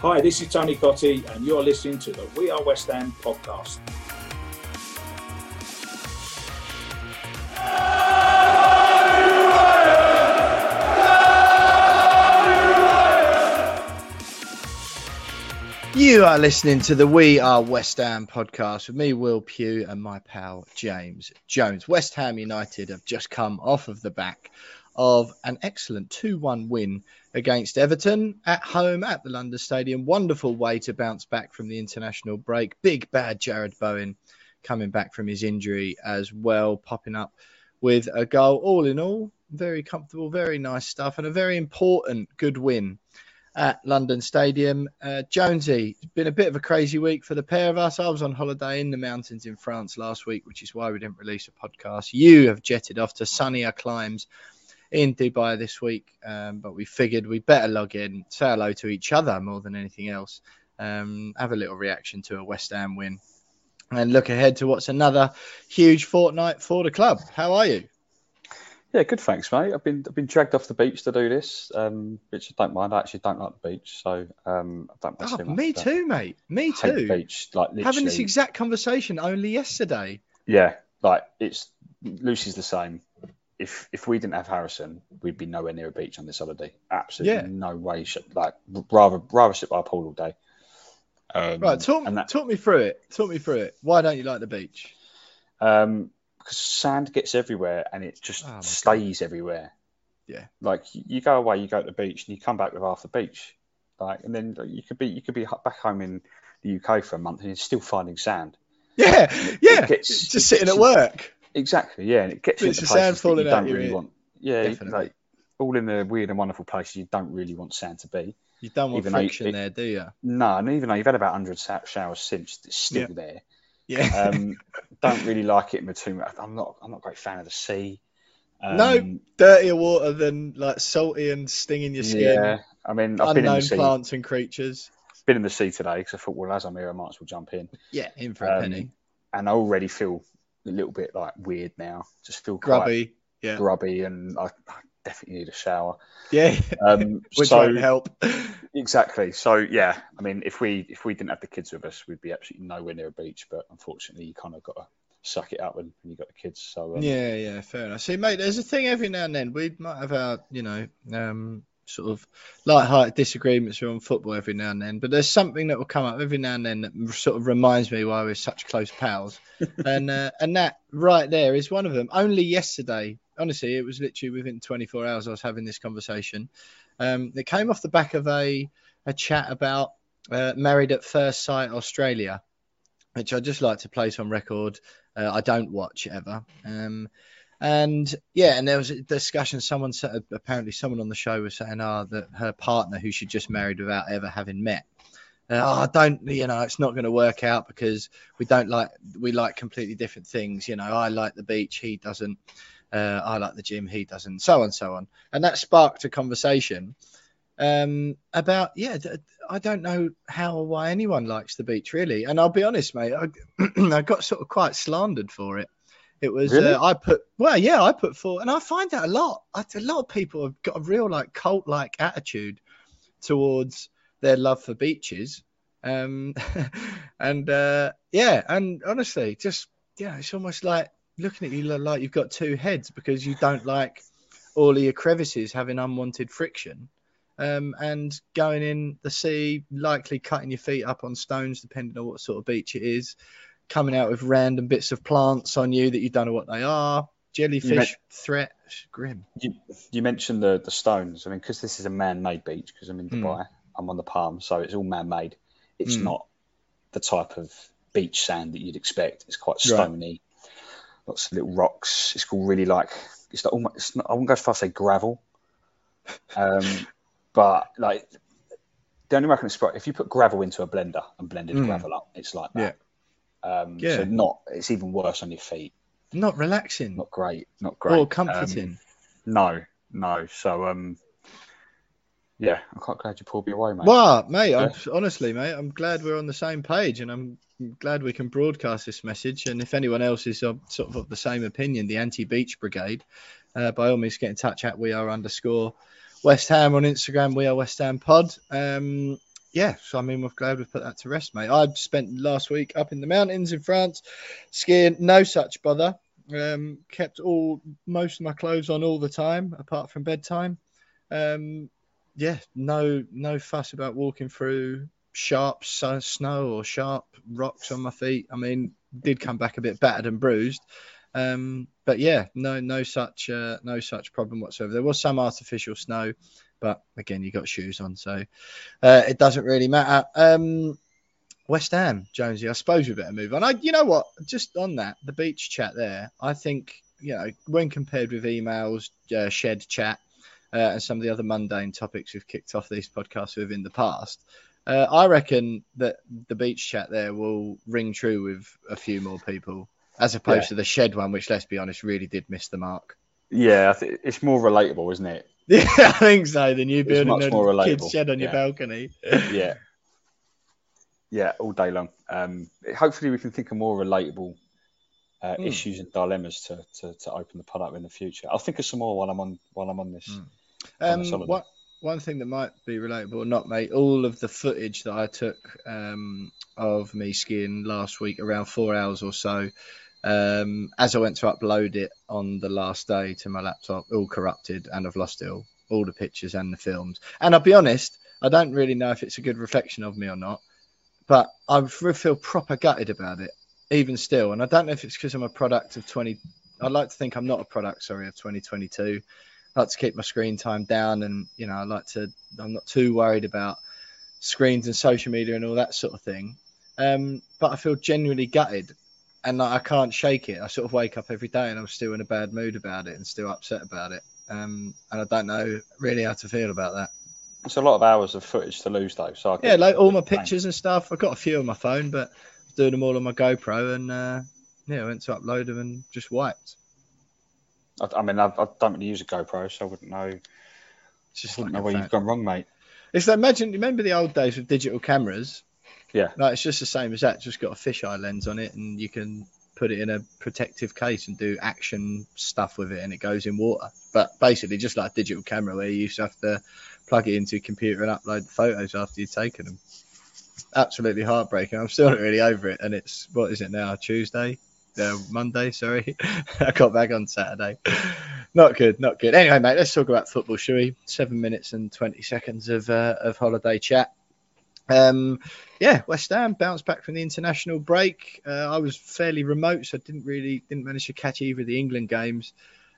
Hi, this is Tony Cottee, and you're listening to the We Are West Ham podcast. You are listening to the We Are West Ham podcast with me, Will Pugh, and my pal James Jones. West Ham United have just come off of the back of an excellent 2 1 win against Everton at home at the London Stadium. Wonderful way to bounce back from the international break. Big bad Jarrod Bowen coming back from his injury as well, popping up with a goal. All in all, very comfortable, very nice stuff, and a very important good win at London Stadium. Uh, Jonesy, it's been a bit of a crazy week for the pair of us. I was on holiday in the mountains in France last week, which is why we didn't release a podcast. You have jetted off to sunnier climes in Dubai this week, um, but we figured we better log in, say hello to each other more than anything else, um, have a little reaction to a West Ham win, and look ahead to what's another huge fortnight for the club. How are you? Yeah, good. Thanks, mate. I've been I've been dragged off the beach to do this, um, which I don't mind. I actually don't like the beach, so um, I don't. Oh, me too, mate. Me too. beach, like literally. having this exact conversation only yesterday. Yeah, like it's Lucy's the same. If if we didn't have Harrison, we'd be nowhere near a beach on this holiday. Absolutely Yeah. no way. Should, like rather rather sit by a pool all day. Um, Right, talk that, talk me through it. Talk me through it. Why don't you like the beach? um, because sand gets everywhere and it just Oh, my God. stays everywhere. Yeah. Like you go away, you go to the beach, and you come back with half the beach. Like, and then you could be you could be back home in the UK for a month and you're still finding sand. Yeah, yeah. gets- just it sitting at work. Exactly, yeah, and it gets you into of sand places that you don't really ear. want. Yeah, Definitely. like all in the weird and wonderful places you don't really want sand to be. You don't want Even friction it- there, do you? No, and even though you've had about 100 sa- showers since, it's still there. Yeah. Um, don't really like it in between. I'm not. I'm not a great fan of the sea. Um, no, dirtier water than like salty and stinging your skin. Yeah, I mean, I've been in Unknown the sea. plants and creatures. Been in the sea today because I thought, well, as I'm here, I might as well jump in. Yeah, in for a Um, penny. And I already feel a little bit like weird now. Just feel Grubby. Yeah. grubby, and I, I definitely need a shower. Yeah. Um, Which so won't help. exactly. So yeah, I mean, if we if we didn't have the kids with us, we'd be absolutely nowhere near a beach. But unfortunately, you kind of got to suck it up when, when you got the kids. So um, Yeah, yeah, fair enough. See, mate, there's a thing every now and then. We might have our, you know, um, sort of light-hearted disagreements around football every now and then, but there's something that will come up every now and then that sort of reminds me why we're such close pals, and uh, and that right there is one of them. Only yesterday, honestly, it was literally within 24 hours I was having this conversation. Um, it came off the back of a a chat about uh, Married at First Sight Australia, which I just like to place on record. Uh, I don't watch ever. Um, and yeah, and there was a discussion. Someone said, apparently, someone on the show was saying, "Ah, that her partner, who she just married without ever having met, uh, oh, don't, you know, it's not going to work out because we don't like, we like completely different things. You know, I like the beach, he doesn't. Uh, I like the gym, he doesn't. So on, so on, and that sparked a conversation um, about yeah, I don't know how or why anyone likes the beach really. And I'll be honest, mate, I, I got sort of quite slandered for it. It was Really? uh, I put well, yeah, I put four, and I find that a lot. I, a lot of people have got a real like cult like attitude towards their love for beaches. Um, and uh, yeah, and honestly, just yeah, it's almost like looking at you like you've got two heads because you don't like all of your crevices having unwanted friction. Um, and going in the sea, likely cutting your feet up on stones, depending on what sort of beach it is, coming out with random bits of plants on you that you don't know what they are, jellyfish threat, grim. You, you mentioned the the stones. I mean, because this is a man-made beach, because I'm in Hmm. Dubai, I'm on the Palm, so it's all man-made. It's Mm. not the type of beach sand that you'd expect. It's quite Right. stony, lots of little rocks. It's called really like it's not almost. It's not, I wouldn't go as far as say gravel, um, but like the only way I can describe if you put gravel into a blender and blended Mm. gravel up, it's like that. Um, Yeah. So not. It's even worse on your feet. Not relaxing Not great. Not great. or Um, comforting. no, no. So um, yeah, I'm quite glad you pulled me away, mate. Well, mate, I'm, honestly, mate, I'm glad we're on the same page, and I'm glad we can broadcast this message. And if anyone else is of, sort of of the same opinion, the anti-beach brigade, uh, by all means, get in touch at we are underscore West Ham on Instagram. We are West Ham Pod. Um, yeah, so I mean, we're glad we've put that to rest, mate. I spent last week up in the mountains in France skiing, no such bother. Um, kept all most of my clothes on all the time, apart from bedtime. Um, yeah, no no fuss about walking through sharp snow or sharp rocks on my feet. I mean, did come back a bit battered and bruised, um, but yeah, no no such uh, no such problem whatsoever. There was some artificial snow, but again, you got shoes on, so uh, it doesn't really matter. Um, West Ham, Jonesy. I suppose we better move on. I, you know what? Just on that, the beach chat there. I think you know when compared with emails, uh, shed chat, uh, and some of the other mundane topics we've kicked off these podcasts with in the past. Uh, I reckon that the beach chat there will ring true with a few more people, as opposed Yeah. to the shed one, which, let's be honest, really did miss the mark. Yeah, I think it's more relatable, isn't it? Yeah, I think so. Than you building a kid's shed on your balcony. Yeah. Yeah, all day long. Um, hopefully, we can think of more relatable uh, Mm. issues and dilemmas to, to, to open the pod up in the future. I'll think of some more while I'm on while I'm on this. Mm. on Um, this holiday. what, one thing that might be relatable or not, mate, all of the footage that I took um, of me skiing last week, around four hours or so, um, as I went to upload it on the last day to my laptop, all corrupted and I've lost it all, all the pictures and the films. And I'll be honest, I don't really know if it's a good reflection of me or not, but I feel proper gutted about it, even still. And I don't know if it's because I'm a product of 20. I'd like to think I'm not a product, sorry, of 2022. I like to keep my screen time down, and you know, I like to. I'm not too worried about screens and social media and all that sort of thing. Um, but I feel genuinely gutted, and like, I can't shake it. I sort of wake up every day and I'm still in a bad mood about it and still upset about it. Um, and I don't know really how to feel about that. It's a lot of hours of footage to lose, though. So I Yeah, like all my pictures and stuff. I've got a few on my phone, but I was doing them all on my GoPro, and uh, yeah, I went to upload them and just wiped. I, I mean, I, I don't really use a GoPro, so I wouldn't know. It's just wouldn't like know where fan- you've gone wrong, mate. It's like imagine remember the old days with digital cameras. Yeah. Like it's just the same as that, just got a fisheye lens on it and you can put it in a protective case and do action stuff with it and it goes in water. But basically just like a digital camera where you used to have to plug it into a computer and upload the photos after you've taken them. Absolutely heartbreaking. I'm still not really over it and it's what is it now? Tuesday? Uh, Monday, sorry. I got back on Saturday. Not good, not good. Anyway, mate, let's talk about football, shall we? Seven minutes and 20 seconds of, uh, of holiday chat. Um, yeah, West Ham bounced back from the international break. Uh, I was fairly remote, so I didn't really didn't manage to catch either of the England games.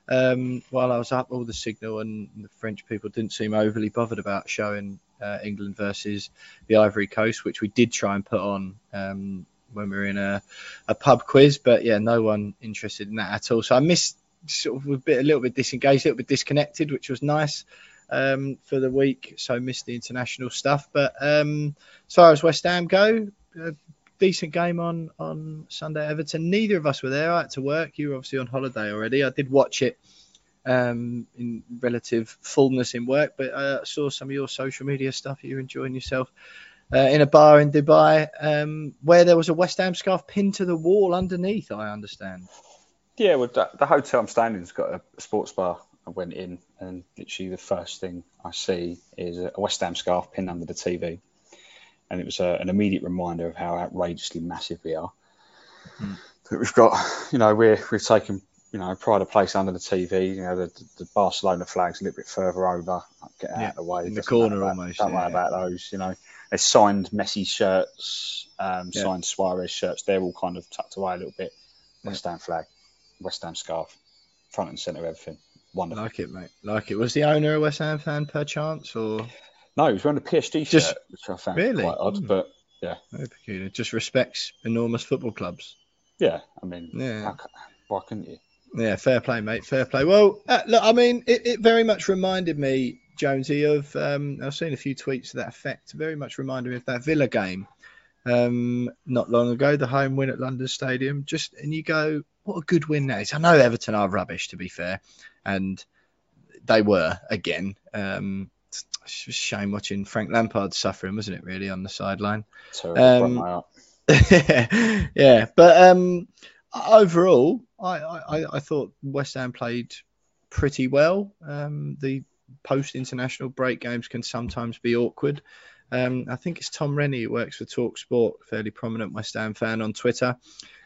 Um, while I was up, all the signal and the French people didn't seem overly bothered about showing uh, England versus the Ivory Coast, which we did try and put on um, when we were in a, a pub quiz. But yeah, no one interested in that at all. So I missed sort of a bit, a little bit disengaged, a little bit disconnected, which was nice um, for the week. So missed the international stuff. But um, as far as West Ham go, a decent game on on Sunday Everton. Neither of us were there. I had to work. You were obviously on holiday already. I did watch it um, in relative fullness in work, but uh, I saw some of your social media stuff. You're enjoying yourself. Uh, in a bar in Dubai, um, where there was a West Ham scarf pinned to the wall underneath. I understand. Yeah, well, the, the hotel I'm staying in's got a sports bar. I went in, and literally the first thing I see is a West Ham scarf pinned under the TV, and it was a, an immediate reminder of how outrageously massive we are. Hmm. That we've got, you know, we're we've taken you know, pride of place under the TV. You know, the, the Barcelona flag's a little bit further over. Get out Yeah, of the way. in the corner about- almost, Don't yeah, worry yeah. about those. You know, they signed Messi shirts, um, signed Suarez shirts. They're all kind of tucked away a little bit. West Ham flag, West Ham scarf, front and centre, everything. Wonderful. Like it, mate. Like it. Was the owner a West Ham fan per chance, or No, he was wearing a PSG shirt, Just- which I found Really? quite odd. Hmm. But yeah, very peculiar? Just respects enormous football clubs. yeah, I mean, Yeah. how, why couldn't you? Yeah, fair play, mate. Fair play. Well, uh, look, I mean, it, it very much reminded me, Jonesy, of um, I've seen a few tweets to that effect. Very much reminded me of that Villa game um, not long ago, the home win at London Stadium. Just and you go, what a good win that is. I know Everton are rubbish, to be fair, and they were again. Um, it's just a shame watching Frank Lampard suffering, wasn't it? Really on the sideline. Um, broke my heart. yeah, but um, overall, I, I, I thought West Ham played pretty well. Um, the post international break games can sometimes be awkward. Um, I think it's Tom Rennie who works for Talksport, fairly prominent West Ham fan on Twitter,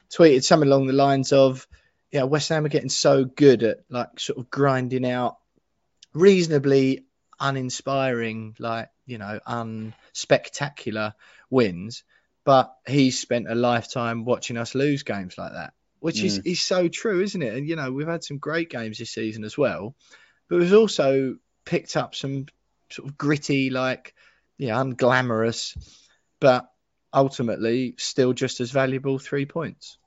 tweeted something along the lines of, "Yeah, West Ham are getting so good at like sort of grinding out reasonably uninspiring, like you know, unspectacular wins." but he's spent a lifetime watching us lose games like that, which is, mm. is so true, isn't it? And you know, we've had some great games this season as well, but we've also picked up some sort of gritty, like yeah, unglamorous, but ultimately still just as valuable three points.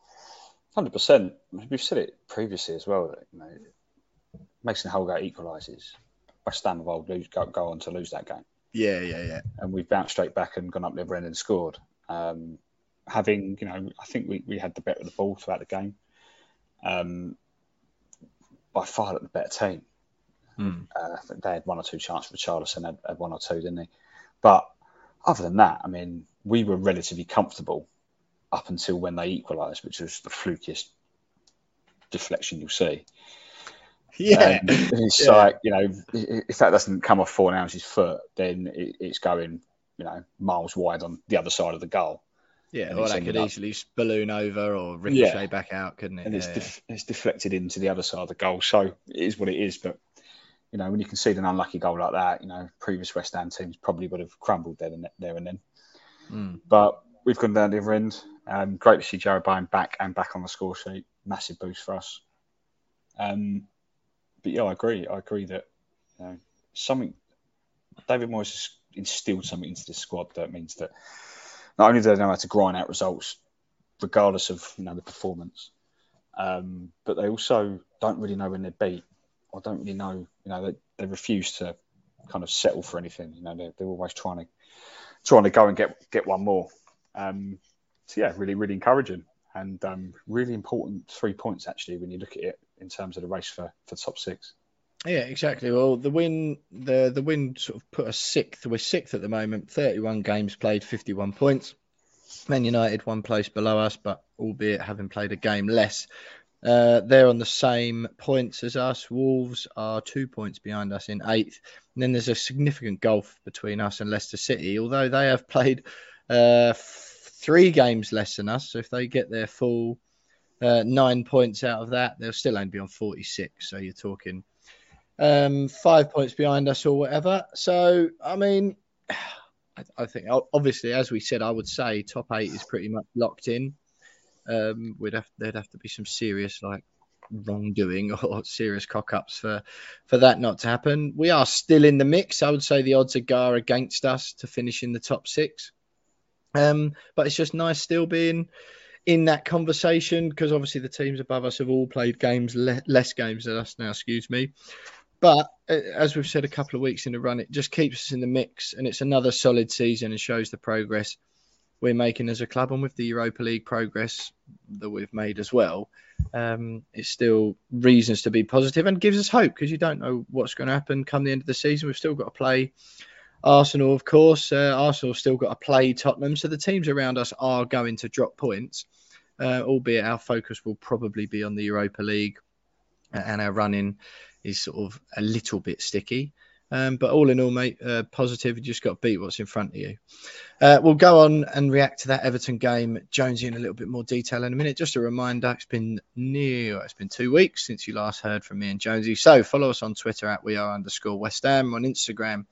Hundred percent. We've said it previously as well. That, you know, Mason Holgate equalises. West Ham will lose, go, go on to lose that game, Yeah, yeah, yeah. and we've bounced straight back and gone up the other end and scored. Um, having, you know, I think we, we had the better of the ball throughout the game. Um, by far the better team. Mm. Uh, I think they had one or two chances. Richarlison had, had one or two, didn't he? But other than that, I mean, we were relatively comfortable up until when they equalised, which was the flukiest deflection you'll see. Yeah. And it's Yeah. like, you know, if that doesn't come off Fornals's foot, then it, it's going, you know, miles wide on the other side of the goal. yeah, or it's that could up- easily balloon over or ricochet back out, couldn't it? And it's, Yeah, def- it's deflected into the other side of the goal. So it is what it is. But, you know, when you concede an unlucky goal like that, you know, previous West Ham teams probably would have crumbled there and, there and then. Mm. But we've gone down the other end. Um, great to see Jarrod Bowen back and back on the score sheet. Massive boost for us. Um, but yeah, I agree. I agree that you know, something David Moyes has instilled something into this squad that means that not only do they know how to grind out results, regardless of you know the performance, um, but they also don't really know when they're beat or don't really know. You know, they, they refuse to kind of settle for anything. You know, they're, they're always trying to trying to go and get get one more. Um, so yeah, really, really encouraging and um, really important three points actually when you look at it in terms of the race for for top six. Yeah, exactly. Well, the win, the the win sort of put us sixth. We're sixth at the moment. Thirty-one games played, fifty-one points. Man United one place below us, but albeit having played a game less. Uh, they're on the same points as us. Wolves are two points behind us in eighth. And then there's a significant gulf between us and Leicester City, although they have played uh, three games less than us. So if they get their full uh, nine points out of that, they'll still only be on 46. So you're talking um, five points behind us or whatever. So, I mean, I, I think obviously, as we said, I would say top eight is pretty much locked in. Um, we'd have there'd have to be some serious like wrongdoing or serious cock ups for for that not to happen. We are still in the mix. I would say the odds are gar against us to finish in the top six. Um, but it's just nice still being in that conversation because obviously the teams above us have all played games le- less games than us now. Excuse me. But uh, as we've said a couple of weeks in a run, it just keeps us in the mix, and it's another solid season and shows the progress we're making as a club. And with the Europa League progress that we've made as well, um, it's still reasons to be positive and gives us hope because you don't know what's going to happen come the end of the season. We've still got to play Arsenal, of course. Uh, Arsenal still got to play Tottenham, so the teams around us are going to drop points. Uh, albeit our focus will probably be on the Europa League, and our running is sort of a little bit sticky. Um, but all in all, mate, uh, positive. You just got to beat what's in front of you. Uh, we'll go on and react to that Everton game, Jonesy, in a little bit more detail in a minute. Just a reminder, it's been near, it's been two weeks since you last heard from me and Jonesy. So follow us on Twitter at we are underscore West Ham, on Instagram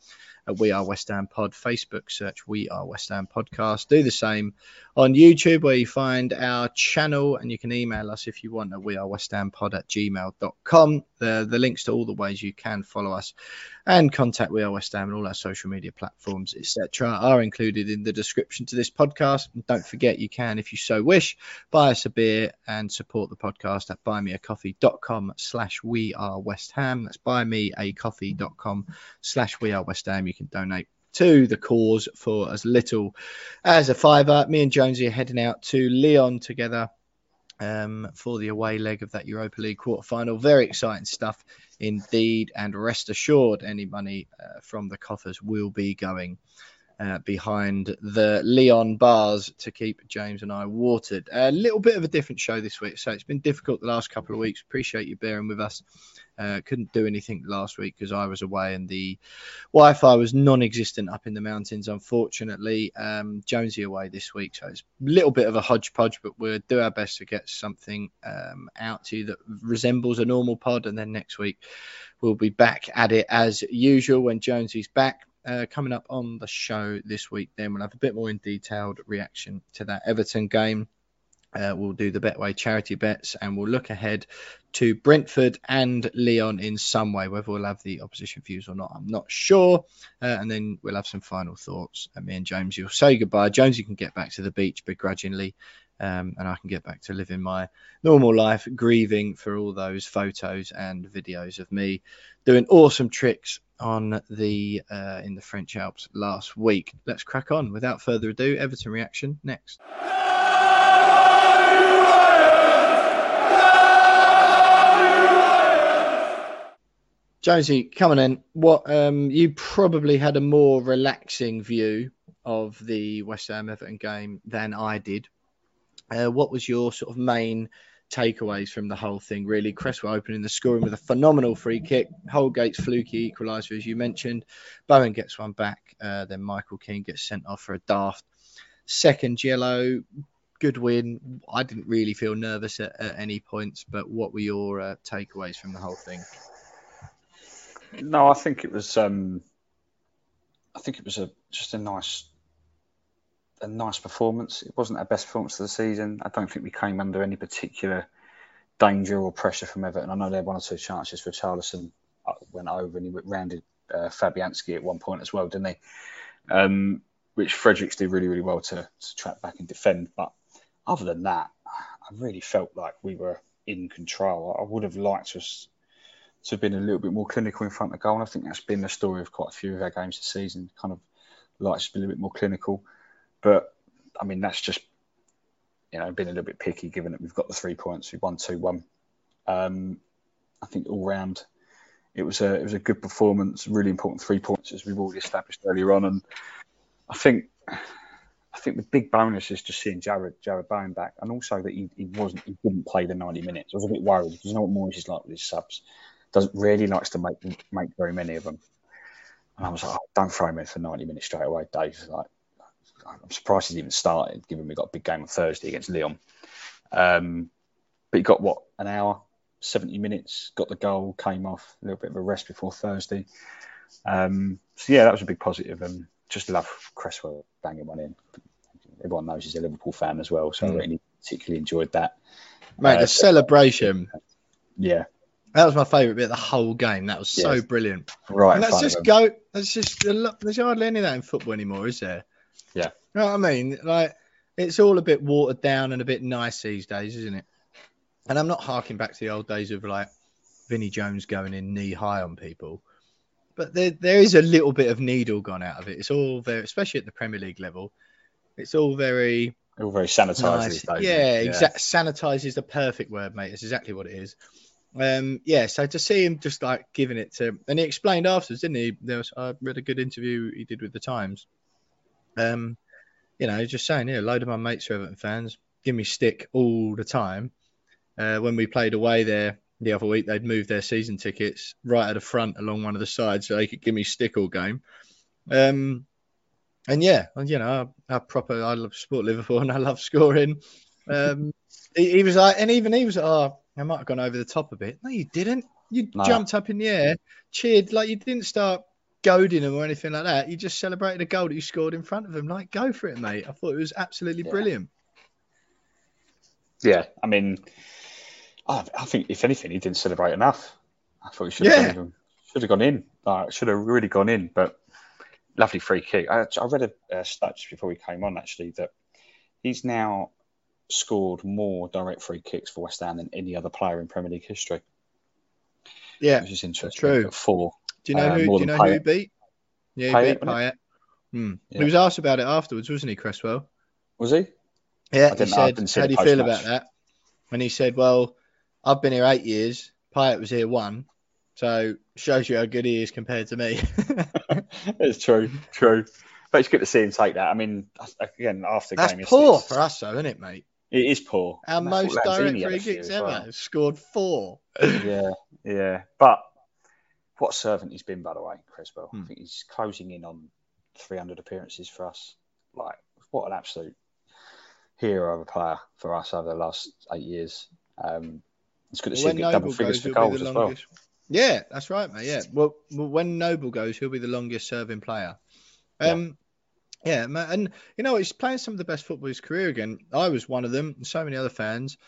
at We Are West Ham Pod, Facebook search We Are West Ham Podcast. Do the same on YouTube where you find our channel and you can email us if you want at We Are West Ham Pod at gmail.com. The, the links to all the ways you can follow us and contact We Are West Ham and all our social media platforms, etc., are included in the description to this podcast. And don't forget, you can, if you so wish, buy us a beer and support the podcast at buymeacoffee.com slash We Are West Ham. That's buymeacoffee.com slash We Are West Ham. You can donate to the cause for as little as a fiver. Me and Jonesy are heading out to Lyon together um, for the away leg of that Europa League quarter final. Very exciting stuff indeed. And rest assured, any money uh, from the coffers will be going uh, behind the Lyon bars to keep James and I watered. A little bit of a different show this week, so it's been difficult the last couple of weeks. Appreciate you bearing with us. Uh, couldn't do anything last week because I was away and the Wi-Fi was non-existent up in the mountains. Unfortunately, um, Jonesy away this week, so it's a little bit of a hodgepodge. But we'll do our best to get something um, out to you that resembles a normal pod, and then next week we'll be back at it as usual when Jonesy's back. Uh, coming up on the show this week, then we'll have a bit more in detailed reaction to that Everton game. Uh, we'll do the Betway charity bets and we'll look ahead to Brentford and Lyon in some way. Whether we'll have the opposition views or not, I'm not sure. Uh, and then we'll have some final thoughts. And me and James, you'll say goodbye. Jones, you can get back to the beach begrudgingly. Um, and I can get back to living my normal life, grieving for all those photos and videos of me doing awesome tricks on the uh, in the French Alps last week. Let's crack on. Without further ado, Everton reaction next. Jonesy, coming in, what um, you probably had a more relaxing view of the West Ham Everton game than I did. Uh, what was your sort of main takeaways from the whole thing? Really, Cresswell opening the scoring with a phenomenal free kick. Holgate's fluky equaliser, as you mentioned. Bowen gets one back. Uh, then Michael Keane gets sent off for a daft second yellow. Good win. I didn't really feel nervous at, at any points, but what were your uh, takeaways from the whole thing? No, I think it was. Um, I think it was a just a nice, a nice performance. It wasn't our best performance of the season. I don't think we came under any particular danger or pressure from Everton. I know they had one or two chances Richarlison uh, went over and he rounded uh, Fabianski at one point as well, didn't he? Um, which Fredericks did really, really well to, to track back and defend. But other than that, I really felt like we were in control. I would have liked us to have been a little bit more clinical in front of goal. And I think that's been the story of quite a few of our games this season. Kind of like to be a little bit more clinical, but I mean that's just you know being a little bit picky given that we've got the three points. We won two one. Um, I think all round it was a it was a good performance. Really important three points as we've already established earlier on, and I think. I think the big bonus is just seeing Jared Jarrod Bowen back, and also that he, he wasn't he didn't play the ninety minutes. I was a bit worried because you know what Moyes is like with his subs doesn't really likes to make make very many of them. And I was like, oh, don't throw him in for 90 minutes straight away, Dave. Like, I'm surprised he's even started, given we got a big game on Thursday against Lyon. Um, but he got what an hour, 70 minutes, got the goal, came off, a little bit of a rest before Thursday. Um, so yeah, that was a big positive, and just love Cresswell banging one in. Everyone knows he's a Liverpool fan as well, so mm. I really particularly enjoyed that. Mate, uh, the celebration. Yeah, that was my favourite bit of the whole game. That was so yes. brilliant. Right. And let's just go. Let's just. There's hardly any of that in football anymore, is there? Yeah. You know what I mean? Like, it's all a bit watered down and a bit nice these days, isn't it? And I'm not harking back to the old days of like Vinnie Jones going in knee high on people, but there there is a little bit of needle gone out of it. It's all very, especially at the Premier League level, it's all very all very sanitized nice. these days. Yeah, yeah. Exa- sanitized is the perfect word, mate. It's exactly what it is. Um, yeah, so to see him just like giving it to, and he explained afterwards, didn't he? There was I read a good interview he did with the Times. Um, you know, just saying, yeah, a load of my mates who are Everton fans, give me stick all the time. Uh, when we played away there the other week they'd moved their season tickets right at the front along one of the sides so they could give me stick all game. Um, and yeah, you know, I, I proper I love support Liverpool and I love scoring. Um, he, he, was like, and even he was, like, oh, I might have gone over the top a bit. No, you didn't. You no. jumped up in the air, cheered like you didn't start goading him or anything like that. You just celebrated a goal that you scored in front of him. Like, go for it, mate. I thought it was absolutely yeah. brilliant. Yeah, I mean, I, I, think if anything, he didn't celebrate enough. I thought he should have, yeah. gone, should have gone in. Like, should have really gone in. But lovely free kick. I, I read a, a stat just before we came on actually that he's now scored more direct free kicks for West Ham than any other player in Premier League history. Yeah, which is interesting. True. Four. Do you know uh, who? Do you know who he beat? Yeah, he beat Payet. Hmm. Yeah. He was asked about it afterwards, wasn't he, Cresswell? Was he? Yeah, he said, "How do you feel about that?" And he said, "Well, I've been here eight years. Payet was here one, so shows you how good he is compared to me." it's true, true. But it's good to see him take that. I mean, again, after the That's game, poor for us, though, isn't it, mate? It is poor. Our most direct free kicks ever. Well. Scored four. yeah, yeah. But what servant he's been, by the way, Cresswell. Hmm. I think he's closing in on 300 appearances for us. Like, what an absolute hero of a player for us over the last eight years. Um, it's good to well, see him get double figures goes, for goals as well. Yeah, that's right, mate. Yeah. Well, well, when Noble goes, he'll be the longest serving player. Um, yeah. yeah, and you know he's playing some of the best football of his career again. I was one of them, and so many other fans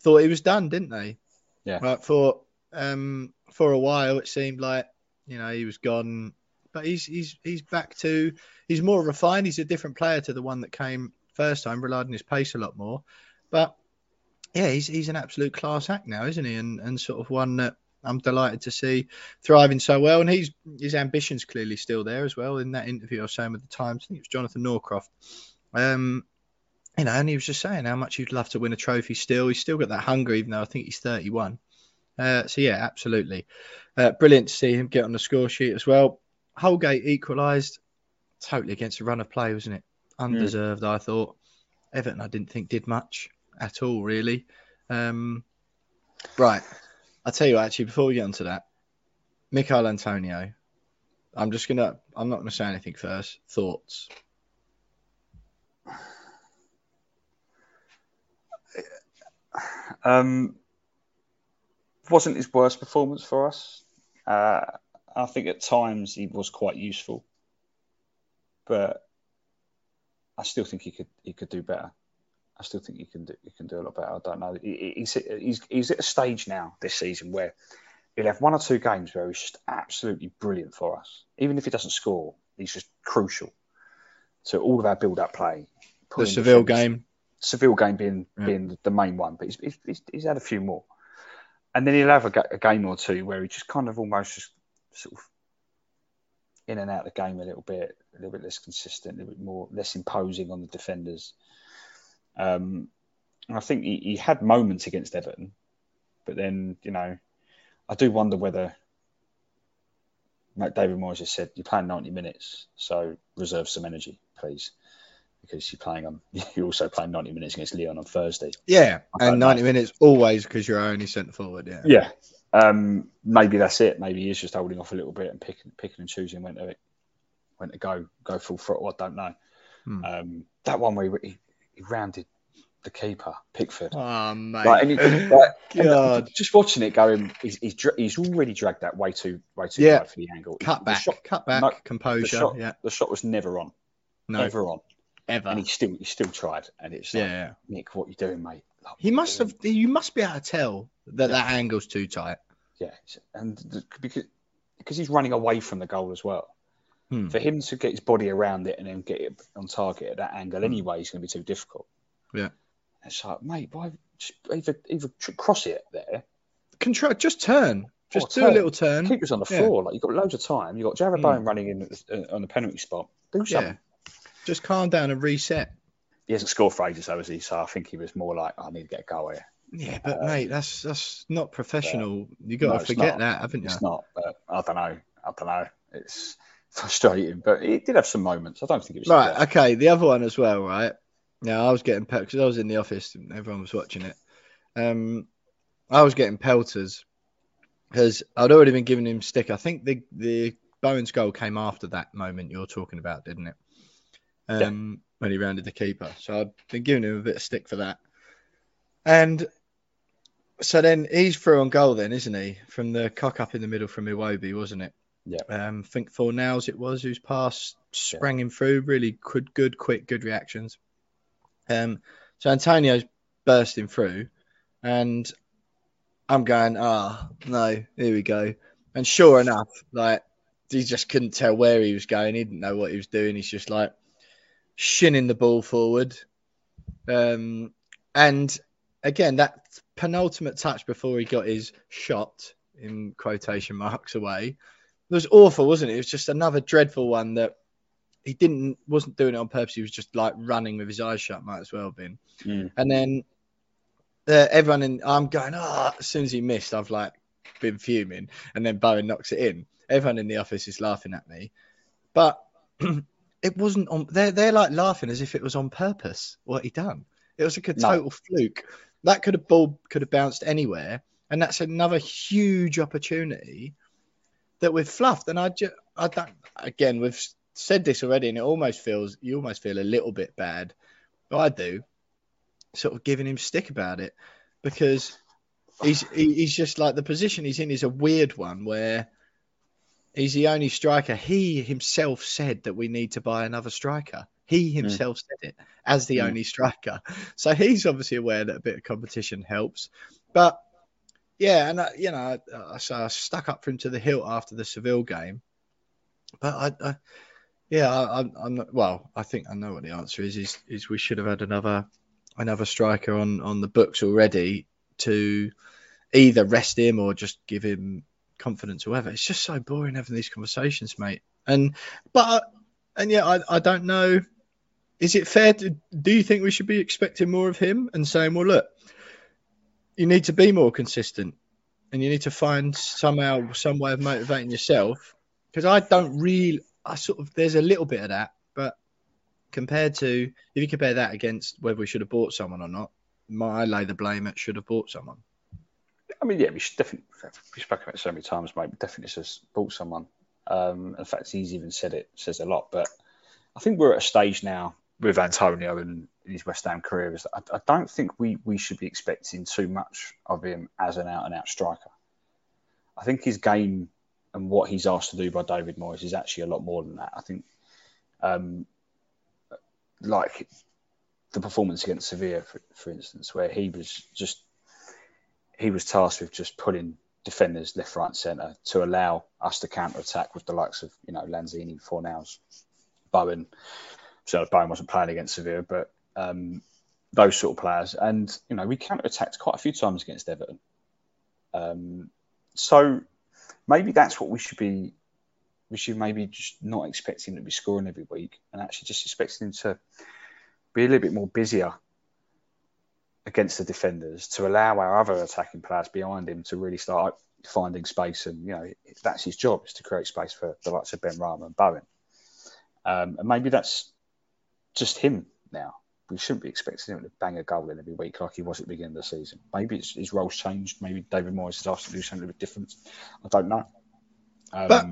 thought he was done, didn't they? Yeah. Right, for um for a while it seemed like you know he was gone, but he's he's he's back to he's more refined. He's a different player to the one that came first time, on his pace a lot more. But yeah, he's he's an absolute class act now, isn't he? And and sort of one that I'm delighted to see thriving so well. And he's his ambitions clearly still there as well. In that interview I was saying with the Times, I think it was Jonathan Northcroft. Um, you know, and he was just saying how much he'd love to win a trophy still. He's still got that hunger, even though I think he's 31. Uh, so yeah, absolutely, uh, brilliant to see him get on the score sheet as well. Holgate equalised, totally against the run of play, wasn't it? Undeserved, mm. I thought. Everton, I didn't think did much at all, really. Um, right, I'll tell you what, actually, before we get onto that, Michail Antonio, I'm just gonna, I'm not gonna say anything first. Thoughts? Um, wasn't his worst performance for us. Uh, I think at times he was quite useful, but I still think he could he could do better. I still think he can do he can do a lot better. I don't know. He, he's he's he's at a stage now this season where he'll have one or two games where he's just absolutely brilliant for us. Even if he doesn't score, he's just crucial to all of our build-up play. The Seville game, Seville game being yeah. being the main one, but he's, he's, he's had a few more and then he'll have a, a, game or two where he just kind of almost just sort of in and out of the game a little bit, a little bit less consistent, a little bit more less imposing on the defenders. Um, and I think he, he had moments against Everton, but then you know, I do wonder whether like David Moyes has said, you're playing 90 minutes, so reserve some energy, please because you're playing on you're also playing 90 minutes against Lyon on Thursday. Yeah, and 90 that. minutes always because you're only centre forward. Yeah. Yeah. Um, maybe that's it. Maybe he's just holding off a little bit and picking, picking and choosing when to when to go go full throttle. I don't know. Hmm. Um, that one where he, he, rounded the keeper, Pickford. Oh mate! Like, he, like, God. just watching it going, he's, he's, he's already dragged that way too way too yeah. for the angle. Cut back, shot, cut back, no, composure. The shot, yeah, the shot was never on. No. Never on ever. And he still he still tried, and it's like, yeah, Nick, what you doing, mate? Like, he must have. You must be able to tell that yeah. that angle's too tight. Yeah, and the, because because he's running away from the goal as well. Hmm. For him to get his body around it and then get it on target at that angle hmm. anyway is going to be too difficult. Yeah, it's like, mate, why either either cross it there, control, just turn. Just do turn. a little turn. Keep us on the yeah. floor. Like you've got loads of time. You've got Jarrod mm. Bowen running in uh, on the penalty spot. Do something. Yeah. Just calm down and reset. He hasn't scored for ages, though, has he? So I think he was more like, I need to get a goal here. Yeah, but um, mate, that's that's not professional. You got no, to forget that, haven't you? It's not. But I don't know. I don't know. It's frustrating, but he did have some moments. I don't think it was right. Okay, the other one as well, right? Now I was getting pet because I was in the office and everyone was watching it. Um, I was getting pelters because I'd already been giving him stick. I think the the Bowen's goal came after that moment you're talking about, didn't it? Um, yeah. when he rounded the keeper. So I've been giving him a bit of stick for that. And so then he's through on goal, then, isn't he? From the cock up in the middle from Iwobi, wasn't it? Yeah. Um, I think Fornals it was whose pass sprang yeah. him through. Really good, good, quick, good reactions. Um, so Antonio's bursting through, and I'm going, ah, oh, no, here we go. And sure enough, like he just couldn't tell where he was going. He didn't know what he was doing. He's just like shinning the ball forward. Um, and again, that penultimate touch before he got his shot in quotation marks away was awful, wasn't it? It was just another dreadful one that he didn't wasn't doing it on purpose. He was just like running with his eyes shut. Might as well have been. Mm. And then uh, everyone in, I'm going, oh, as soon as he missed, I've like been fuming. And then Bowen knocks it in. Everyone in the office is laughing at me, but it wasn't on. They're they're like laughing as if it was on purpose what he done. It was like a total no. fluke. That could have ball could have bounced anywhere, and that's another huge opportunity that we've fluffed. And I just, I don't. Again, we've said this already, and it almost feels you almost feel a little bit bad. I do, sort of giving him stick about it because he's he's just like the position he's in is a weird one where he's the only striker. He himself said that we need to buy another striker. He hmm. himself mm. said it as the mm. only striker. So he's obviously aware that a bit of competition helps. But yeah, and uh, you know, I, I, stuck up for him to the hilt after the Seville game. But I, I yeah, I, am not. Well, I think I know what the answer is. Is is we should have had another another striker on on the books already to either rest him or just give him confidence or whatever. It's just so boring having these conversations, mate. And but and yeah, I, I don't know. Is it fair to do you think we should be expecting more of him and saying, well, look, you need to be more consistent and you need to find somehow some way of motivating yourself because I don't really I sort of there's a little bit of that, but compared to if you compare that against whether we should have bought someone or not, might I lay the blame at should have bought someone. I mean, yeah, we should definitely we spoke about it so many times, mate. Definitely just bought someone. Um, in fact, he's even said it says a lot. But I think we're at a stage now with Antonio and his West Ham career is I, I don't think we we should be expecting too much of him as an out and out striker. I think his game and what he's asked to do by David Moyes is actually a lot more than that. I think, um, like the performance against Sevilla, for, for instance, where he was just he was tasked with just pulling defenders left, right, centre to allow us to counter attack with the likes of you know Lanzini, Fornals, Bowen. So Bowen wasn't playing against Sevilla, but um, those sort of players, and you know we counter attacked quite a few times against Everton. Um, so maybe that's what we should be. We should maybe just not expect him to be scoring every week, and actually just expecting him to be a little bit more busier against the defenders to allow our other attacking players behind him to really start finding space. And you know that's his job is to create space for the likes of Ben Benrahma and Bowen. Um, and maybe that's just him now. We shouldn't be expecting him to bang a goal in every week like he was at the beginning of the season. Maybe his role's changed. Maybe David Moyes has asked to do something a bit different. I don't know. Um, but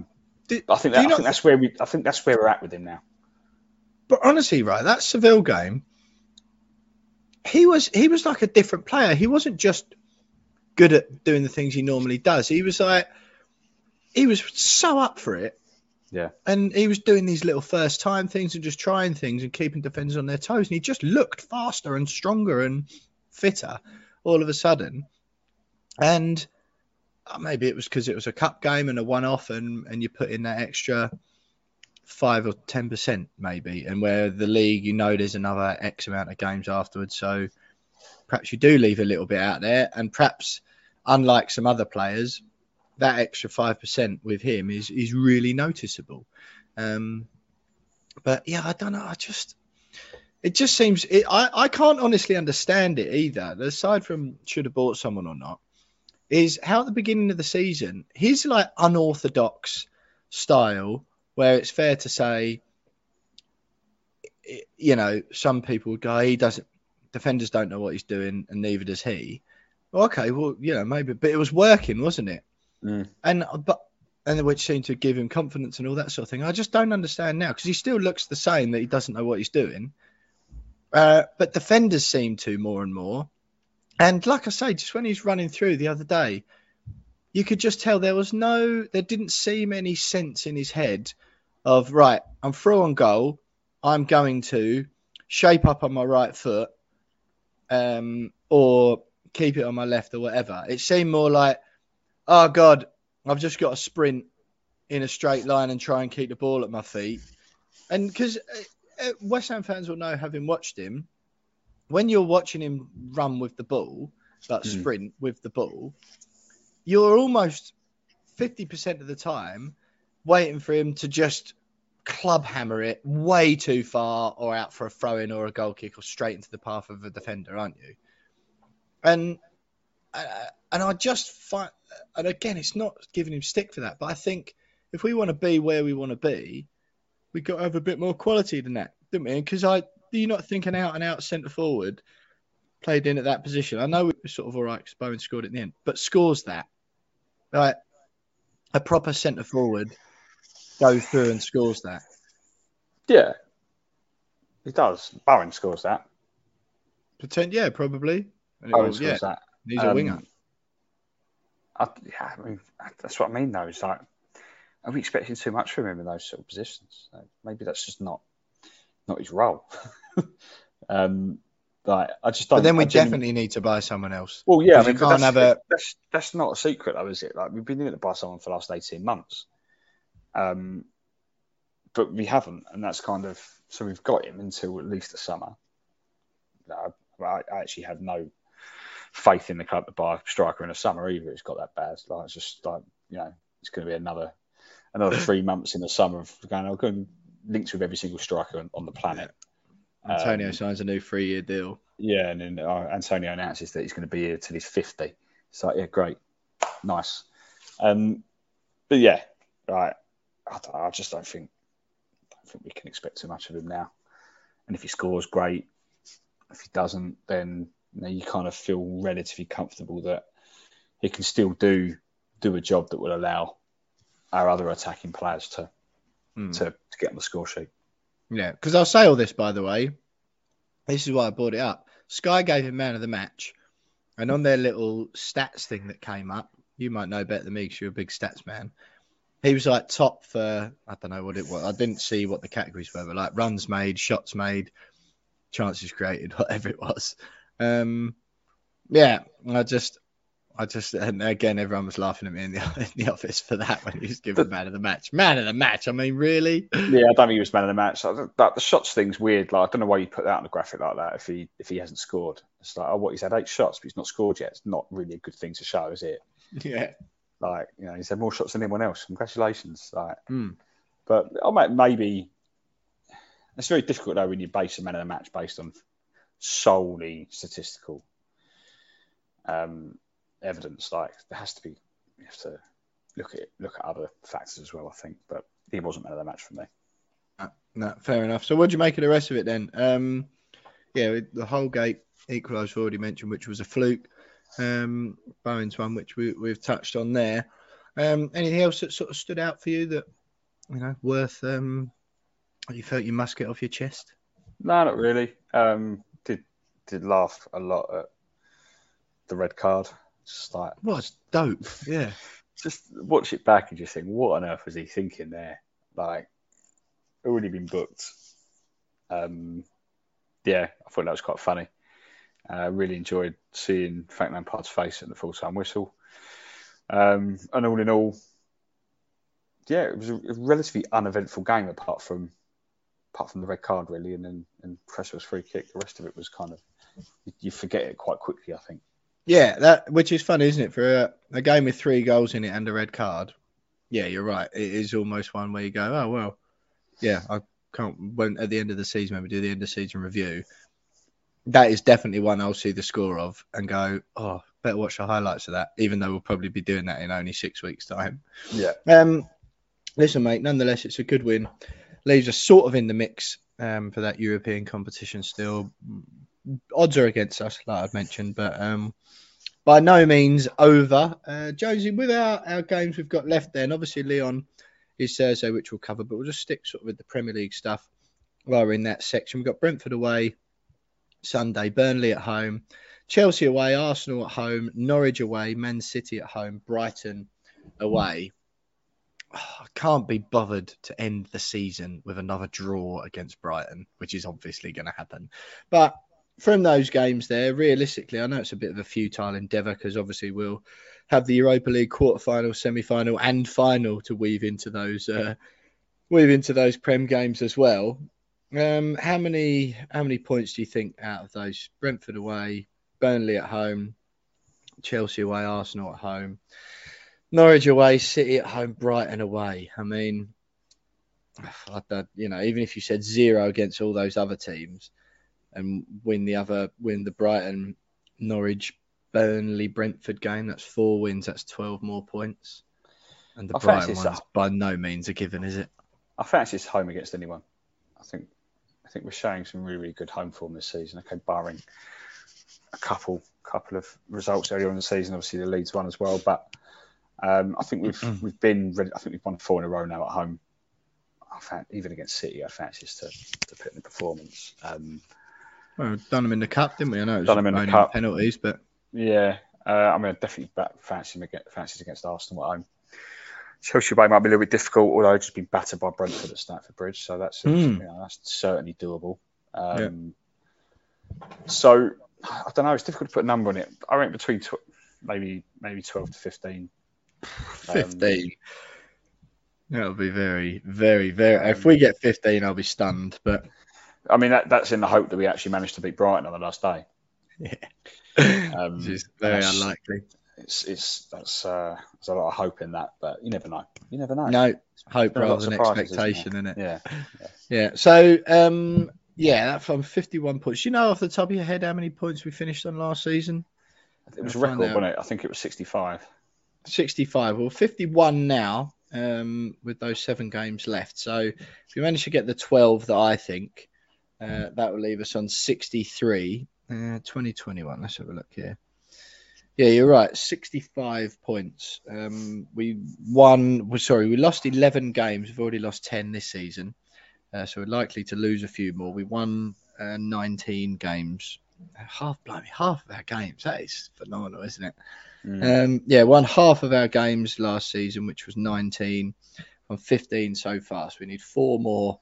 do, I think, that, I think that's where we. I think that's where we're at with him now. But honestly, right, that Seville game, he was he was like a different player. He wasn't just good at doing the things he normally does. He was like he was so up for it yeah. And he was doing these little first time things and just trying things and keeping defenders on their toes. And he just looked faster and stronger and fitter all of a sudden. And uh, maybe it was because it was a cup game and a one off and, and you put in that extra five or 10% maybe. And where the league, you know, there's another X amount of games afterwards. So perhaps you do leave a little bit out there. And perhaps, unlike some other players, that extra five percent with him is is really noticeable. Um, but yeah, I don't know. I just it just seems it, I I can't honestly understand it either. Aside from should have bought someone or not, is how at the beginning of the season his like unorthodox style, where it's fair to say, you know, some people would go he doesn't defenders don't know what he's doing and neither does he okay, well, you know, maybe, but it was working, wasn't it? Mm. And but and which seemed to give him confidence and all that sort of thing. I just don't understand now because he still looks the same that he doesn't know what he's doing. Uh, but defenders seem to more and more. And like I say, just when he's running through the other day, you could just tell there was no, there didn't seem any sense in his head of right. I'm through on goal. I'm going to shape up on my right foot, um, or keep it on my left or whatever. It seemed more like, oh God, I've just got to sprint in a straight line and try and keep the ball at my feet. And because uh, uh, West Ham fans will know, having watched him, when you're watching him run with the ball, like Mm. sprint with the ball, you're almost 50% of the time waiting for him to just club hammer it way too far or out for a throw in or a goal kick or straight into the path of a defender, aren't you? And uh, and I just find, and again, it's not giving him stick for that, but I think if we want to be where we want to be, we've got to have a bit more quality than that, don't we? Because I, do you not think an out and out centre forward played in at that position? I know it was sort of all right because Bowen scored at the end, but scores that. Like a proper centre forward goes through and scores that. Yeah, he does. Bowen scores that. Pretend, yeah, probably. And Bowen will- yeah, that. he's a Um, winger. I, yeah, I mean, that's what I mean, though. It's like, are we expecting too much from him in those sort of positions? Maybe that's just not not his role. um, like, I just don't. But then we definitely need to buy someone else. Well, yeah, I mean, can't that's, have a- that's that's not a secret, though, is it? Like we've been it to buy someone for the last eighteen months, um, but we haven't, and that's kind of so we've got him until at least the summer. I, I actually have no faith in the club to buy a striker in the summer either. It's got that bad. Like it's just like you know, it's going to be another another three months in the summer of going. I'll go and links with every single striker on, on the planet. Antonio Um, signs a new three-year deal. yeah, and then uh, Antonio announces that he's going to be here till he's 50. So yeah, great. Nice. Um, but yeah, right. I, I just don't think, don't think we can expect too much of him now. And if he scores, great. If he doesn't, then you, know, you kind of feel relatively comfortable that he can still do do a job that will allow our other attacking players to Hmm. to, to get on the score sheet. Yeah, because I'll say all this by the way. This is why I brought it up. Sky gave him man of the match, and on their little stats thing that came up, you might know better than me because you're a big stats man. He was like top for I don't know what it was. I didn't see what the categories were, but like runs made, shots made, chances created, whatever it was. Um, yeah, I just, I just, and again, everyone was laughing at me in the in the office for that when he was given man of the match. Man of the match. I mean, really? Yeah, I don't think he was man of the match. I don't- That the shots thing's weird. Like I don't know why you put that on a graphic like that if he if he hasn't scored. It's like oh what he's had eight shots but he's not scored yet. It's not really a good thing to show, is it? Yeah. Like you know he's had more shots than anyone else. Congratulations. Like, Hmm. but oh, mate, maybe it's very difficult though when you base a man of the match based on solely statistical um, evidence. Like there has to be you have to look at look at other factors as well. I think, but he wasn't man of the match for me. No, fair enough. So, what do you make of the rest of it then? Um, yeah, the Holgate equalised, already mentioned, which was a fluke. Um, Bowen's one, which we, we've touched on there. Um, anything else that sort of stood out for you that you know worth um, you felt you must get off your chest? No, not really. Um, did did laugh a lot at the red card. Just like What dope? Yeah, just watch it back and just think, what on earth was he thinking there? Like, already been booked. Um, yeah, I thought that was quite funny. I uh, really enjoyed seeing Frank Lampard's face at the full time whistle. Um, and all in all, yeah, it was a, a relatively uneventful game apart from apart from the red card, really, and then and Cresswell's free kick. The rest of it was kind of you, you forget it quite quickly, I think. Yeah. That which is funny, isn't it? For a, a game with three goals in it and a red card. Yeah, you're right. It is almost one where you go, oh well, yeah, I can't. When at the end of the season, when we do the end of season review, that is definitely one I'll see the score of and go, oh, better watch the highlights of that. Even though we'll probably be doing that in only six weeks' time. Yeah. Um, listen, mate. Nonetheless, it's a good win. Leaves us sort of in the mix um, for that European competition still. Odds are against us, like I've mentioned, but um, by no means over. Uh, Jonesy, with our, games we've got left, then obviously Lyon is Thursday, which we'll cover, but we'll just stick sort of with the Premier League stuff while we're in that section. We've got Brentford away Sunday, Burnley at home, Chelsea away, Arsenal at home, Norwich away, Man City at home, Brighton away. I can't be bothered to end the season with another draw against Brighton, which is obviously going to happen. But from those games there, realistically, I know it's a bit of a futile endeavour because obviously we'll have the Europa League quarter-final, semi-final, and final to weave into those uh, weave into those Prem games as well. Um, how many how many points do you think out of those? Brentford away, Burnley at home, Chelsea away, Arsenal at home, Norwich away, City at home, Brighton away. I mean, I, you know, even if you said zero against all those other teams and win the other win the Brighton, Norwich, Burnley, Brentford game, that's four wins. That's twelve more points. And the I Brighton one's it's- by no means a given, is it? I fancy it's home against anyone. I think I think we're showing some really, really good home form this season. Okay, barring a couple couple of results earlier in the season, obviously the Leeds one as well. But um, I think we've we've been ready. I think we've won four in a row now at home. I fan, even against City, I fancy us to, to put in the performance. Um, Well, we've done them in the cup, didn't we? I know it was Done 'em in the cup. penalties, but yeah, uh, I mean, I definitely back, fancy them against, fancies against Arsenal at home. Chelsea away might be a little bit difficult, although just been battered by Brentford at Stamford Bridge, so that's Hmm. you know, that's certainly doable. Um, So I don't know. It's difficult to put a number on it. I reckon between tw- maybe maybe twelve to fifteen. Um, 15. That'll be very, very, very. If we get 15, I'll be stunned. But I mean, that, that's in the hope that we actually manage to beat Brighton on the last day. Um, which is very unlikely. It's it's that's uh, there's a lot of hope in that, but you never know. You never know. No, hope rather than isn't expectation, isn't it? Yeah. Yeah. So, um, yeah, from 51 points. Do you know off the top of your head how many points we finished on last season? It was I'll record, wasn't it? I think it was 65. 65. Well, 51 now um, with those seven games left. So if we manage to get the 12 that I think, uh, that will leave us on 63. Uh, 2021. Let's have a look here. Yeah, you're right. 65 points. Um, we won. Well, sorry, we lost 11 games. We've already lost 10 this season, uh, so we're likely to lose a few more. We won uh, 19 games. Half, blimey, half of our games. That is phenomenal, isn't it? Mm. Um, yeah, won half of our games last season, which was 19 from 15 so far. So we need four more,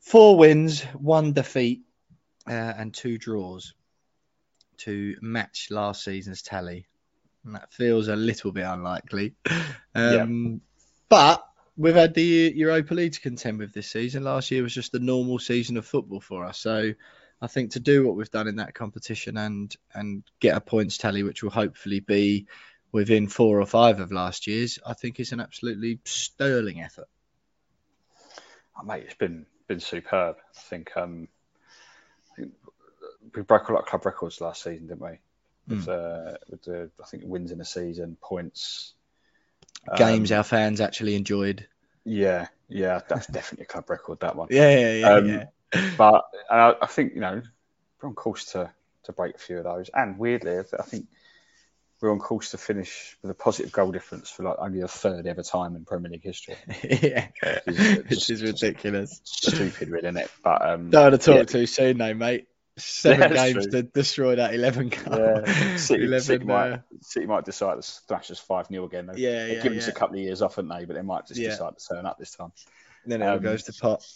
four wins, one defeat, uh, and two draws to match last season's tally. And that feels a little bit unlikely. Um, But we've had the Europa League to contend with this season. Last year was just a normal season of football for us. So I think to do what we've done in that competition and and get a points tally, which will hopefully be within four or five of last year's, I think is an absolutely sterling effort. Oh, mate, it's been been superb. I think um, I think we broke a lot of club records last season, didn't we? With, uh, with the I think wins in the season, points, Games Um, our fans actually enjoyed. Yeah, yeah, that's definitely a club record. That one. Yeah, yeah, yeah. Um, yeah. But uh, I think you know we're on course to to break a few of those. And weirdly, I think we're on course to finish with a positive goal difference for like only the third ever time in Premier League history. yeah. Which just- is ridiculous. Stupid, really, isn't it? But um, Don't want to talk yeah. too soon, though, mate. Seven Yeah, games true. to destroy that 11 goal. Yeah, City, 11, City, uh, might, City might decide to thrash us 5 0 again. They've, Yeah, yeah, given us a couple of years off, haven't they? But they might just Yeah. decide to turn up this time. And then it all Um, goes to pot.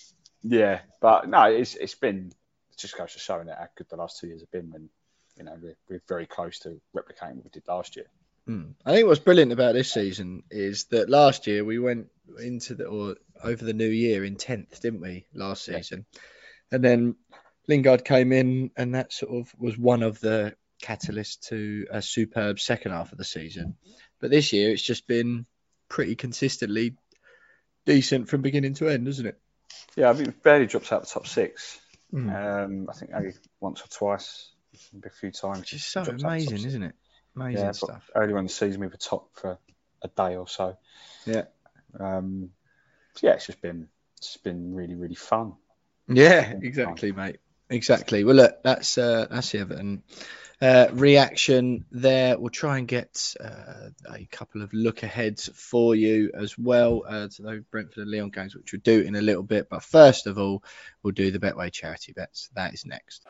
Yeah, but no, it's it's been it just goes to showing that how good the last two years have been when you know we're, we're very close to replicating what we did last year. Mm. I think what's brilliant about this season is that last year we went into the or over the new year in tenth, didn't we? Last Yeah. season, and then Lingard came in, and that sort of was one of the catalysts to a superb second half of the season. But this year, it's just been pretty consistently decent from beginning to end, isn't it? Yeah, I mean, we've barely dropped out the top six. Mm. Um, I think only once or twice, maybe a few times. It's so dropped out the top amazing, isn't it? Amazing Yeah, stuff. earlier in the season we were top for a day or so. Yeah. Um, yeah, it's just been it's been really really fun. Yeah, exactly, mate. Exactly. Well, look, that's uh, that's the Everton uh, reaction there. We'll try and get uh, a couple of look aheads for you as well uh, to those Brentford and Lyon games, which we'll do in a little bit. But first of all, we'll do the Betway charity bets. That is next.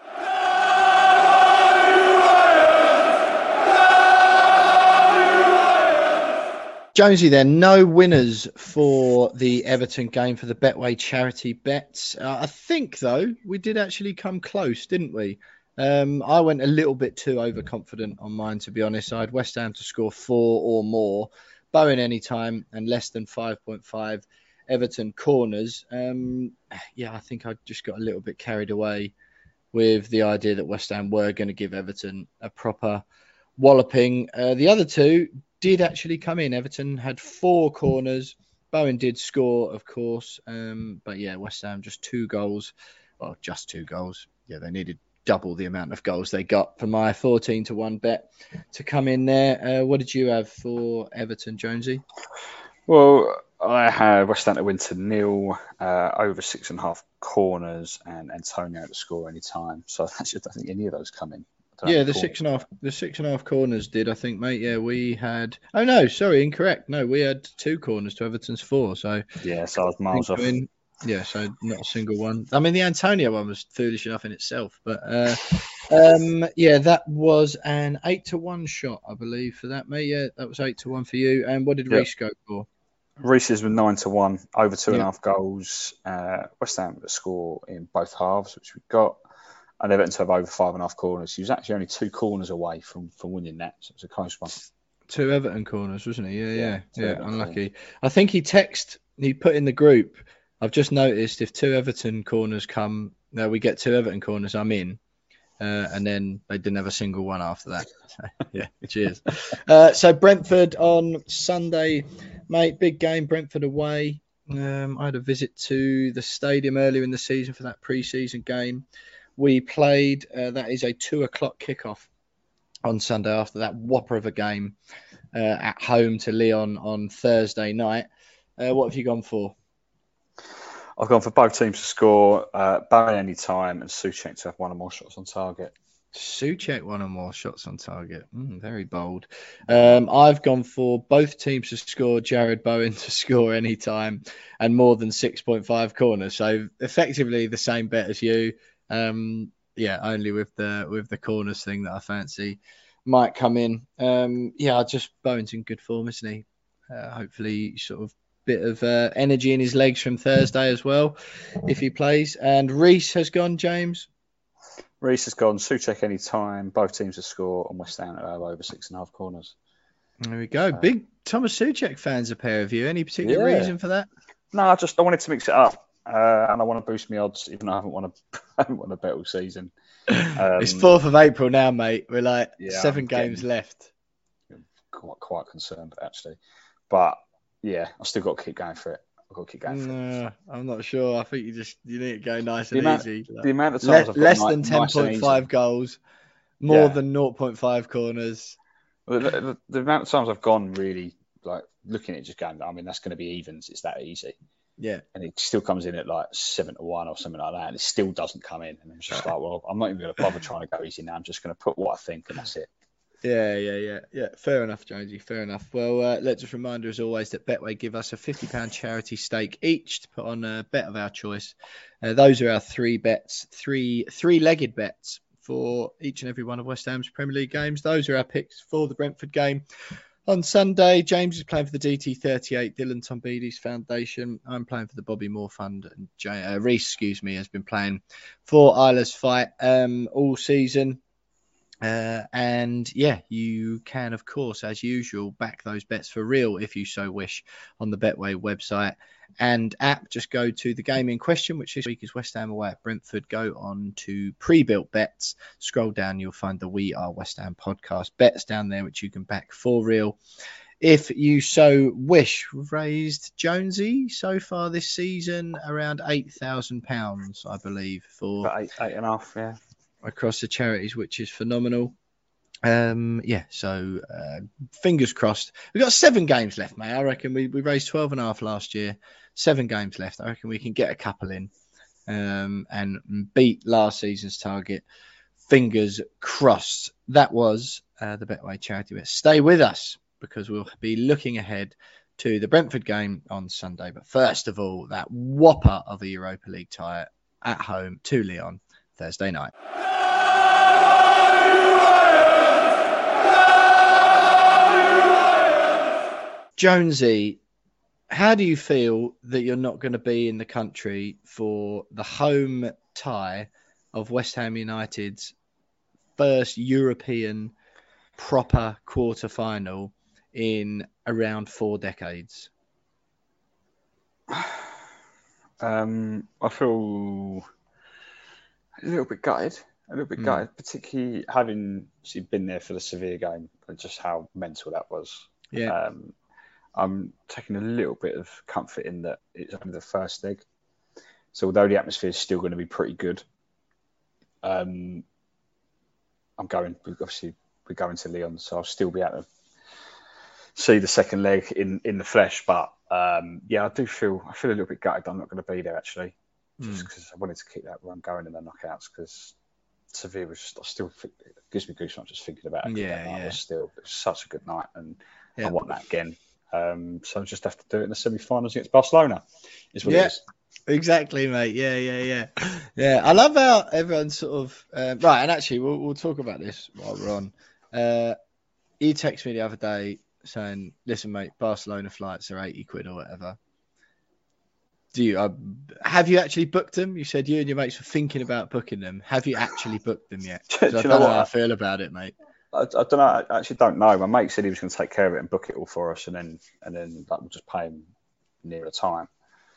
Jonesy, there no winners for the Everton game for the Betway charity bets. Uh, I think though we did actually come close, didn't we? Um, I went a little bit too overconfident on mine, to be honest. I had West Ham to score four or more, Bowen anytime, and less than 5.5 Everton corners. Um, yeah, I think I just got a little bit carried away with the idea that West Ham were going to give Everton a proper walloping. Uh, the other two did actually come in. Everton had four corners. Bowen did score, of course. Um, but yeah, West Ham just two goals. Well, just two goals. Yeah, they needed double the amount of goals they got for my 14 to 1 bet to come in there. Uh, what did you have for Everton, Jonesy? Well, I had West Ham to win to nil, uh, over six and a half corners, and Antonio to score any time. So I just don't think any of those come in. Yeah, the six and a half, the six and a half corners did, I think, mate. Yeah, we had. Oh no, sorry, incorrect. No, we had two corners to Everton's four. So yeah, so I was miles off. In, yeah, so not a single one. I mean, the Antonio one was foolish enough in itself, but uh, um, yeah, that was an eight to one shot, I believe, for that, mate. Yeah, that was eight to one for you. And what did yep. Reese go for? Reese's with nine to one, over two yep. and a half goals. Uh, West Ham to score in both halves, which we got and Everton to have over five and a half corners. He was actually only two corners away from, from winning that, so it was a close one. Two Everton corners, wasn't he? Yeah, yeah, yeah. yeah unlucky. I think he text he put in the group. I've just noticed if two Everton corners come, no, we get two Everton corners. I'm in. Uh, and then they didn't have a single one after that. So, yeah, cheers. Uh, so Brentford on Sunday, mate. Big game. Brentford away. Um, I had a visit to the stadium earlier in the season for that pre-season game we played. Uh, that is a two o'clock kickoff on Sunday after that whopper of a game uh, at home to Lyon on Thursday night. Uh, what have you gone for? I've gone for both teams to score, uh, Barry any time, and Soucek to have one or more shots on target. Soucek one or more shots on target. Mm, very bold. Um, I've gone for both teams to score, Jarrod Bowen to score any time, and more than 6.5 corners. So effectively the same bet as you. Um, yeah, only with the with the corners thing that I fancy might come in. Um, yeah, just Bowen's in good form, isn't he? Uh, hopefully, sort of bit of uh, energy in his legs from Thursday as well, if he plays. And Reese has gone, James. Reese has gone. Soucek any time. Both teams to score, and West Ham have over six and a half corners. There we go. Uh, Big Thomas Soucek fans, a pair of you. Any particular yeah. reason for that? No, I just I wanted to mix it up uh, and I want to boost my odds, even though I haven't won a I haven't won a bet all season. Um, it's fourth of April now, mate. We're like yeah, 7 I'm games left. Quite quite concerned actually, but yeah, I've still got to keep going for it. I've got to keep going for no, it. I'm not sure. I think you just you need to go nice the and amount, easy. The amount of times Le- less than 10.5 nice goals, more yeah. than 0.5 corners. The, the, the amount of times I've gone really like looking at it, just going, I mean, that's going to be evens. It's that easy. Yeah. And it still comes in at like seven to one or something like that, and it still doesn't come in. And I'm just like, well, I'm not even going to bother trying to go easy now. I'm just going to put what I think, and that's it. Yeah, yeah, yeah, yeah. Fair enough, Jonesy. Fair enough. Well, uh, let's just reminder as always that Betway give us a fifty pound charity stake each to put on a bet of our choice. Uh, those are our three bets, three three-legged bets for each and every one of West Ham's Premier League games. Those are our picks for the Brentford game. On Sunday, James is playing for the DT38 Dylan Tombides Foundation. I'm playing for the Bobby Moore Fund, and Jay, uh, Reese, excuse me, has been playing for Isla's Fight um, all season. Uh, and yeah, you can, of course, as usual, back those bets for real if you so wish on the Betway website and app. Just go to the game in question, which this week is West Ham away at Brentford. Go on to pre-built bets. Scroll down, you'll find the We Are West Ham podcast bets down there, which you can back for real. If you so wish, we've raised Jonesy so far this season around eight thousand pounds, I believe, for About eight, eight and a half, yeah, across the charities, which is phenomenal. Um, yeah, so uh, fingers crossed. We've got seven games left, mate. I reckon we, we raised 12 and a half last year. Seven games left. I reckon we can get a couple in um, and beat last season's target fingers crossed. That was uh, the Betway charity bet. Stay with us because we'll be looking ahead to the Brentford game on Sunday. But first of all, that whopper of a Europa League tie at home to Lyon Thursday night. Jonesy, how do you feel that you're not going to be in the country for the home tie of West Ham United's first European proper quarter final in around four decades? Um, I feel a little bit gutted, a little bit Mm. gutted, particularly having obviously been there for the Sevilla game and just how mental that was. Yeah. Um, I'm taking a little bit of comfort in that it's only the first leg. So although the atmosphere is still going to be pretty good, um, I'm going. Obviously, we're going to Lyon, so I'll still be able to see the second leg in in the flesh. But um, yeah, I do feel I feel a little bit gutted. I'm not going to be there actually, just Mm. because I wanted to keep that run going in the knockouts. Because Sevilla was just, I still think, it gives me goosebumps just thinking about it. Yeah, yeah. was still it was such a good night, and Yeah. I want that again. Um, so I just have to do it in the semi-finals against Barcelona. Is what Yeah. it is. Exactly, mate. Yeah, yeah, yeah, yeah. I love how everyone sort of uh, right. And actually, we'll we'll talk about this while we're on. Uh, he texted me the other day saying, "Listen, mate, Barcelona flights are eighty quid or whatever." Do you uh, have you actually booked them? You said you and your mates were thinking about booking them. Have you actually booked them yet? Do I don't know know what? how I feel about it, mate. I, I don't know. I actually don't know. My mate said he was going to take care of it and book it all for us, and then and then like, we'll just pay him near a time.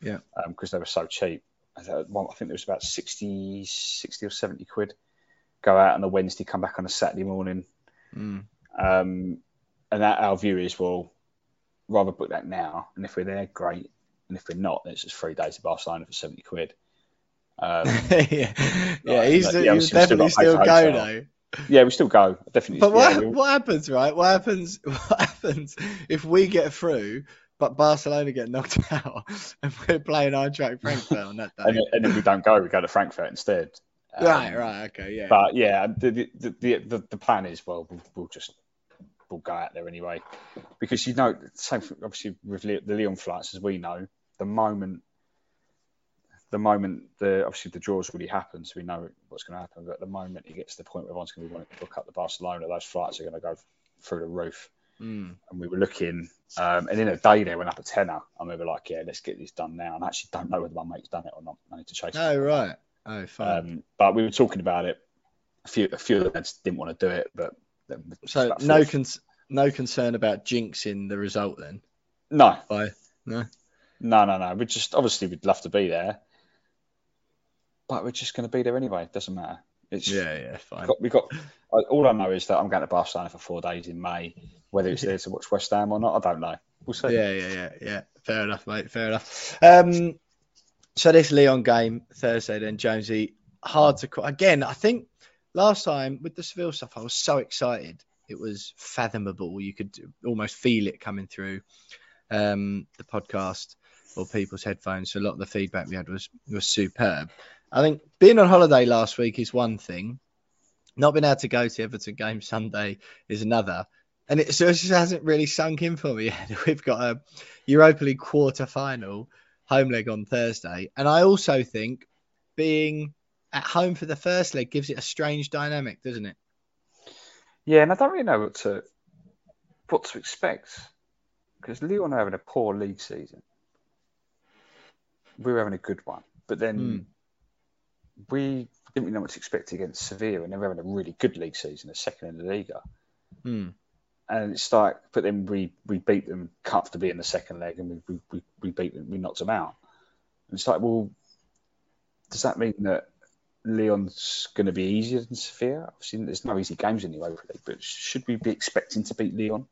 Yeah. Because they were so cheap. I, thought- well, I think there was about 60, 60 or seventy quid. Go out on a Wednesday, come back on a Saturday morning. Mm. Um, and that our view is well, rather book that now, and if we're there, great. And if we're not, then it's just three days to Barcelona for seventy quid. Um, yeah, yeah. He's, he's yeah, still definitely got to pay still for go though. yeah, we still go. Definitely. But yeah, what we'll- what happens, right? What happens? What happens if we get through, but Barcelona get knocked out, and we're playing Eintracht Frankfurt on that day? then- and if we don't go, we go to Frankfurt instead. Um, right, right, okay, yeah. But yeah, the the, the the the plan is well, we'll, we'll just we'll go out there anyway, because you know, same for, obviously with Le- the Lyon flights, as we know, the moment the moment the obviously the draws really happen, so we know what's going to happen. But at the moment it gets to the point where everyone's going to be wanting to book up the Barcelona, those flights are going to go through the roof. Mm. And we were looking, um, and in a day there went up a tenner, and we were like, yeah, let's get this done now. And I actually don't know whether my mate's done it or not. I need to chase. Oh, right. Oh, fine. Um, but we were talking about it. A few, a few of the lads didn't want to do it, but so no four- con- no concern about jinxing the result then. no, By no. No, no, no. We just obviously we'd love to be there, but we're just going to be there anyway. It doesn't matter. It's Yeah, yeah, fine. we got, we got. All I know is that I'm going to Barcelona for four days in May. Whether it's there to watch West Ham or not, I don't know. We'll see. Yeah, yeah, yeah, yeah. Fair enough, mate. Fair enough. Um, so this Lyon game Thursday, then Jonesy, hard to call. Again, I think last time with the Seville stuff, I was so excited. It was fathomable. You could almost feel it coming through um, the podcast or people's headphones. So a lot of the feedback we had was was superb. I think being on holiday last week is one thing. Not being able to go to Everton game Sunday is another. And it, so it just hasn't really sunk in for me yet. We've got a Europa League quarter final home leg on Thursday. And I also think being at home for the first leg gives it a strange dynamic, doesn't it? Yeah, and I don't really know what to what to expect because Lyon are having a poor league season. We were having a good one, but then Hmm. we didn't really know what to expect against Sevilla, and they were having a really good league season, the second in the Liga. Hmm. And it's like, but then we, we beat them comfortably in the second leg, and we, we, we, beat them, we knocked them out. And it's like, well, does that mean that Lyon's going to be easier than Sevilla? Obviously, there's no easy games in the Europa League, but should we be expecting to beat Lyon?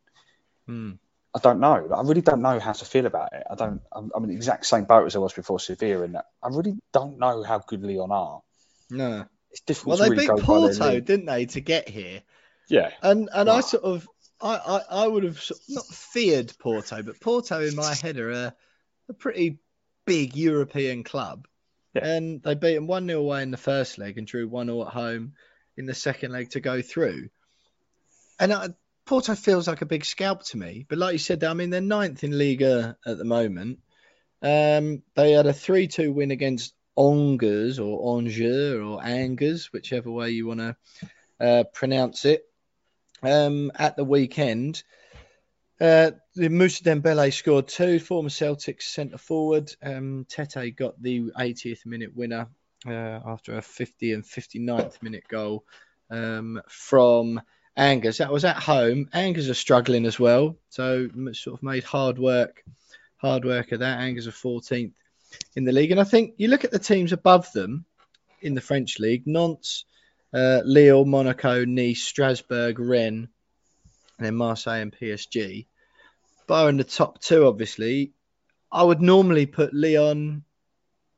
Hmm. I don't know. I really don't know how to feel about it. I don't. I'm, I'm in the exact same boat as I was before Sevilla, in that I really don't know how good Lyon are. No. It's difficult Well, they really beat Porto, didn't they, to get here? Yeah, And and I sort of I, I, I would have not feared Porto, but Porto in my head are a, a pretty big European club. Yeah. And they beat them 1 0 away in the first leg and drew 1 0 at home in the second leg to go through. And uh, Porto feels like a big scalp to me. But like you said, I mean, they're ninth in Liga at the moment. Um, they had a 3 2 win against Angers or Angers or Angers, whichever way you want to uh, pronounce it, um, at the weekend. Uh, the Moussa Dembele scored two. Former Celtics centre forward um, Tete got the 80th minute winner uh, after a 50 and 59th minute goal um, from Angers. That was at home. Angers are struggling as well, so sort of made hard work, hard work of that. Angers are 14th in the league, and I think you look at the teams above them in the French league: Nantes, uh, Lille, Monaco, Nice, Strasbourg, Rennes, and then Marseille and PSG. In the top two, obviously, I would normally put Lyon.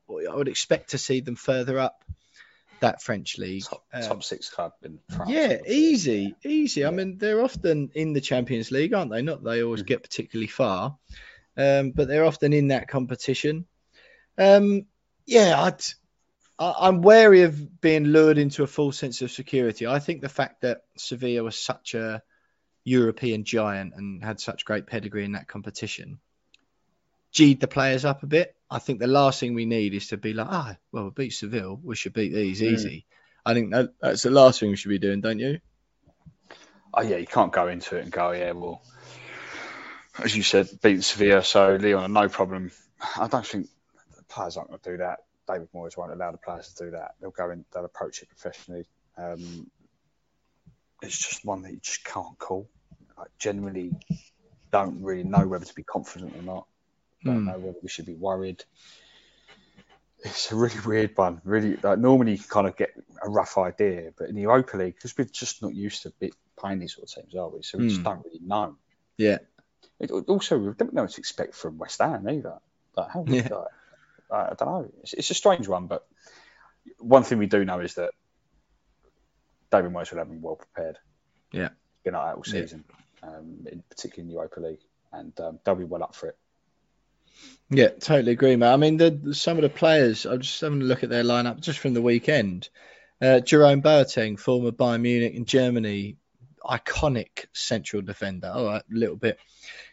I would expect to see them further up that French league. Top, um, top six club in France. Yeah, easy, easy. Yeah. I mean, they're often in the Champions League, aren't they? Not they always mm-hmm. get particularly far, um, but they're often in that competition. Um, yeah, I'd, I, am wary of being lured into a false sense of security. I think the fact that Sevilla was such a European giant and had such great pedigree in that competition G'd the players up a bit. I think the last thing we need is to be like, ah, oh, well, we beat Seville. We should beat these mm. easy. I think that, that's the last thing we should be doing, don't you? Oh, yeah, you can't go into it and go, yeah, well, as you said, beat Sevilla, so Lyon, no problem. I don't think the players aren't going to do that. David Moyes won't allow the players to do that. They'll go in, they'll approach it professionally. Um, it's just one that you just can't call. I generally, don't really know whether to be confident or not. Don't mm. know whether we should be worried. It's a really weird one. Really, like normally you kind of get a rough idea, but in the Europa League, because we're just not used to playing these sort of teams, are we? So we mm. just hmm. don't really know. Yeah. It, also, we don't know what to expect from West Ham either. Like, how, yeah. like, I don't know. It's, it's, a strange one, but one thing we do know is that David Moyes will have them well prepared. Yeah. Been like that all season, yeah. um, in, particularly in the Europa League, and um, they'll be well up for it. Yeah, totally agree, mate. I mean, the, some of the players, I'm just having a look at their lineup just from the weekend. Uh, Jerome Boateng, former Bayern Munich in Germany, iconic central defender. All right, a little bit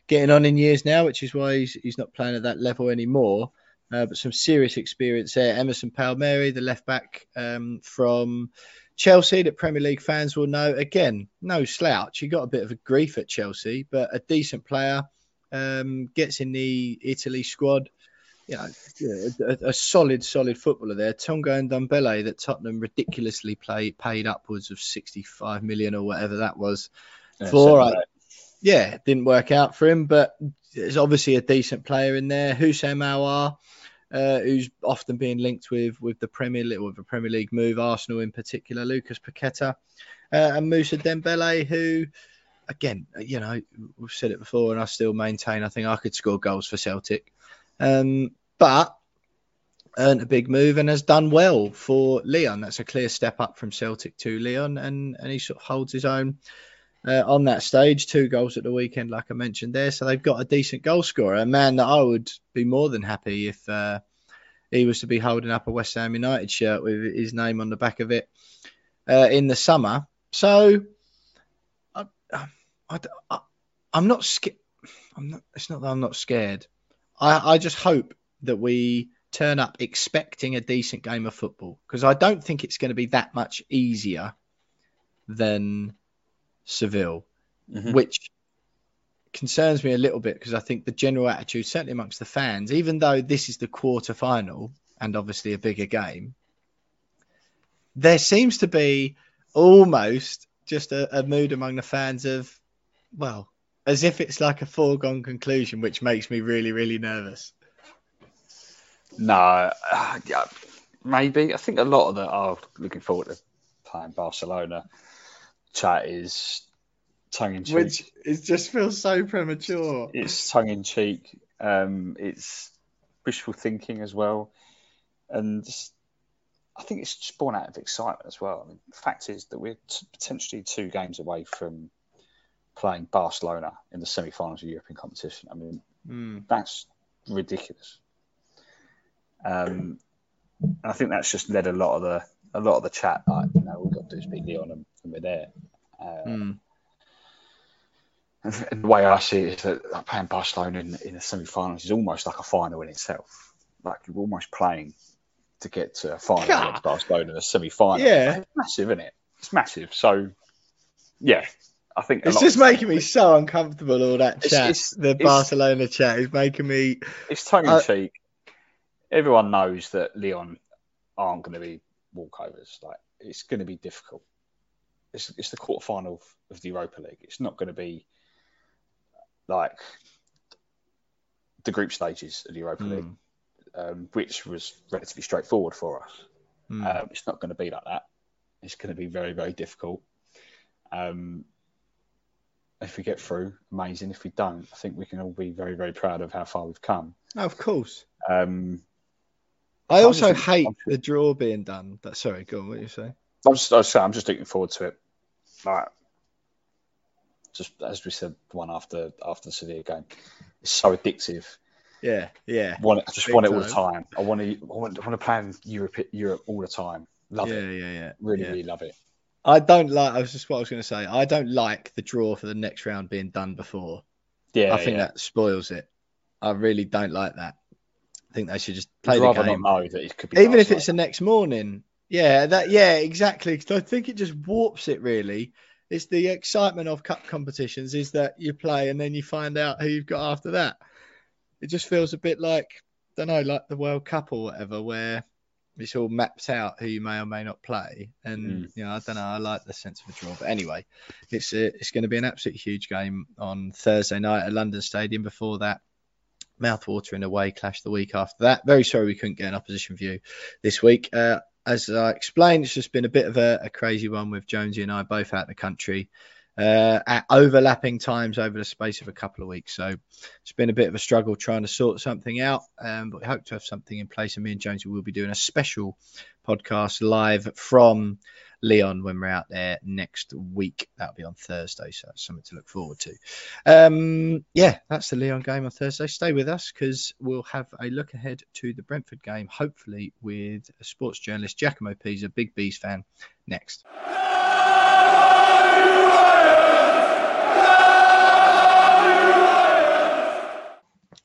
getting on in years now, which is why he's, he's not playing at that level anymore. Uh, but some serious experience there. Emerson Palmieri, the left back um, from Chelsea, that Premier League fans will know. Again, no slouch. He got a bit of a grief at Chelsea, but a decent player um, gets in the Italy squad. You know, a, a, solid, solid footballer there. Tanguy and Ndombele that Tottenham ridiculously play, paid upwards of 65 million or whatever that was yeah, for. Yeah, didn't work out for him, but there's obviously a decent player in there. Houssem Aouar, uh, who's often being linked with with the Premier League, with the Premier League move, Arsenal in particular. Lucas Paqueta uh, and Moussa Dembele, who again, you know, we've said it before, and I still maintain I think I could score goals for Celtic. Um, but earned a big move and has done well for Lyon. That's a clear step up from Celtic to Lyon, and, and he sort of holds his own uh, on that stage. Two goals at the weekend, like I mentioned there. So they've got a decent goal scorer, a man that I would be more than happy if uh, he was to be holding up a West Ham United shirt with his name on the back of it uh, in the summer. So I, I, am not scared. I'm not. It's not that I'm not scared. I, I just hope that we turn up expecting a decent game of football because I don't think it's going to be that much easier than Seville, mm-hmm. which concerns me a little bit because I think the general attitude, certainly amongst the fans, even though this is the quarter final and obviously a bigger game, there seems to be almost just a, a mood among the fans of well, as if it's like a foregone conclusion, which makes me really, really nervous. No, uh, yeah, maybe. I think a lot of the are oh, looking forward to playing Barcelona. Chat is tongue in cheek. Which it just feels so premature. It's tongue in cheek. Um, it's wishful thinking as well, and I think it's just born out of excitement as well. I mean, the fact is that we're t- potentially two games away from playing Barcelona in the semi-finals of European competition. I mean, mm. that's ridiculous. Um, and I think that's just led a lot of the a lot of the chat. Like, you know, we've got to do is beat Lyon, and, and we're there. Uh, Mm. and the way I see it is that like, playing Barcelona in, in the semi-finals is almost like a final in itself. Like you're almost playing to get to a final against Barcelona in a semi-final. Yeah. it's massive, isn't it? It's massive. So, yeah, I think It's just making me so uncomfortable. All that chat, it's- the it's- Barcelona chat, is making me. It's tongue in Uh, cheek. Everyone knows that Lyon aren't going to be walkovers. Like it's going to be difficult. It's it's the quarterfinal of, of the Europa League. It's not going to be like the group stages of the Europa League, um, which was relatively straightforward for us. Mm. Um, it's not going to be like that. It's going to be very very difficult. Um, if we get through, amazing. If we don't, I think we can all be very very proud of how far we've come. of course. Um, I also just- hate the draw being done. But sorry, go on. What you say? I'm just, I was saying, I'm just looking forward to it. Like, just as we said, the one after after the Sevilla game, it's so addictive. Yeah, yeah, I want it, I just Big want it all the time. time. I want to, I want, I want to play in Europe, Europe all the time. Love yeah, it, yeah, yeah. Yeah. Really, yeah. really love it. I don't like. I was just what I was going to say. I don't like the draw for the next round being done before. Yeah, I think yeah. that spoils it. I really don't like that. I think they should just play I'd the rather game, not know that it could be even if Barcelona. it's the next morning. Yeah, that. Yeah, exactly. I think it just warps it. Really, it's the excitement of cup competitions is that you play and then you find out who you've got after that. It just feels a bit like I don't know, like the World Cup or whatever, where it's all mapped out who you may or may not play. And you know, I don't know. I like the sense of a draw, but anyway, it's a, it's going to be an absolutely huge game on Thursday night at London Stadium. Before that, mouth-watering away clash the week after that. Very sorry we couldn't get an opposition view this week. Uh, as I explained, it's just been a bit of a, a crazy one with Jonesy and I both out of the country uh, at overlapping times over the space of a couple of weeks. So it's been a bit of a struggle trying to sort something out, um, but we hope to have something in place. And me and Jonesy will be doing a special podcast live from Lyon when we're out there next week. That'll be on Thursday, so that's something to look forward to. Um, yeah, that's the Lyon game on Thursday. Stay with us because we'll have a look ahead to the Brentford game, hopefully with a sports journalist Giacomo Pisa, big Bees fan, next.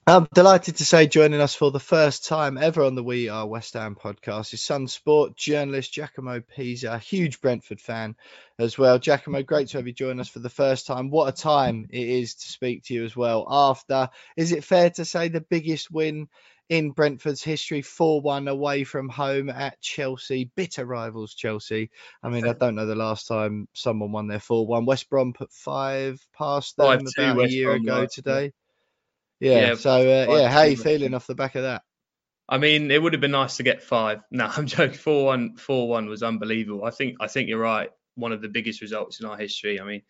I'm delighted to say joining us for the first time ever on the We Are West Ham podcast is Sun Sport journalist Giacomo Pisa, a huge Brentford fan as well. Giacomo, great to have you join us for the first time. What a time it is to speak to you as well. After, is it fair to say the biggest win in Brentford's history, 4 1 away from home at Chelsea, bitter rivals Chelsea? I mean, I don't know the last time someone won their 4 1. West Brom put five past them 5-2 about a West year Brom, ago today. Yeah, Yeah, so uh, yeah, how are you feeling off the back of that? I mean, it would have been nice to get five. No, I'm joking. Four one, four one was unbelievable. I think I think you're right. One of the biggest results in our history. I mean,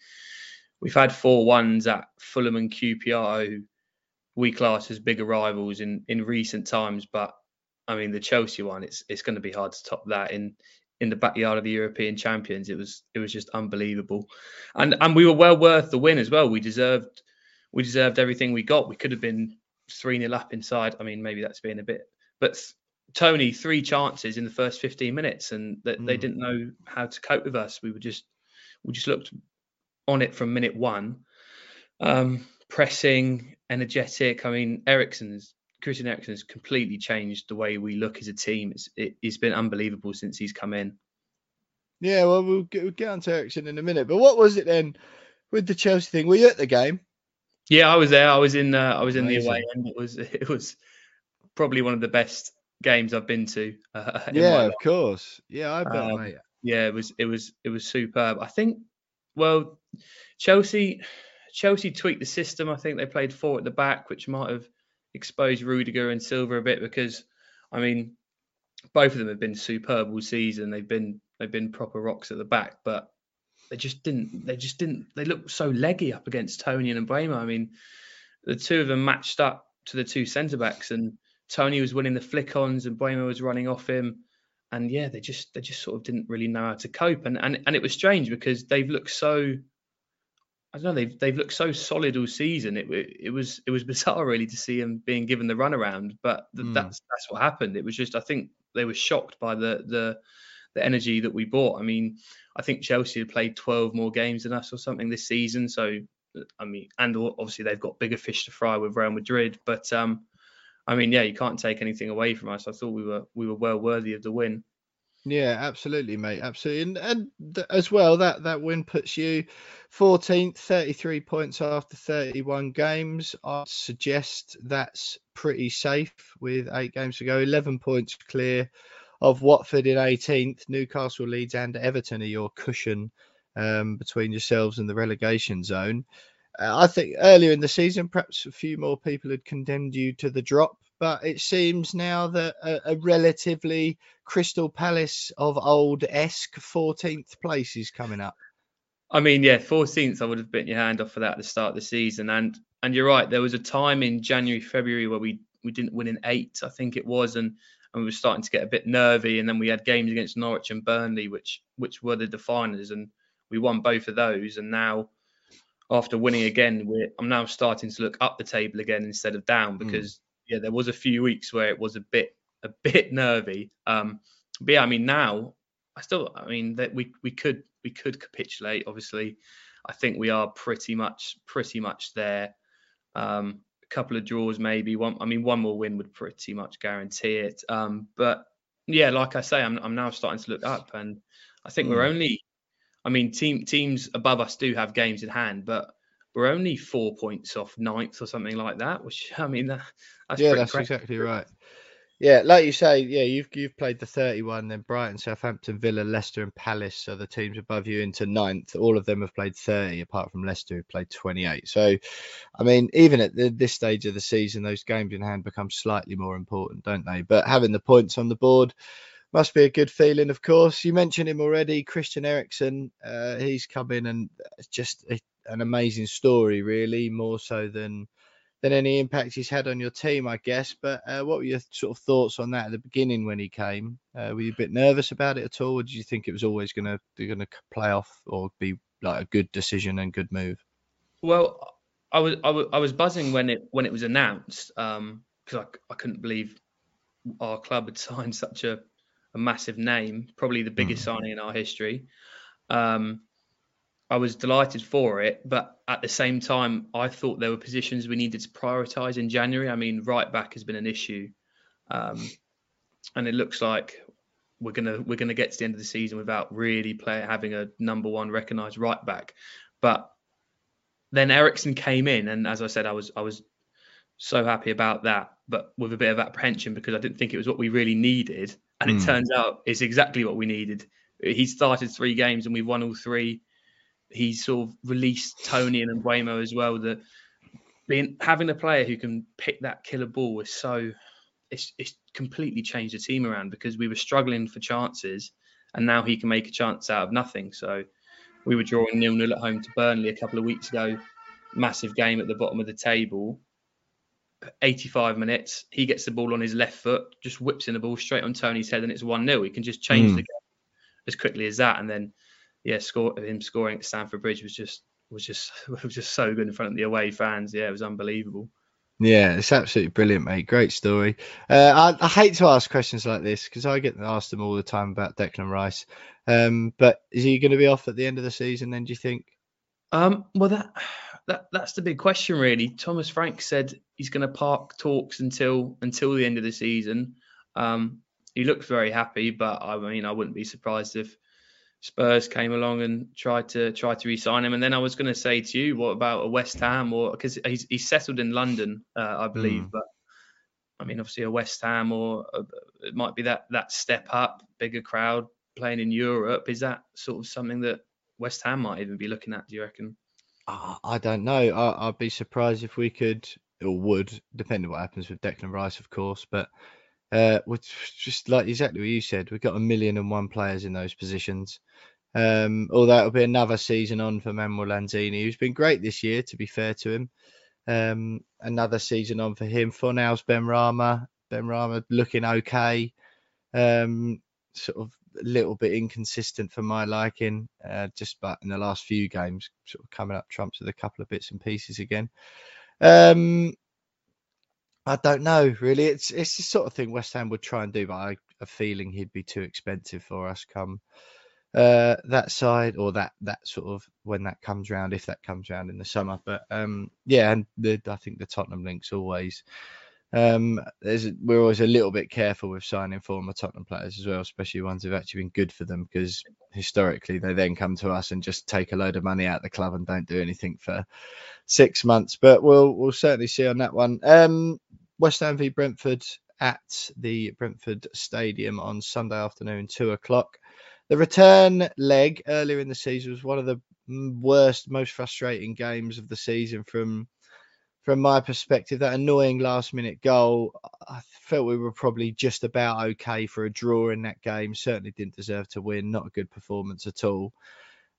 we've had four ones at Fulham and QPR, who we class as bigger rivals in in recent times. But I mean, the Chelsea one, it's it's going to be hard to top that in in the backyard of the European champions. It was it was just unbelievable, and and we were well worth the win as well. We deserved we deserved everything we got. We could have been three 0 up inside. I mean, maybe that's being a bit, but th- Toney three chances in the first 15 minutes, and that they Mm. didn't know how to cope with us. We were just we just looked on it from minute one, um, pressing, energetic. I mean, Eriksen's Christian Eriksen's completely changed the way we look as a team. It's it, it's been unbelievable since he's come in. Yeah, well, we'll get, we'll get on to Ericsson in a minute. But what was it then with the Chelsea thing? Were you at the game? Yeah, I was there. I was in. Uh, I was in the away end. It was. It was probably one of the best games I've been to. Uh, Yeah, of course. Yeah, I bet, Um, yeah, it was. It was. It was superb. I think. Well, Chelsea. Chelsea tweaked the system. I think they played four at the back, which might have exposed Rudiger and Silva a bit because, I mean, both of them have been superb all season. They've been they've been proper rocks at the back, but they just didn't. They just didn't. They looked so leggy up against Toney and Brahma. I mean, the two of them matched up to the two centre backs, and Toney was winning the flick ons, and Brahma was running off him. And yeah, they just they just sort of didn't really know how to cope, and and and it was strange because they've looked so. I don't know. They've they've looked so solid all season. It it was it was bizarre really to see them being given the runaround, but th- Mm. that's that's what happened. It was just I think they were shocked by the the the energy that we brought. I mean, I think Chelsea had played 12 more games than us or something this season. So, I mean, and obviously they've got bigger fish to fry with Real Madrid. But um, I mean, yeah, you can't take anything away from us. I thought we were we were well worthy of the win. Yeah, absolutely, mate. Absolutely, and, and th- as well that that win puts you 14th, 33 points after 31 games. I'd suggest that's pretty safe with eight games to go. 11 points clear of Watford in 18th. Newcastle, Leeds, and Everton are your cushion um, between yourselves and the relegation zone. Uh, I think earlier in the season, perhaps a few more people had condemned you to the drop but it seems now that a, a relatively Crystal Palace of old esque 14th place is coming up. I mean, yeah, 14th, I would have bitten your hand off for that at the start of the season. And and you're right, there was a time in January, February where we we didn't win in eight, I think it was, and and we were starting to get a bit nervy. And then we had games against Norwich and Burnley, which which were the definers, and we won both of those. And now, after winning again, we're I'm now starting to look up the table again instead of down hmm. because mm yeah, there was a few weeks where it was a bit a bit nervy. Um, but yeah, I mean now I still I mean that we we could we could capitulate. Obviously, I think we are pretty much pretty much there. Um, couple of draws maybe one. I mean one more win would pretty much guarantee it. Um, but yeah, like I say, I'm I'm now starting to look up, and I think mm. we're hmm. only. I mean, team teams above us do have games in hand, but we're only four points off ninth or something like that. Which I mean, that, that's yeah, that's exactly right. Yeah, like you say, yeah, you've you've played the 31, then Brighton, Southampton, Villa, Leicester, and Palace are the teams above you into ninth. All of them have played 30, apart from Leicester, who played 28. So, I mean, even at the, this stage of the season, those games in hand become slightly more important, don't they? But having the points on the board must be a good feeling, of course. You mentioned him already, Christian Eriksen. Uh, he's come in and just an amazing story, really, more so than than any impact he's had on your team, I guess. But uh, what were your sort of thoughts on that at the beginning when he came? Uh, were you a bit nervous about it at all, or did you think it was always going to going to play off or be like a good decision and good move? Well, I was I was, I was buzzing when it when it was announced because um, I, I couldn't believe our club had signed such a, a massive name, probably the biggest mm. signing in our history. Um, I was delighted for it, but at the same time, I thought there were positions we needed to prioritise in January. I mean, right back has been an issue, um, and it looks like we're gonna we're gonna get to the end of the season without really play, having a number one recognised right back. But then Eriksen came in, and as I said, I was I was so happy about that, but with a bit of apprehension because I didn't think it was what we really needed, and mm. it hmm. turns out it's exactly what we needed. He started three games and we've won all three he sort of released Toney and Mbeumo as well. That being having a player who can pick that killer ball was so it's it's completely changed the team around because we were struggling for chances, and now he can make a chance out of nothing. So we were drawing nil nil at home to Burnley a couple of weeks ago, massive game at the bottom of the table. 85 minutes, he gets the ball on his left foot, just whips in the ball straight on Toney's head, and it's 1 0. He can just change mm. the game as quickly as that. And then yeah, score him scoring at Stamford Bridge was just was just was just so good in front of the away fans. Yeah, it was unbelievable. Yeah, it's absolutely brilliant, mate. Great story. Uh, I, I, hate to ask questions like this because I get asked them all the time about Declan Rice. Um, but is he going to be off at the end of the season? Then do you think? Um, well, that that that's the big question, really. Thomas Frank said he's going to park talks until until the end of the season. Um, he looks very happy, but I mean, I wouldn't be surprised if Spurs came along and tried to try to re-sign him. And then I was going to say to you, what about a West Ham or because he's, he's settled in London, uh, I believe. Mm. But I mean, obviously a West Ham or a, it might be that that step up, bigger crowd playing in Europe. Is that sort of something that West Ham might even be looking at? Do you reckon? I don't know. I, would be surprised if we could or would, depending on what happens with Declan Rice, of course. But uh, which just like exactly what you said, we've got a million and one players in those positions. Um, although it'll be another season on for Manuel Lanzini, who's been great this year, to be fair to him. Um, another season on for him. Fornals Benrahma, Ben Rama looking okay. Um, sort of a little bit inconsistent for my liking, uh, just but in the last few games, sort of coming up trumps with a couple of bits and pieces again. Um, I don't know really. It's it's the sort of thing West Ham would try and do, but I a feeling he'd be too expensive for us come uh, that side or that that sort of when that comes round, if that comes round in the summer. But um, yeah, and the, I think the Tottenham links always. Um, we're always a little bit careful with signing former Tottenham players as well, especially ones who've actually been good for them, because historically they then come to us and just take a load of money out of the club and don't do anything for six months. But we'll we'll certainly see on that one. Um, West Ham v Brentford at the Brentford Stadium on Sunday afternoon, two o'clock. The return leg earlier in the season was one of the worst, most frustrating games of the season from from my perspective. That annoying last minute goal, I felt we were probably just about okay for a draw in that game. Certainly didn't deserve to win. Not a good performance at all.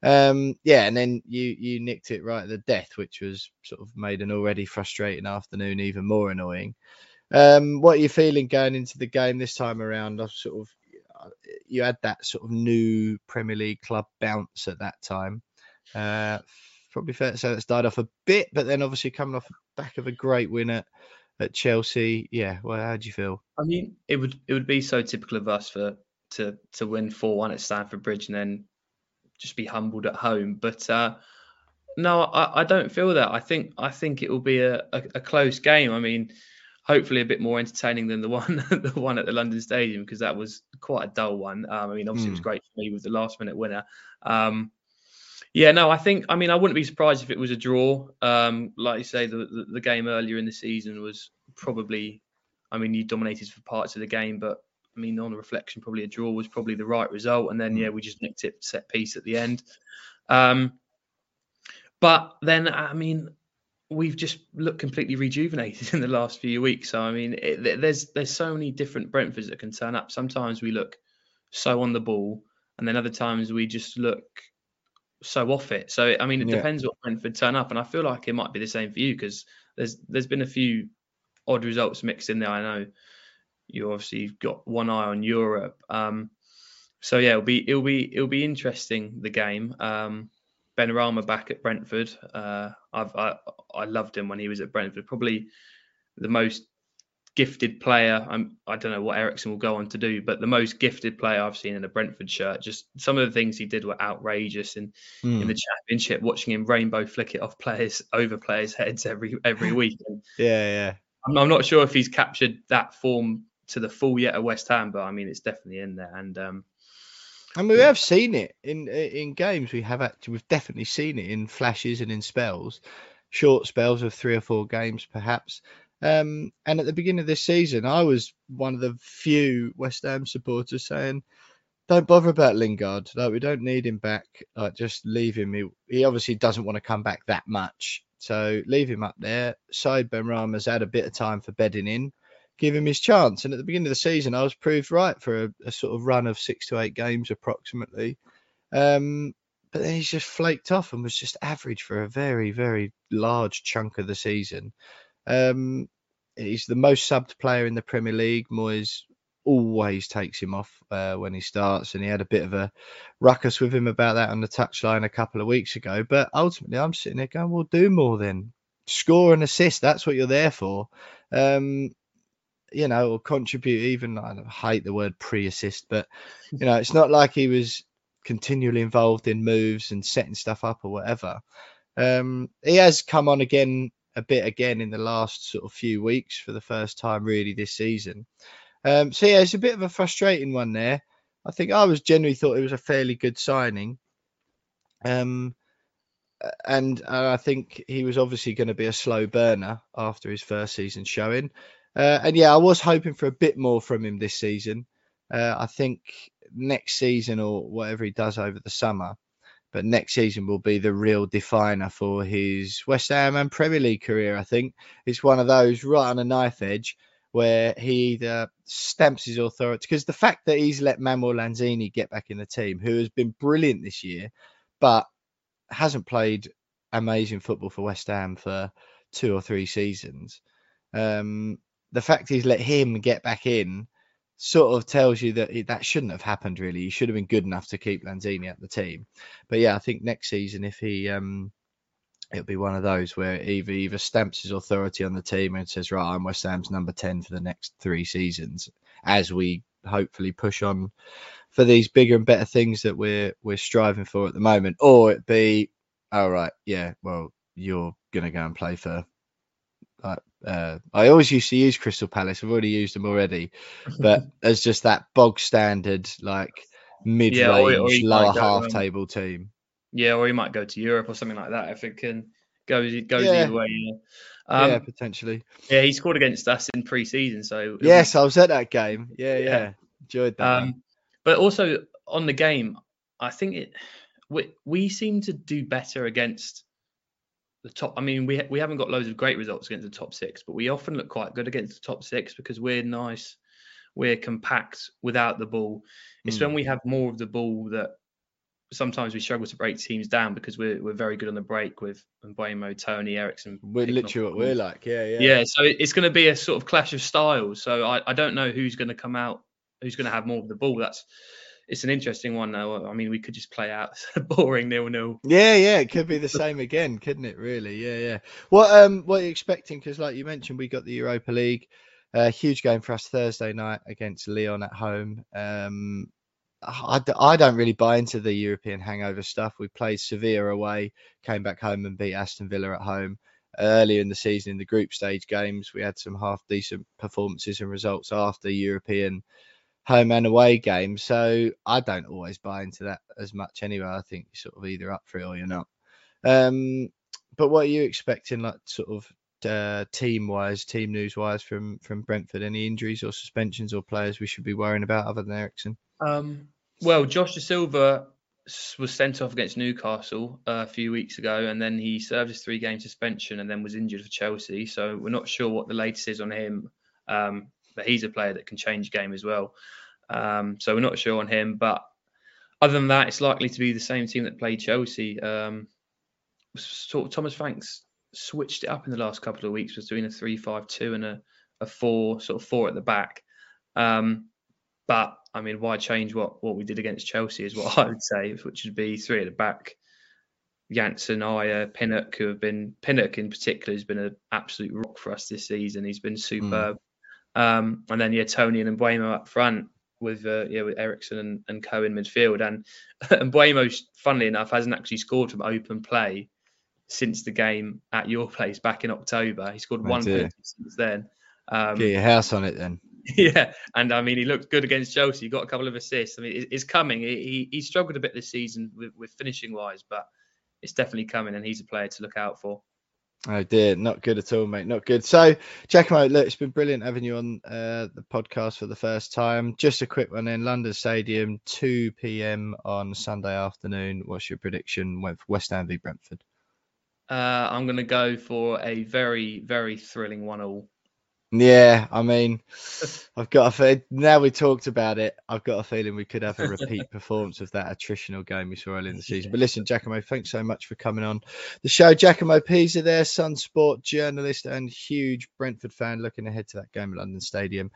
Um, yeah, and then you you nicked it right at the death, which was sort of made an already frustrating afternoon even more annoying. Um, what are you feeling going into the game this time around? I've sort of you had that sort of new Premier League club bounce at that time. Uh, probably fair to say that's died off a bit, but then obviously coming off the back of a great win at, at Chelsea. Yeah, well, how do you feel? I mean, it would it would be so typical of us for to to win four one at Stamford Bridge and then just be humbled at home. But uh, no, I, I don't feel that. I think I think it will be a, a, a close game. I mean, hopefully a bit more entertaining than the one the one at the London Stadium because that was quite a dull one. Um, I mean, obviously mm. it was hmm. great for me with the last minute winner. Um, yeah, no, I think I mean I wouldn't be surprised if it was a draw. Um, like you say, the, the, the game earlier in the season was probably, I mean, you dominated for parts of the game, but I mean, on reflection, probably a draw was probably the right result. And then yeah, hmm. we just nicked it set piece at the end. Um, but then I mean, we've just looked completely rejuvenated in the last few weeks. So I mean, it, there's there's so many different Brentfords that can turn up. Sometimes we look so on the ball, and then other times we just look so off it. So I mean, it yeah. depends what Brentford turn up, and I feel like it might be the same for you because there's there's been a few odd results mixed in there. I know you obviously you've got one eye on Europe. Um, so yeah, it'll be it'll be it'll be interesting the game. Um, Benrahma back at Brentford. Uh, I've, I I loved him when he was at Brentford. Probably the most gifted player. I'm, I don't know what Eriksen will go on to do, but the most gifted player I've seen in a Brentford shirt. Just some of the things he did were outrageous. And mm. in hmm. the championship, watching him rainbow flick it off players over players' heads every every week. And yeah, yeah. I'm, I'm, not sure if he's captured that form to the full yet at West Ham, but I mean it's definitely in there. And um, and we have seen it in in games. We have actually, we've definitely seen it in flashes and in spells, short spells of three or four games, perhaps. Um, and at the beginning of this season, I was one of the few West Ham supporters saying, "Don't bother about Lingard. Like we don't need him back. Like just leave him. He, he obviously doesn't want to come back that much, so leave him up there." Said Benrahma's had a bit of time for bedding in give him his chance. And at the beginning of the season, I was proved right for a, a sort of run of six to eight games approximately. Um, but then he's just flaked off and was just average for a very, very large chunk of the season. Um, he's the most subbed player in the Premier League. Moyes always takes him off uh, when he starts, and he had a bit of a ruckus with him about that on the touchline a couple of weeks ago. But ultimately, I'm sitting there going, "Well, do more then. Score and assist. That's what you're there for." Um, you know, or contribute even. I hate the word pre-assist, but you know, it's not like he was continually involved in moves and setting stuff up or whatever. Um, he has come on again a bit again in the last sort of few weeks for the first time really this season. Um, so yeah, it's a bit of a frustrating one there. I think I was generally thought it was a fairly good signing. Um, and, I think he was obviously going to be a slow burner after his first season showing. Uh, and yeah, I was hoping for a bit more from him this season. Uh, I think next season or whatever he does over the summer, but next season will be the real definer for his West Ham and Premier League career. I think it's one of those right on a knife edge where he either stamps his authority because the fact that he's let Manuel Lanzini get back in the team, who has been brilliant this year, but hasn't played amazing football for West Ham for two or three seasons. Um, the fact he's let him get back in sort of tells you that it, that shouldn't have happened. Really, he should have been good enough to keep Lanzini at the team. But yeah, I think next season if he um, it'll be one of those where either either stamps his authority on the team and says, right, I'm West Ham's number ten for the next three seasons, as we hopefully push on for these bigger and better things that we're we're striving for at the moment, or it be, all oh, right, yeah, well, you're gonna go and play for. Uh, uh, I always used to use Crystal Palace. I've already used them already, but as just that bog standard, like mid-range, yeah, lower half um, table team. Yeah, or he might go to Europe or something like that if it can go goes yeah. either way. Yeah. Um, yeah, potentially. Yeah, he scored against us in pre-season, so yes, I was at that game. Yeah, yeah, yeah. enjoyed that. Um, but also on the game, I think it we we seem to do better against the top. I mean, we we haven't got loads of great results against the top six, but we often look quite good against the top six because we're nice, we're compact without the ball. It's mm. when we have more of the ball that sometimes we struggle to break teams down because we're we're very good on the break with Mbeumo, Toney, Eriksen. We're literally what we're like, yeah, yeah. Yeah, so it's going to be a sort of clash of styles. So I, I don't know who's going to come out, who's going to have more of the ball. That's it's an interesting one though. I mean, we could just play out boring nil nil. Yeah, yeah, it could be the same again, couldn't it? Really, yeah, yeah. What um, what are you expecting? Because like you mentioned, we got the Europa League. A uh, huge game for us Thursday night against Lyon at home. Um, I, I don't really buy into the European hangover stuff. We played Sevilla away, came back home and beat Aston Villa at home. Earlier in the season, in the group stage games, we had some half decent performances and results after European home and away games. So I don't always buy into that as much anyway. I think sort of either up for it or you're not. Um, but what are you expecting, like sort of uh, team wise, team news wise from from Brentford? Any injuries or suspensions or players we should be worrying about other than Eriksen? Um, well, Josh Dasilva was sent off against Newcastle uh, a few weeks ago, and then he served his three-game suspension, and then was injured for Chelsea. So we're not sure what the latest is on him, um, but he's a player that can change game as well. Um, so we're not sure on him, but other than that, it's likely to be the same team that played Chelsea. Um, sort of Thomas Frank's switched it up in the last couple of weeks, was doing a three-five-two and a, a four, sort of four at the back. Um, but I mean, why change what what we did against Chelsea is what I would say, which would be three at the back. Jansson, Ajer, Pinnock, who have been Pinnock in particular has been an absolute rock for us this season. He's been superb. Mm. Um, and then yeah, Toney and Mbeumo up front with uh, yeah with Eriksen and, and Co in midfield. And Mbeumo, funnily enough, hasn't actually scored from open play since the game at your place back in October. He scored one since then. Um, Get your house on it then. Yeah, and I mean he looked good against Chelsea. He got a couple of assists. I mean it's coming. He he struggled a bit this season with, with finishing wise, but it's definitely coming, and he's a player to look out for. Oh dear, not good at all, mate. Not good. So, check Giacomo, look, it's been brilliant having you on uh, the podcast for the first time. Just a quick one in London Stadium, 2 p.m. on Sunday afternoon. What's your prediction? Went West Ham v Brentford. Uh, I'm going to go for a very, very thrilling one-all. Yeah, I mean, I've got a fe- now we talked about it. I've got a feeling we could have a repeat performance of that attritional game we saw earlier in the season. But listen, Giacomo, thanks so much for coming on the show. Giacomo Pisa there, Sun Sport journalist and huge Brentford fan, looking ahead to that game at London Stadium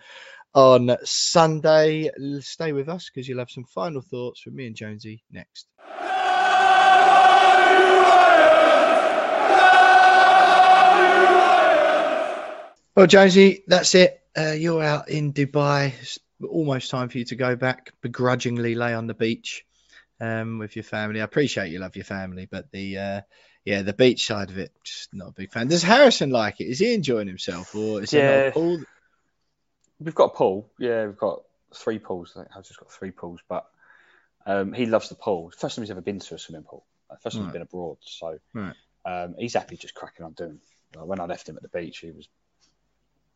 on Sunday. Stay with us because you'll have some final thoughts from me and Jonesy next. Well, Jonesy, that's it. Uh, you're out in Dubai. It's almost time for you to go back. Begrudgingly lay on the beach um, with your family. I appreciate you love your family, but the uh, yeah, the beach side of it, just not a big fan. Does Harrison like it? Is he enjoying himself, or is yeah. it not pool? We've got a pool. Yeah, we've got three pools. I think I've just got three pools, but um, he loves the pool. First time he's ever been to a swimming pool. First time right. he's been abroad, so right. um, he's happy just cracking on doing. when I left him at the beach, he was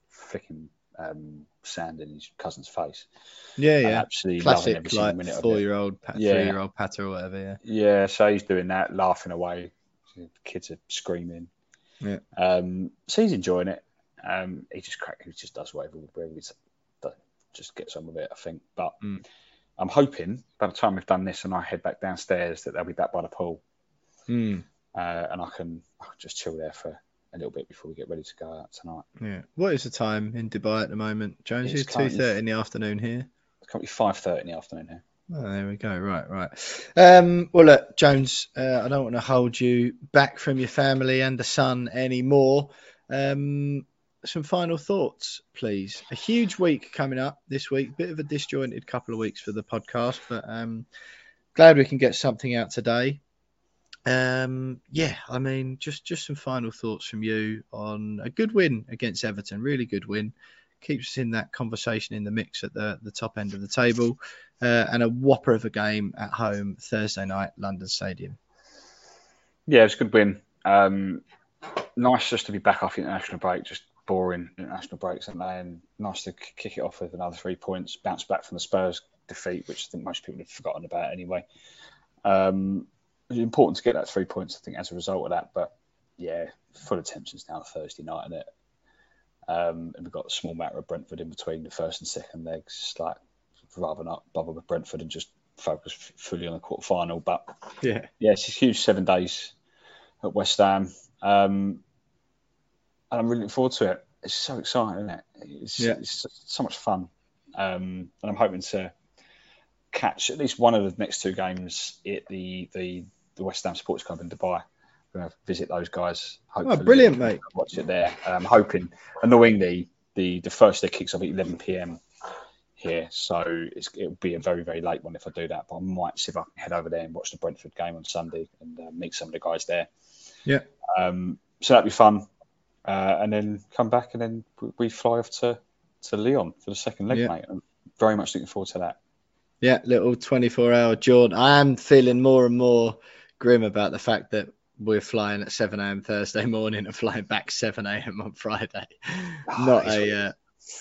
flicking um, sand in his cousin's face. Yeah, yeah. Absolutely classic, like four-year-old, yeah. three-year-old patter or whatever. Yeah. Yeah. So he's doing that, laughing away. The kids are screaming. Yeah. Um, so he's enjoying it. Um, he just crack, he just does whatever, whatever he's, just gets on with it, I think. But mm. I'm hoping by the time we've done this and I head back downstairs that they'll be back by the pool, mm. uh, and I can just chill there for a little bit before we get ready to go out tonight. Yeah. What is the time in Dubai at the moment, Jones? It's two thirty in the afternoon here. It's currently five thirty in the afternoon here. Oh, there we go. Right, right. Um, well, look, Jones, uh, I don't want to hold you back from your family and the son anymore. Um, some final thoughts, please. A huge week coming up this week. Bit of a disjointed couple of weeks for the podcast, but um, glad we can get something out today. Um, yeah, I mean, just just some final thoughts from you on a good win against Everton. Really good win. Keeps us in that conversation in the mix at the the top end of the table, uh, and a whopper of a game at home Thursday night, London Stadium. Yeah, it's a good win. Um, nice just to be back off international break. Just boring international breaks, aren't they? and nice to kick it off with another three points, bounce back from the Spurs defeat, which I think most people have forgotten about anyway. Um, it's important to get that three points, I think, as a result of that. But yeah, full attention's now Thursday night, and it. Um, and we've got a small matter of Brentford in between the first and second legs. Just like rather not bother with Brentford and just focus fully on the quarter final. But yeah, yeah, it's a huge seven days at West Ham. Um, and I'm really looking forward to it. It's so exciting, isn't it? It's, yeah. it's so much fun. Um, and I'm hoping to catch at least one of the next two games at the the, the West Ham Sports Club in Dubai. I'm going to visit those guys. Hopefully, oh, brilliant, mate! Watch it there. I'm hoping. Annoyingly, the the first day kicks off at 11 p.m. here, so it'll be a very very late one if I do that. But I might see if I can head over there and watch the Brentford game on Sunday and uh, meet some of the guys there. Yeah. Um, so that'd be fun, uh, and then come back and then we fly off to to Lyon for the second leg, yeah. mate. I'm very much looking forward to that. Yeah, little 24 hour jaunt. I am feeling more and more grim about the fact that we're flying at 7 a.m. Thursday morning and flying back 7 a.m. on Friday. Oh, not a uh,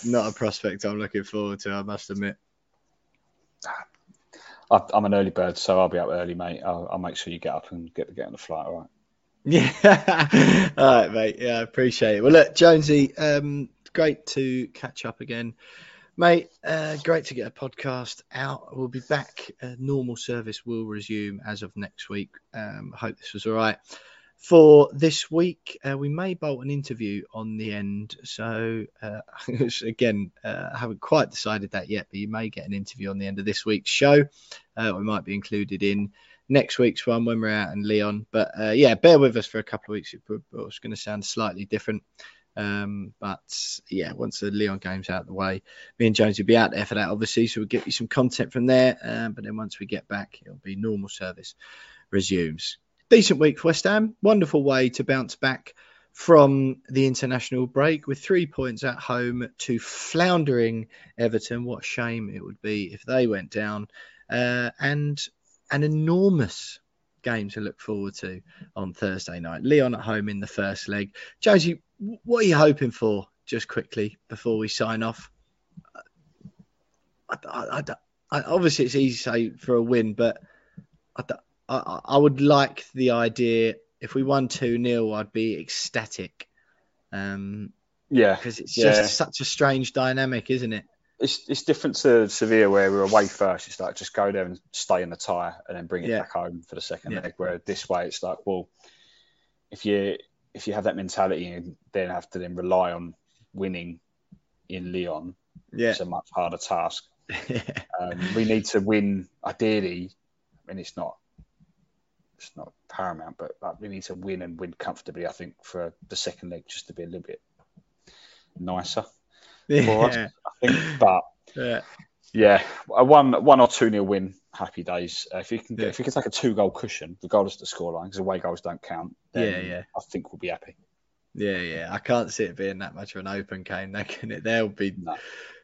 not a prospect I'm looking forward to. I must admit. I'm an early bird, so I'll be up early, mate. I'll, I'll make sure you get up and get get on the flight. All right. Yeah. all right, mate. Yeah, I appreciate it. Well, look, Jonesy, um, great to catch up again. Mate, uh, great to get a podcast out. We'll be back. Uh, normal service will resume as of next week. Um, I hope this was all right. For this week, uh, we may bolt an interview on the end. So, uh, again, uh, I haven't quite decided that yet, but you may get an interview on the end of this week's show. Uh, we might be included in next week's one when we're out in Lyon. But yeah, bear with us for a couple of weeks. It's going to sound slightly different. Um, but yeah, once the Lyon game's out of the way, me and Jones will be out there for that, obviously. So we'll get you some content from there. Um, but then once we get back, it'll be normal service resumes. Decent week for West Ham. Wonderful way to bounce back from the international break with three points at home to floundering Everton. What a shame it would be if they went down. Uh, and an enormous game to look forward to on Thursday night. Lyon at home in the first leg. Josie, what are you hoping for, just quickly, before we sign off? I, I, I, obviously, it's easy to say for a win, but I, would like the idea if we won 2 0, I'd be ecstatic. Um, yeah. Because it's just such a strange dynamic, isn't it? It's, it's different to Sevilla where we're away first. It's like just go there and stay in the tyre and then bring it yeah. back home for the second yeah. leg. Where this way, it's like, well, if you if you have that mentality and then have to then rely on winning in Lyon, yeah. it's a much harder task. um, we need to win ideally. I mean, it's not it's not paramount, but like, we need to win and win comfortably. I think for the second leg, just to be a little bit nicer yeah. I think, but yeah, yeah, a one one or two nil win happy days. Uh, if you can get, yeah. if you can take a two goal cushion, regardless of the scoreline, because away goals don't count. yeah, yeah. I think we'll be happy. Yeah, yeah. I can't see it being that much of an open game. They can it. They'll be no.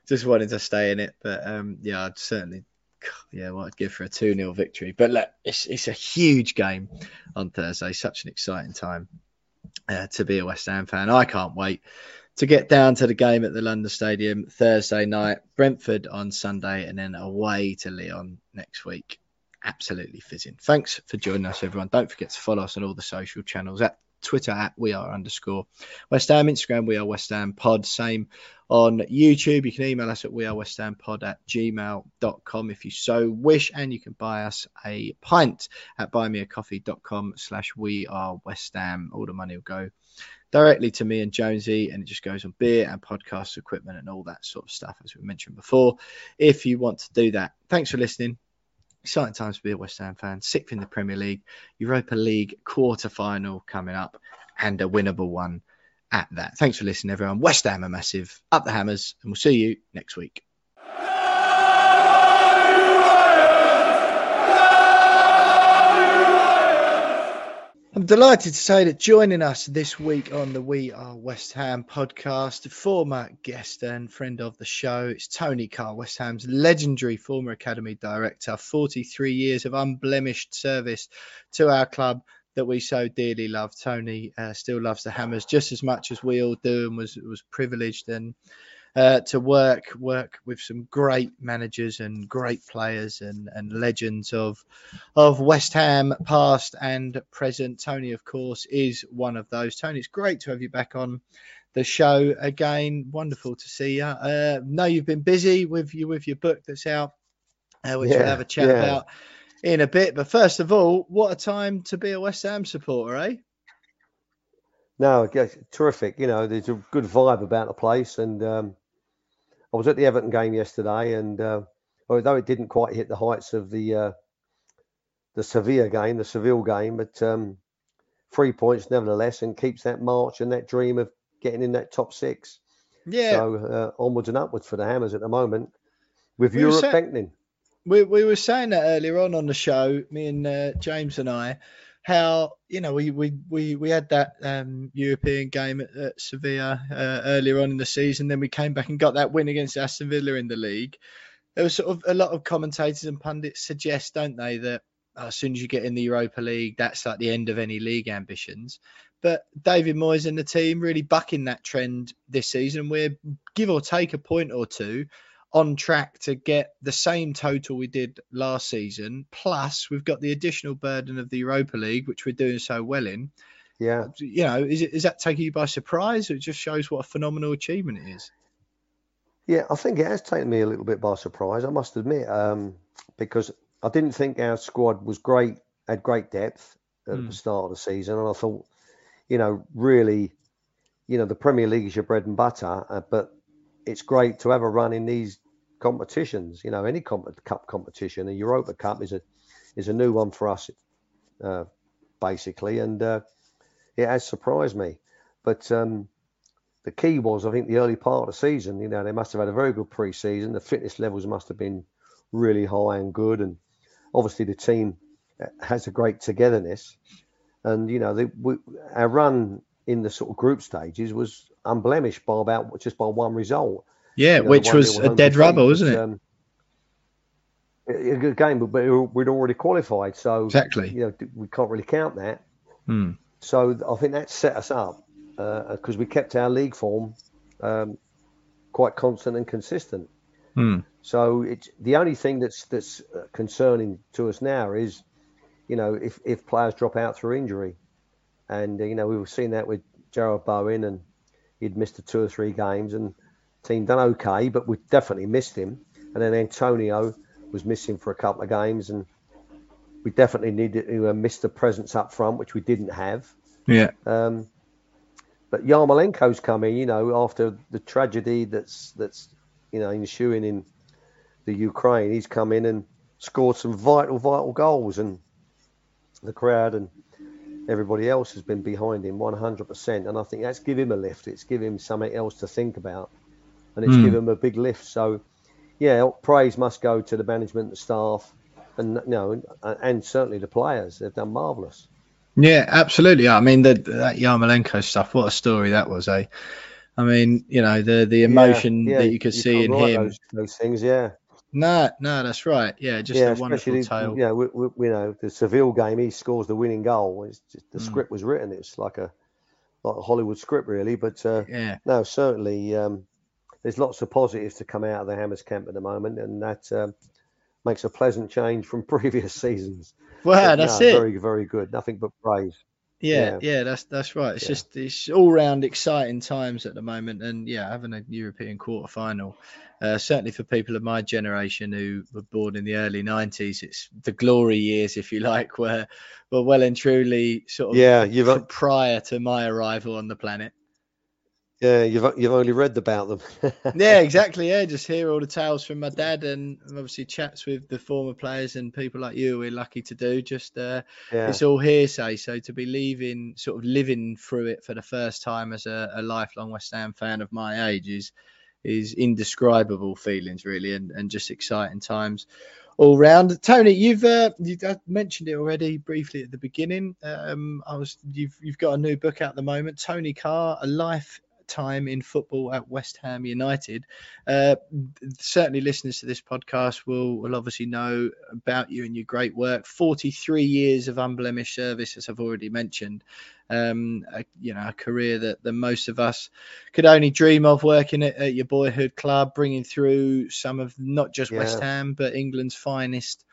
just wanting to stay in it. But um, yeah, I'd certainly. Yeah, what I'd give for a 2 0 victory. But look, it's, it's a huge game on Thursday. Such an exciting time uh, to be a West Ham fan. I can't wait to get down to the game at the London Stadium Thursday night, Brentford on Sunday, and then away to Lyon next week. Absolutely fizzing. Thanks for joining us, everyone. Don't forget to follow us on all the social channels at Twitter at we are underscore West Ham, Instagram we are West Ham pod. Same on YouTube. You can email us at we are West Ham pod at gmail.com if you so wish, and you can buy us a pint at buymeacoffee.com slash we are West Ham. All the money will go directly to me and Jonesy, and it just goes on beer and podcast equipment and all that sort of stuff, as we mentioned before. If you want to do that, thanks for listening. Exciting times to be a West Ham fan. Sixth in the Premier League, Europa League quarter final coming up, and a winnable one at that. Thanks for listening, everyone. West Ham are massive. Up the hammers, and we'll see you next week. I'm delighted to say that joining us this week on the We Are West Ham podcast, former guest and friend of the show, it's Tony Carr, West Ham's legendary former academy director, 43 years of unblemished service to our club that we so dearly love. Tony uh, still loves the Hammers just as much as we all do, and was was privileged and uh, to work work with some great managers and great players and, and legends of of West Ham past and present. Tony, of course, is one of those. Tony, it's great to have you back on the show again. Wonderful to see you. Uh, know you've been busy with you with your book that's out, uh, which Yeah, we'll have a chat yeah. about in a bit. But first of all, what a time to be a West Ham supporter, eh? No, terrific. You know, there's a good vibe about the place, and um, I was at the Everton game yesterday, and uh, although it didn't quite hit the heights of the uh, the Sevilla game, the Seville game, but um, three points nevertheless, and keeps that march and that dream of getting in that top six. Yeah, So uh, onwards and upwards for the Hammers at the moment, with We Europe sa- beckoning. we, we were saying that earlier on on the show, me and uh, James and I, how you know we we we, we had that um, European game at, at Sevilla uh, earlier on in the season, then we came back and got that win against Aston Villa in the league. There was sort of a lot of commentators and pundits suggest, don't they, that uh, as soon as you get in the Europa League, that's like the end of any league ambitions. But David Moyes and the team really bucking that trend this season. We're give or take a point or two on track to get the same total we did last season. Plus, we've got the additional burden of the Europa League, which we're doing so well in. Yeah. You know, is it is that taking you by surprise? Or it just shows what a phenomenal achievement it is. Yeah, I think it has taken me a little bit by surprise, I must admit, um, because I didn't think our squad was great, had great depth at Hmm. the start of the season. And I thought, you know, really, you know, the Premier League is your bread and butter, uh, but it's great to have a run in these competitions. You know, any comp- cup competition, the Europa Cup is a is a new one for us, uh, basically, and uh, it has surprised me. But um, the key was, I think, the early part of the season. You know, they must have had a very good pre-season. The fitness levels must have been really high and good, and obviously the team uh, has a great togetherness. And you know, the, we, our run in the sort of group stages was unblemished by about just by one result. Yeah, You know, which was a dead rubber, wasn't it? Um, a good game, but, but we'd already qualified, so Exactly. you know we can't really count that. Hmm. So I think that set us up because we kept our league form um, quite constant and consistent. Hmm. So it's the only thing that's that's uh, concerning to us now is, you know, if if players drop out through injury, and uh, you know we were seeing that with Jarrod Bowen and he'd missed the two or three games and team done okay, but we definitely missed him. And then Antonio was missing for a couple of games, and we definitely needed to uh, miss the presence up front, which we didn't have. Yeah. Um, but Yarmolenko's coming, you know, after the tragedy that's that's you know ensuing in the Ukraine. He's come in and scored some vital, vital goals, and the crowd and everybody else has been behind him 100%. And I think that's give him a lift. It's give him something else to think about, and it's Hmm. give him a big lift. So, yeah, praise must go to the management, the staff, and you know, and, and certainly the players. They've done marvelous. Yeah, absolutely. I mean, the, that Yarmolenko stuff, what a story that was, eh? I mean, you know, the the emotion Yeah, yeah, that you could see in him. Those, those things, yeah. No, no, that's right. Yeah, just yeah, a wonderful tale. you know, we, we, you know, the Seville game, he scores the winning goal. It's just, the Mm. script was written. It's like a like a Hollywood script, really. But uh, Yeah. no, certainly, um, there's lots of positives to come out of the Hammers camp at the moment, and that um, makes a pleasant change from previous seasons. Wow, But, that's no, it. Very, very good. Nothing but praise. Yeah, Yeah. yeah, that's that's right. It's Yeah. just it's all round exciting times at the moment, and yeah, having a European quarter final, uh, certainly for people of my generation who were born in the early '90s, it's the glory years, if you like, were were well and truly sort of Yeah, you've prior to my arrival on the planet. Yeah, you've you've only read about them. yeah, exactly. Yeah, just hear all the tales from my dad, and obviously chats with the former players and people like you. We're lucky to do. Just uh, yeah. it's all hearsay. So to be leaving, sort of living through it for the first time as a, a lifelong West Ham fan of my age is is indescribable feelings, really, and, and just exciting times all round. Tony, you've uh, you mentioned it already briefly at the beginning. Um, I was you've you've got a new book out at the moment, Tony Carr, a life time in football at West Ham United. Uh, certainly, listeners to this podcast will will obviously know about you and your great work. Forty three years of unblemished service, as I've already mentioned. Um, a, you know, a career that, that most of us could only dream of working at, at your boyhood club, bringing through some of not just yeah. West Ham but England's finest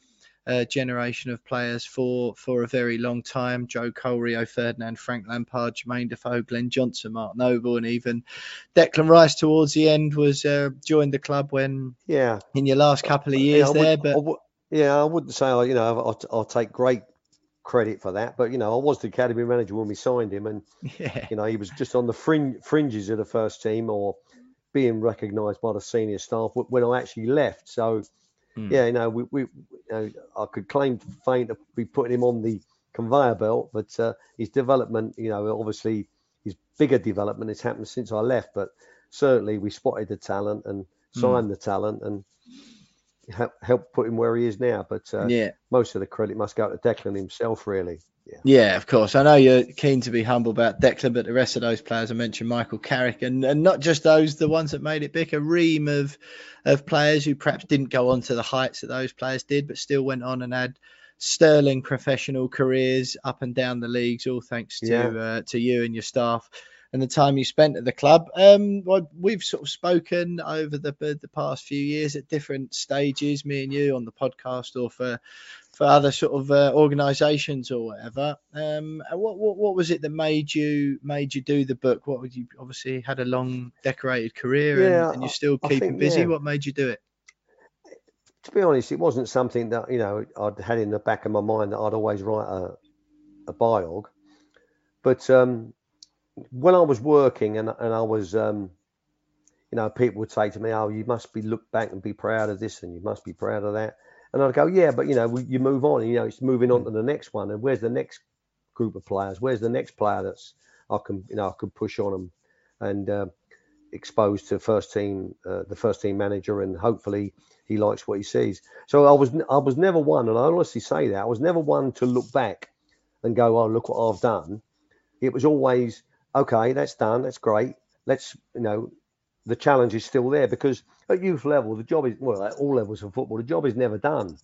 uh, generation of players for for a very long time. Joe Cole, Rio Ferdinand, Frank Lampard, Jermaine Defoe, Glenn Johnson, Mark Noble, and even Declan Rice towards the end was uh, joined the club when yeah in your last couple of years yeah, there. But I yeah, I wouldn't say you know I'll, I'll take great credit for that. But you know, I was the academy manager when we signed him, and yeah. you know, he was just on the fringe, fringes of the first team or being recognised by the senior staff when I actually left. So Mm. Yeah, you know, we, we you know, I could claim fame to be putting him on the conveyor belt, but uh, his development, you know, obviously his bigger development has happened since I left. But certainly we spotted the talent and hmm. signed mm. the talent and help, help put him where he is now. But uh, yeah, most of the credit must go to Declan himself, really. Yeah. yeah, of course. I know you're keen to be humble about Declan, but the rest of those players I mentioned, Michael Carrick, and, and not just those, the ones that made it big, a ream of of players who perhaps didn't go on to the heights that those players did, but still went on and had sterling professional careers up and down the leagues, all thanks to yeah. uh, to you and your staff and the time you spent at the club. Um, well, we've sort of spoken over the the past few years at different stages, me and you on the podcast or for for other sort of uh, organisations or whatever. Um, what, what what was it that made you made you do the book? What would you obviously had a long decorated career yeah, and, and, you're still keeping think, busy. Yeah. What made you do it? To be honest, it wasn't something that you know I'd had in the back of my mind that I'd always write a a biog, but um, when I was working and and I was um, you know people would say to me, "Oh, you must be look back and be proud of this, and you must be proud of that." And I'd go, "Yeah, but you know, you move on. You know, it's moving on to the next one. And where's the next group of players? Where's the next player that's I can you know I can push on them and uh, exposed to first team uh, the first team manager, and hopefully he likes what he sees." So I was I was never one, and I honestly say that I was never one to look back and go, "Oh, look what I've done." It was always okay, that's done, that's great. Let's, you know, the challenge is still there because at youth level, the job is, well, at all levels of football, the job is never done.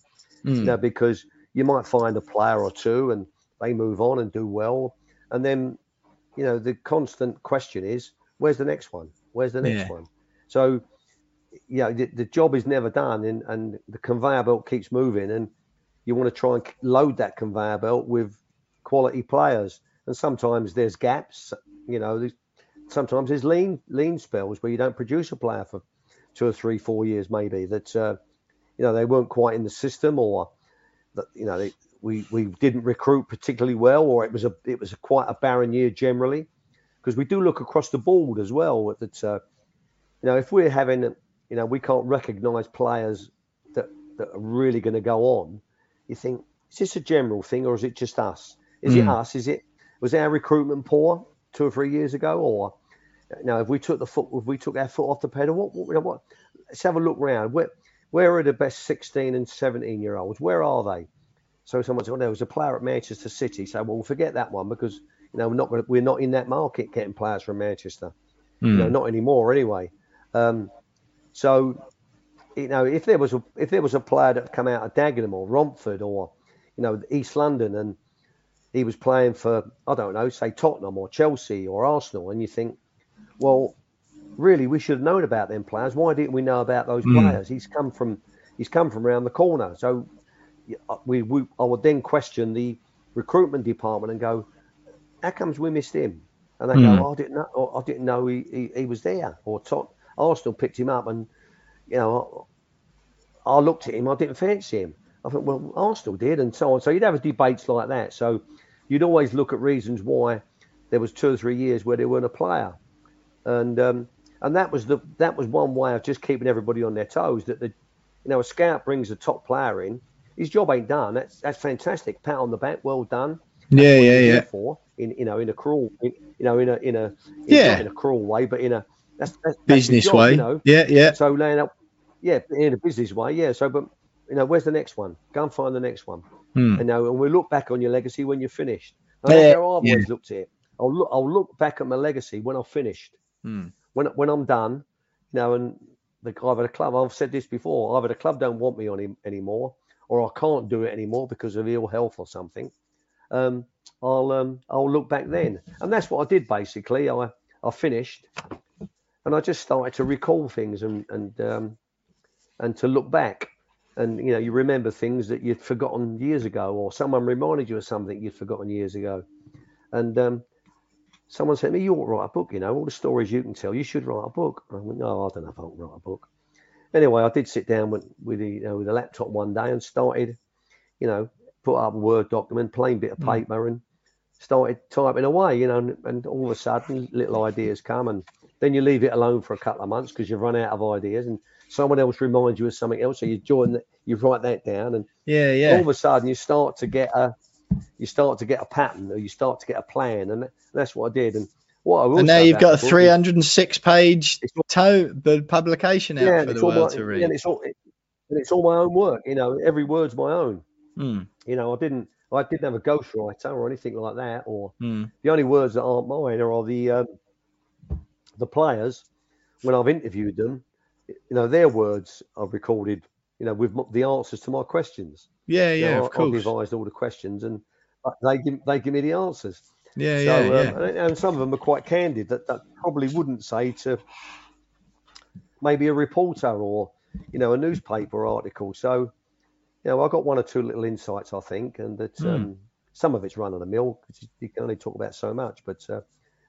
Mm. You know, because you might find a player or two and they move on and do well. And then, you know, the constant question is, where's the next one? Where's the next yeah. one? So, yeah, the, the, job is never done and, and the conveyor belt keeps moving and you want to try and load that conveyor belt with quality players. And sometimes there's gaps, you know, sometimes there's lean lean spells where you don't produce a player for two or three, four years maybe that uh, you know they weren't quite in the system or that you know they, we we didn't recruit particularly well or it was a it was a quite a barren year generally. Because we do look across the board as well that uh, you know if we're having you know we can't recognise players that that are really going to go on you think is this a general thing or is it just us? Is mm. it us? Is it was our recruitment poor two or three years ago, or you know, if we took the foot, if we took our foot off the pedal, what, what, what let's have a look round. Where, where are the best 16 and 17 year olds? Where are they? So someone said, well, there was a player at Manchester City. So, well, forget that one because, you know, we're not, gonna, we're not in that market getting players from Manchester. Mm. You know, hmm. not anymore anyway. Um, so, you know, if there was a, if there was a player that come out of Dagenham or Romford or, you know, East London and he was playing for, I don't know, say Tottenham or Chelsea or Arsenal, and you think, well, really, we should have known about them players. Why didn't we know about those mm. players? He's come from, he's come from around the corner. So we, we, I would then question the recruitment department and go, how comes we missed him? And they mm. go, oh, I didn't know, I didn't know he, he, he was there. Or Tot, Arsenal picked him up, and you know, I, I looked at him, I didn't fancy him. I thought, well, Arsenal did, and so on. So you'd have debates like that. So you'd always look at reasons why there was two or three years where there weren't a player. and um, and that was the that was one way of just keeping everybody on their toes. That the you know a scout brings a top player in, his job ain't done. That's that's fantastic. Pat on the back, well done. That's yeah, yeah, yeah. For in you know in a cruel, in, you know in a in a in, yeah in a cruel way, but in a that's, that's, that's business job, way. You know? Yeah, yeah. So laying up, yeah, in a business way, yeah. So, but you know, where's the next one? Go and find the next one. Hmm. And now, and we look back on your legacy when you're finished. And that's how I've always looked at it. I'll look, I'll look back at my legacy when I've finished. Hmm. When when I'm done, you know, and the either the club, I've said this before, either the club don't want me on him anymore, or I can't do it anymore because of ill health or something. Um, I'll um, I'll look back then, and that's what I did basically. I I finished, and I just started to recall things and and um, and to look back, and you know you remember things that you'd forgotten years ago, or someone reminded you of something you'd forgotten years ago, and um, someone said to me, "You ought to write a book. You know all the stories you can tell. You should write a book." I went, "No, I don't know if I can write a book." Anyway, I did sit down with with the, you know, with a laptop one day and started, you know, put up a word document, plain bit of Mm. paper, and started typing away. You know, and, and all of a sudden, little ideas come, and then you leave it alone for a couple of months because you've run out of ideas, and someone else reminds you of something else, so you join you write that down, and Yeah, all of a sudden you start to get a you start to get a pattern or you start to get a plan and that's what I did and what I And now you've got a the book is 306 page to- publication out yeah, for the world my, to and read. it's all it, and it's all my own work you know every word's my own Hmm, you know I didn't I didn't have a ghostwriter or anything like that or hmm. the only words that aren't mine are the um, the players when I've interviewed them you know their words I've recorded you know with the answers to my questions Yeah, You yeah, know, of I- I've course. devised all the questions and uh, they give they give me the answers Yeah, So, yeah, um, yeah. and, some of them are quite candid that, that probably wouldn't say to maybe a reporter or, you know, a newspaper article. So, you know, I got one or two little insights, I think, and that Hmm. um, some of it's run of the mill because you can only talk about so much. But uh,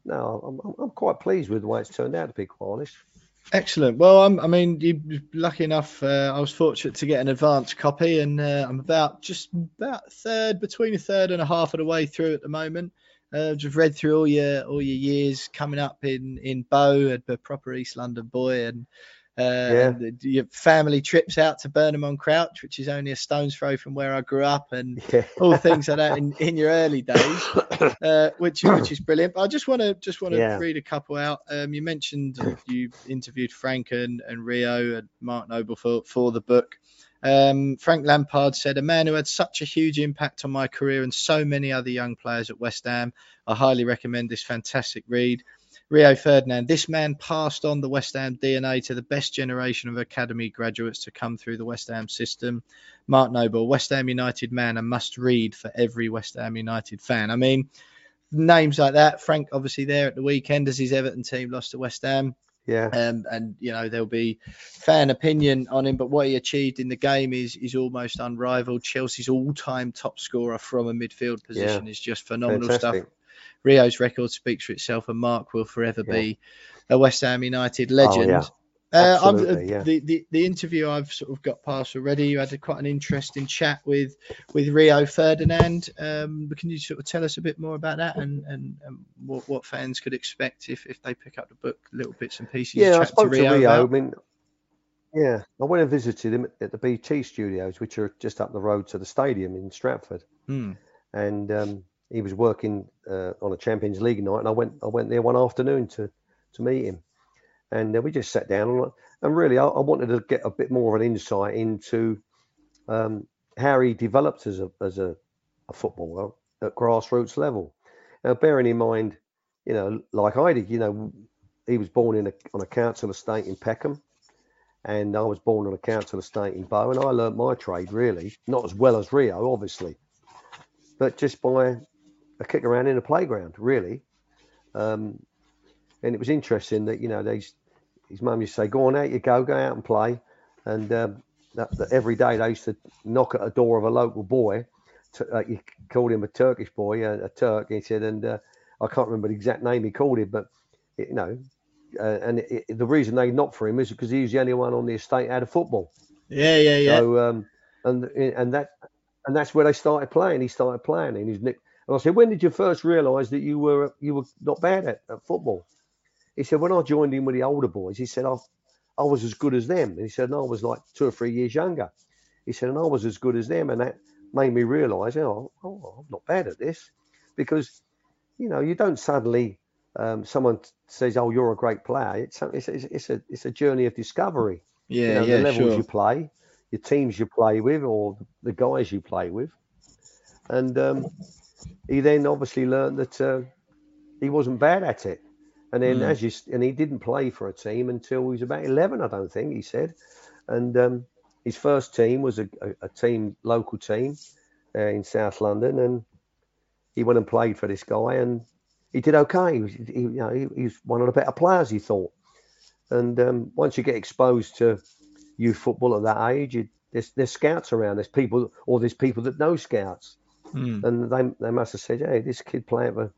no, I'm, I'm, I'm quite pleased with the way it's turned out, to be quite honest. Excellent. Well, I'm, I mean, you're lucky enough. Uh, I was fortunate to get an advance copy, and uh, I'm about just about third, between a third and a half of the way through at the moment. Uh, just read through all your all your years coming up in in Bow, a proper East London boy, and Yeah. and your family trips out to Burnham on Crouch, which is only a stone's throw from where I grew up, and Yeah. all things like that in, in your early days, uh, which which is brilliant. But I just want to just want to Yeah. read a couple out. Um, you mentioned you interviewed Frank and, and Rio and Mark Noble for for the book. Um, Frank Lampard said, "A man who had such a huge impact on my career and so many other young players at West Ham. I highly recommend this fantastic read." Rio Ferdinand, this man passed on the West Ham DNA to the best generation of academy graduates to come through the West Ham system. Mark Noble, West Ham United man, a must read for every West Ham United fan. I mean, names like that. Frank, obviously, there at the weekend as his Everton team lost to West Ham. Yeah. Um, and you know there'll be fan opinion on him, but what he achieved in the game is is almost unrivaled. Chelsea's all-time top scorer from a midfield position is just phenomenal stuff. Rio's record speaks for itself, and Mark will forever Yeah. be a West Ham United legend. yeah. Uh, Absolutely, yeah. the, the the interview I've sort of got past already. You had a, quite an interesting chat with with Rio Ferdinand. Um, but can you sort of tell us a bit more about that and and, and what, what fans could expect if, if they pick up the book, little bits and pieces? Yeah, I spoke to Rio. I about? mean, yeah, I went and visited him at the BT studios, which are just up the road to the stadium in Stratford. Hmm. and um, he was working uh, on a Champions League night, and I went I went there one afternoon to to meet him, and uh, we just sat down and, and really I, I wanted to get a bit more of an insight into um, how he developed as a as a, a footballer at grassroots level. Now, bearing in mind, you know, like I did, you know, he was born in a, on a council estate in Peckham. And I was born on a council estate in Bow, and I learnt my trade really, not as well as Rio, obviously, but just by a kick around in a playground, really. Um, and it was interesting that you know they, his mum used to say, "Go on out, you go, go out and play," and um, that, that every day they used to knock at a door of a local boy. To, uh, you called him a Turkish boy, a, a Turk. He said, and uh, I can't remember the exact name he called him, but you know, uh, and it, it- the reason they knocked for him is because he was the only one on the estate out of football. Yeah, yeah, yeah. So um, and and that and that's where they started playing. He started playing, and his nick. And I said, when did you first realise that you were you were not bad at, at football? he said when I joined in with the older boys, he said I, I was as good as them. And he said, and I was like two or three years younger. He said, and I was as good as them, and that made me realise, oh, oh, I'm not bad at this, because you know you don't suddenly um, someone says, oh, you're a great player. It's a, it's, a, it's a it's a journey of discovery. Yeah, you know, yeah, the levels sure. you play, your teams you play with, or the guys you play with, and um, he then obviously learned that uh, he wasn't bad at it. And then, Mm. as you and he didn't play for a team until he was about eleven, I don't think he said. And um, his first team was a, a, a team, local team uh, in South London, and he went and played for this guy, and he did okay. He was, he, you know, he, he was one of the better players, he thought. And um, once you get exposed to youth football at that age, you, there's, there's scouts around. There's people, or there's people that know scouts, Mm. and they they must have said, "Hey, this kid playing for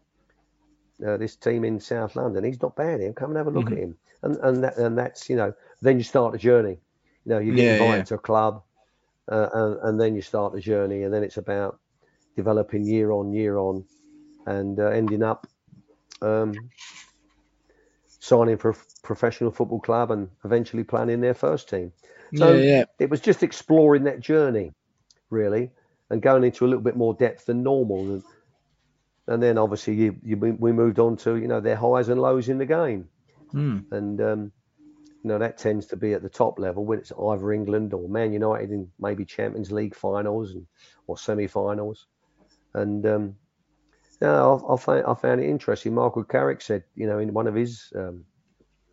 uh, this team in South London, he's not bad. Him, come and have a look Mhm. at him." And and that, and that's you know, then you start the journey. You know, you get Yeah, invited yeah. to a club, uh, and, and then you start the journey, and then it's about developing year on year on, and uh, ending up um, signing for a professional football club and eventually playing in their first team. So yeah, yeah. it was just exploring that journey, really, and going into a little bit more depth than normal. And, and then obviously you, you, we moved on to you know their highs and lows in the game, Mm. and um, you know that tends to be at the top level when it's either England or Man United in maybe Champions League finals and or semi-finals. And um, yeah, I, I, found, I found it interesting. Michael Carrick said, you know, in one of his um,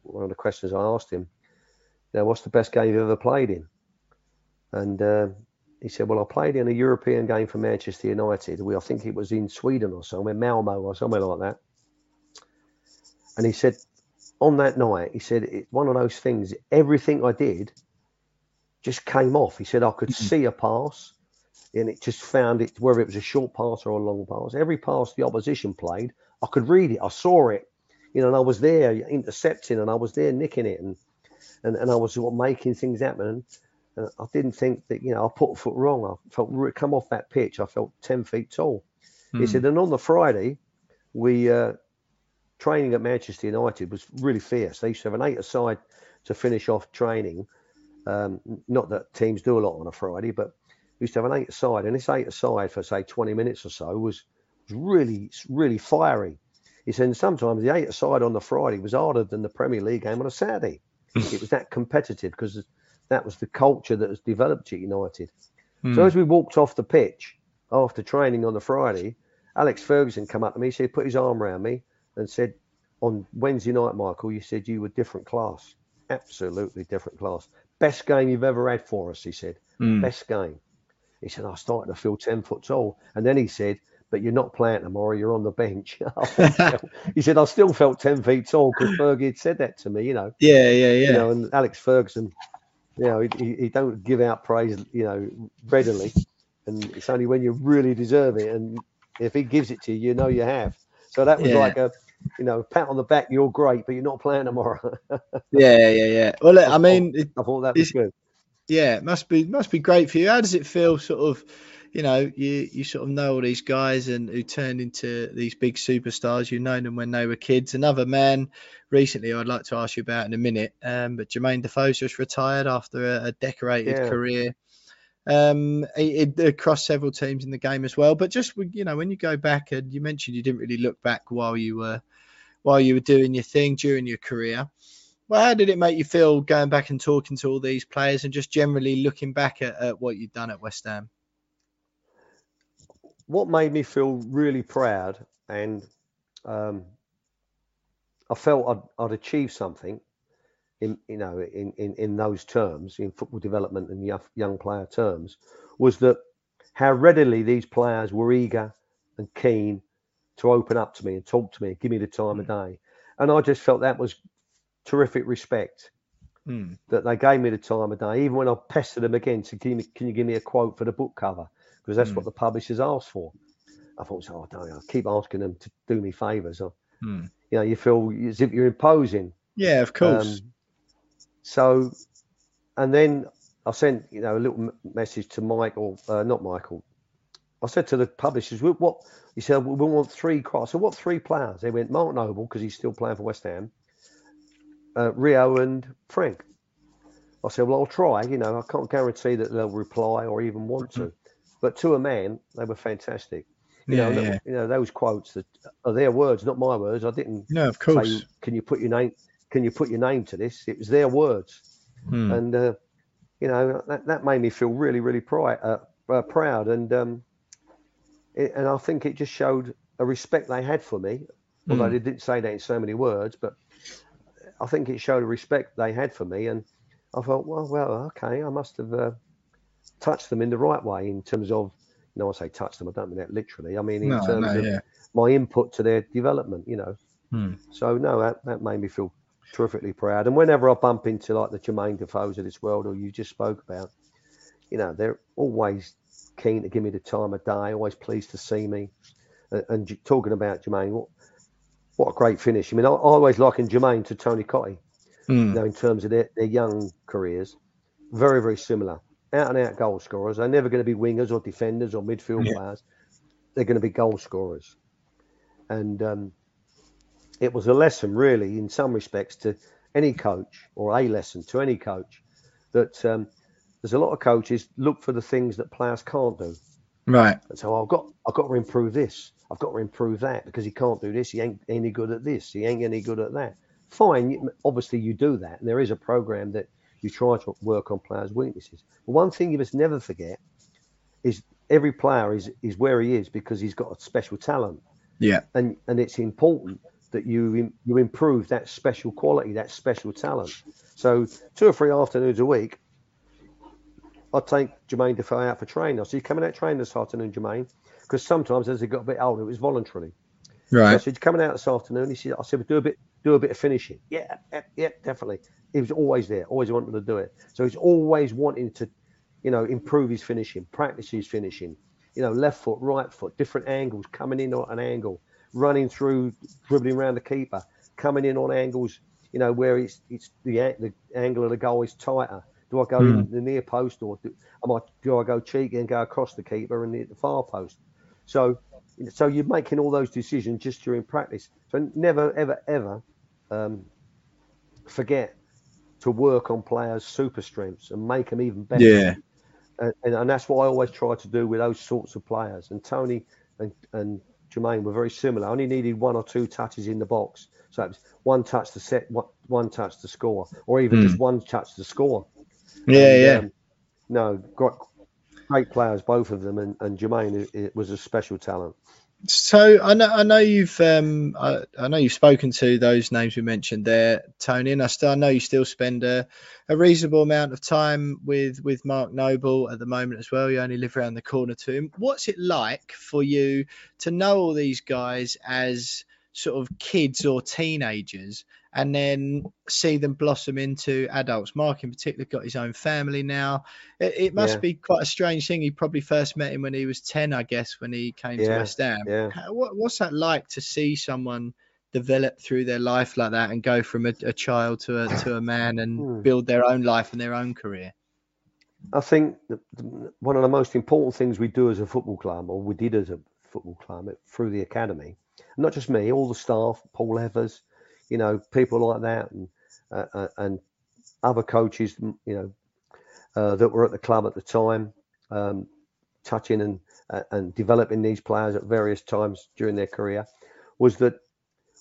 one of the questions I asked him, you know, what's the best game you've ever played in? And uh, he said, well, I played in a European game for Manchester United. We, I think it was in Sweden or somewhere, Malmo or somewhere like that. And he said, on that night, he said, it's one of those things, everything I did just came off. He said, I could mm-hmm. see a pass and it just found it, whether it was a short pass or a long pass. Every pass the opposition played, I could read it. I saw it, you know, and I was there intercepting and I was there nicking it and, and, and I was sort of making things happen. And, I didn't think that, you know, I put a foot wrong. I felt come off that pitch. I felt 10 feet tall. He Mm. said, and on the Friday, we, uh, training at Manchester United was really fierce. They used to have an eight aside to finish off training. Um, not that teams do a lot on a Friday, but we used to have an eight aside, and this eight aside for say 20 minutes or so was, was really, really fiery. He said sometimes the eight aside on the Friday was harder than the Premier League game on a Saturday. it was that competitive because that was the culture that was developed at United. So Mm. as we walked off the pitch after training on the Friday, Alex Ferguson come up to me, He said, put his arm around me and said, on Wednesday night, Michael, you said you were different class. Absolutely different class. Best game you've ever had for us, he said. Mm. Best game. He said, I started to feel 10 foot tall. And then he said, but you're not playing tomorrow, you're on the bench. he said, I still felt 10 feet tall because Fergie had said that to me, you know Yeah, yeah, yeah. you know, and Alex Ferguson, you know, he, he, don't give out praise, you know, readily, and it's only when you really deserve it, and if he gives it to you, you know you have. So that was Yeah. like a, you know, pat on the back. You're great, but you're not playing tomorrow. yeah, yeah, yeah. Well, look, I mean, it, I thought that was good. yeah, it must be must be great for you. How does it feel, sort of, you know, you you sort of know all these guys and who turned into these big superstars. You've known them when they were kids. Another man recently, I'd like to ask you about in a minute. Um, but Jermaine Defoe's just retired after a, a decorated Yeah. career. Um, he, he- across several teams in the game as well. But just you know, when you go back and you mentioned you didn't really look back while you were while you were doing your thing during your career. Well, how did it make you feel going back and talking to all these players and just generally looking back at, at what you'd done at West Ham? What made me feel really proud, and um, I felt I'd, I'd achieved something in you know in, in, in those terms in football development and young, young player terms was that how readily these players were eager and keen to open up to me and talk to me and give me the time of day. And I just felt that was terrific respect Hmm. that they gave me the time of day even when I pestered them again to give me, can you give me a quote for the book cover because that's Mm. what the publishers asked for I thought oh don't I keep asking them to do me favors or Hmm. you know you feel as if you're imposing Yeah, of course. um, so, and then I sent you know a little message to Michael, uh, not Michael. I said to the publishers, "What?" what he said, "We we want three cross." So what three players? They went Mark Noble because he's still playing for West Ham, uh, Rio and Frank. I said, well, I'll try. You know, I can't guarantee that they'll reply or even want to, but to a man, they were fantastic. You Yeah, know, yeah. you know those quotes that are their words, not my words. I didn't No, of course. say, "Can you put your name? Can you put your name to this?" It was their words, Hmm. and uh, you know that, that made me feel really, really pride, uh, uh, proud, and um, it, and I think it just showed a respect they had for me. Although Hmm. they didn't say that in so many words, but I think it showed a respect they had for me, and I thought, well, well, okay, I must have uh, touched them in the right way in terms of, you know, I say touch them, I don't mean that literally. I mean in No, terms no, of yeah. my input to their development, you know. Hmm. So no, that, that made me feel terrifically proud. And whenever I bump into like the Jermaine Defoes of this world, or you just spoke about, you know, they're always keen to give me the time of day, always pleased to see me. And, and talking about Jermaine, what what a great finish! I mean, I, I always liken Jermaine to Tony Cottee, Hmm. you know, in terms of their, their young careers, very very similar, out and out goal scorers. They're never going to be wingers or defenders or midfield Yeah. players. They're going to be goal scorers, and um, it was a lesson, really, in some respects, to any coach, or a lesson to any coach, that um, there's a lot of coaches look for the things that players can't do. Right. And so I've got I've got to improve this. I've got to improve that because he can't do this. He ain't any good at this. He ain't any good at that. Fine, obviously you do that, and there is a program that you try to work on players' weaknesses. But one thing you must never forget is every player is is where he is because he's got a special talent Yeah. and and it's important that you you improve that special quality, that special talent. So two or three afternoons a week, I take Jermaine Defoe out for training. I said, "You coming out training this afternoon, Jermaine?" Because sometimes as he got a bit older, it was voluntarily. I Right. said, "You coming out this afternoon?" He said, "I said, well, do a bit, do a bit of finishing." Yeah, yeah, definitely. He was always there, always wanting to do it. So he's always wanting to, you know, improve his finishing, practice his finishing. You know, left foot, right foot, different angles, coming in on an angle, running through, dribbling around the keeper, coming in on angles. You know, where it's it's the the angle of the goal is tighter. Do I go in the near post or do, am I, do I go cheeky and go across the keeper and hit the far post? So, so you're making all those decisions just during practice. So never, ever, ever um, forget to work on players' super strengths and make them even better. Yeah. And, and, and that's what I always try to do with those sorts of players. And Tony and, and Jermaine were very similar. I only needed one or two touches in the box. So it was one touch to set, one, one touch to score, or even just one touch to score. Yeah. And, yeah. um, no, great, great players, both of them. And, and Jermaine was a special talent. So I know I know you've um I, I know you've spoken to those names we mentioned there, Tony, and I still I know you still spend a, a reasonable amount of time with with Mark Noble at the moment as well. You only live around the corner to him. What's it like for you to know all these guys as sort of kids or teenagers and then see them blossom into adults? Mark in particular got his own family now. It, it must Yeah. be quite a strange thing. You probably first met him when he was 10, I guess, when he came to Yeah, West Ham. yeah. How- What, what's that like to see someone develop through their life like that and go from a, a child to a to a man and Hmm. build their own life and their own career? I think the, the, one of the most important things we do as a football club, or we did as a football club through the academy, not just me, all the staff, Paul Evers, you know, people like that, and uh, uh, and other coaches, you know, uh, that were at the club at the time, um, touching and uh, and developing these players at various times during their career, was that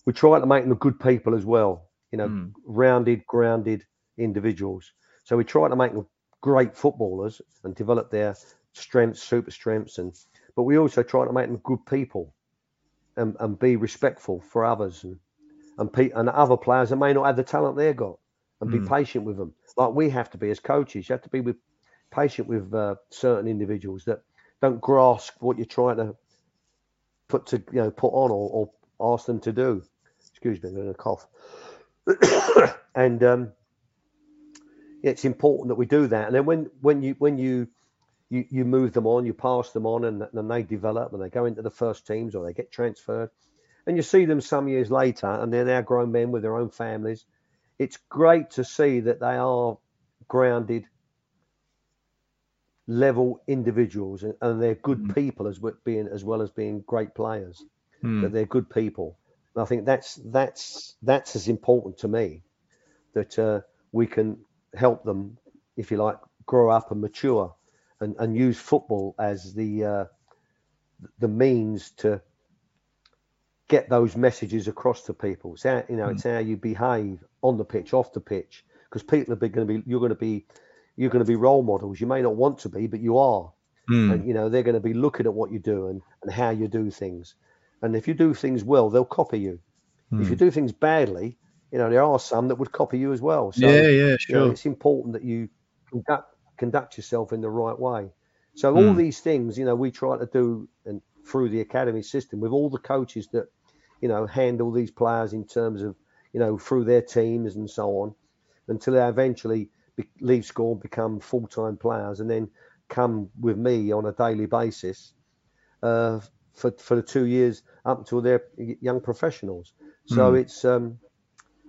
we tried to make them good people as well, you know, Mm. rounded, grounded individuals. So we tried to make them great footballers and develop their strengths, super strengths, and but we also try to make them good people and, and be respectful for others and and, pe- and other players that may not have the talent they've got and be Mm. patient with them, like we have to be as coaches. You have to be with patient with uh, certain individuals that don't grasp what you're trying to put to you know put on or, or ask them to do. Excuse me, I'm going to cough. and um, it's important that we do that. And then when when you when you you, you move them on, you pass them on, and then they develop and they go into the first teams or they get transferred, and you see them some years later, and they're now grown men with their own families. It's great to see that they are grounded, level individuals, and, and they're good people as well- being as well as being great players. Hmm. That they're good people. And I think that's that's that's as important to me that uh, we can help them, if you like, grow up and mature, and, and use football as the uh, the means to get those messages across to people. It's how you know, it's how you behave on the pitch, off the pitch, because people are going to be you're going to be you're going to be role models. You may not want to be, but you are. Mm. And you know they're going to be looking at what you do and, and how you do things. And if you do things well, they'll copy you. If you do things badly, you know there are some that would copy you as well. So, yeah, yeah, you know, sure. it's important that you conduct conduct yourself in the right way. So all Mm. these things, you know, we try to do and through the academy system with all the coaches that, you know, handle these players in terms of, you know, through their teams and so on, until they eventually be, leave school become full time players, and then come with me on a daily basis uh, for for the two years up until they're young professionals. So Mm. it's um,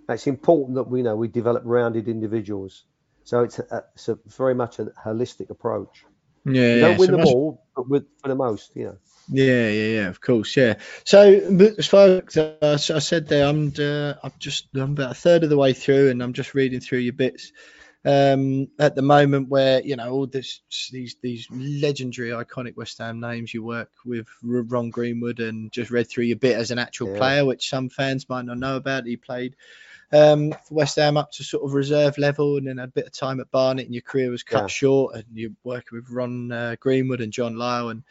it's important that we know we develop rounded individuals. So it's a, it's a very much a holistic approach. Yeah, You yeah. don't win so them much- all, but with, for the most, you know. Yeah, yeah, yeah. Of course, yeah. So, as far as uh, as I said there, I'm uh, I'm just I'm about a third of the way through, and I'm just reading through your bits um, at the moment, where you know all this these these legendary, iconic West Ham names. You work with Ron Greenwood, and just read through your bit as an actual Yeah. player, which some fans might not know about. He played um, for West Ham up to sort of reserve level, and then had a bit of time at Barnet, and your career was cut Yeah. short. And you're working with Ron uh, Greenwood and John Lyall, and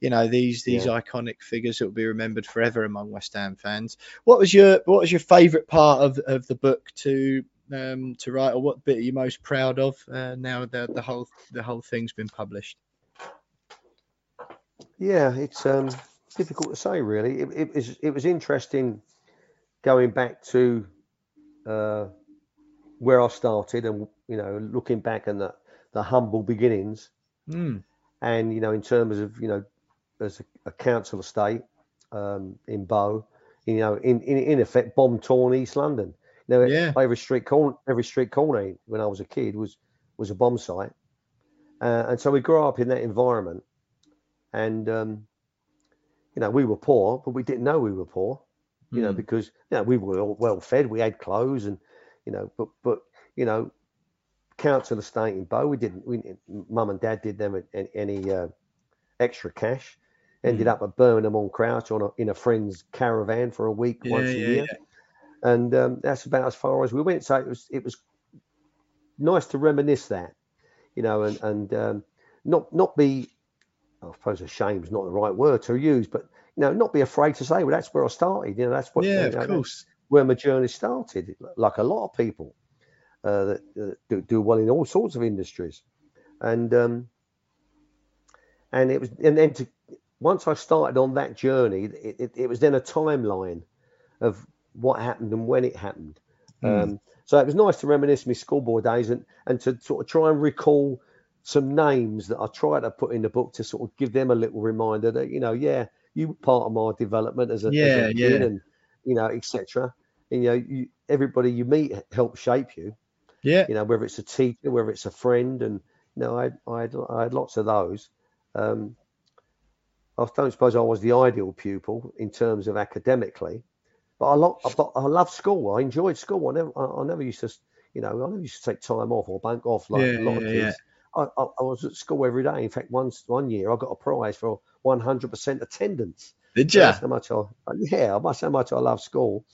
you know these these Yeah. iconic figures that will be remembered forever among West Ham fans. What was your what was your favourite part of, of the book to um, to write, or what bit are you most proud of uh, now that the whole the whole thing's been published? Yeah, it's um, difficult to say, really. It, it, was, it was interesting going back to uh, where I started and, you know, looking back on the, the humble beginnings. Mm. And, you know, in terms of, you know, as a, a council estate um, in Bow, you know, in, in, in effect, bomb torn East London. You know, Yeah. every street corner, every street corner when I was a kid was was a bomb site, uh, and so we grew up in that environment. And um, you know, we were poor, but we didn't know we were poor. You know, Mm. because you know we were all well fed, we had clothes, and you know, but but you know, council estate in Bow, we didn't. We mum and dad did them any, any uh, extra cash. Ended Mm. up at Birmingham on Crouch on a, in a friend's caravan for a week Yeah, once a yeah, year, and um, that's about as far as we went. So it was it was nice to reminisce that, you know, and and um, not not be, I suppose, ashamed is not the right word to use, but know, not be afraid to say, well, that's where I started. You know, that's what yeah, you of know, that's course. where my journey started. Like a lot of people uh, that uh, do, do well in all sorts of industries, and um, and it was and then to once I started on that journey, it, it, it was then a timeline of what happened and when it happened. Mm. Um, so it was nice to reminisce my schoolboy days and, and to sort of try and recall some names that I try to put in the book to sort of give them a little reminder that, you know, yeah, you were part of my development as a, as a kid yeah. and, you know, etc. And, you know, you, everybody you meet helps shape you, Yeah, you know, whether it's a teacher, whether it's a friend. And, you know, I, I, had, I had lots of those. Um, I don't suppose I was the ideal pupil in terms of academically, but I, lo- but I loved school. I enjoyed school. I never, I, I never used to, you know, I never used to take time off or bank off like Yeah, a lot of yeah, kids. I, I, I was at school every day. In fact, once one year I got a prize for 100% attendance. did you? That's how much I, yeah, that's how much I love school.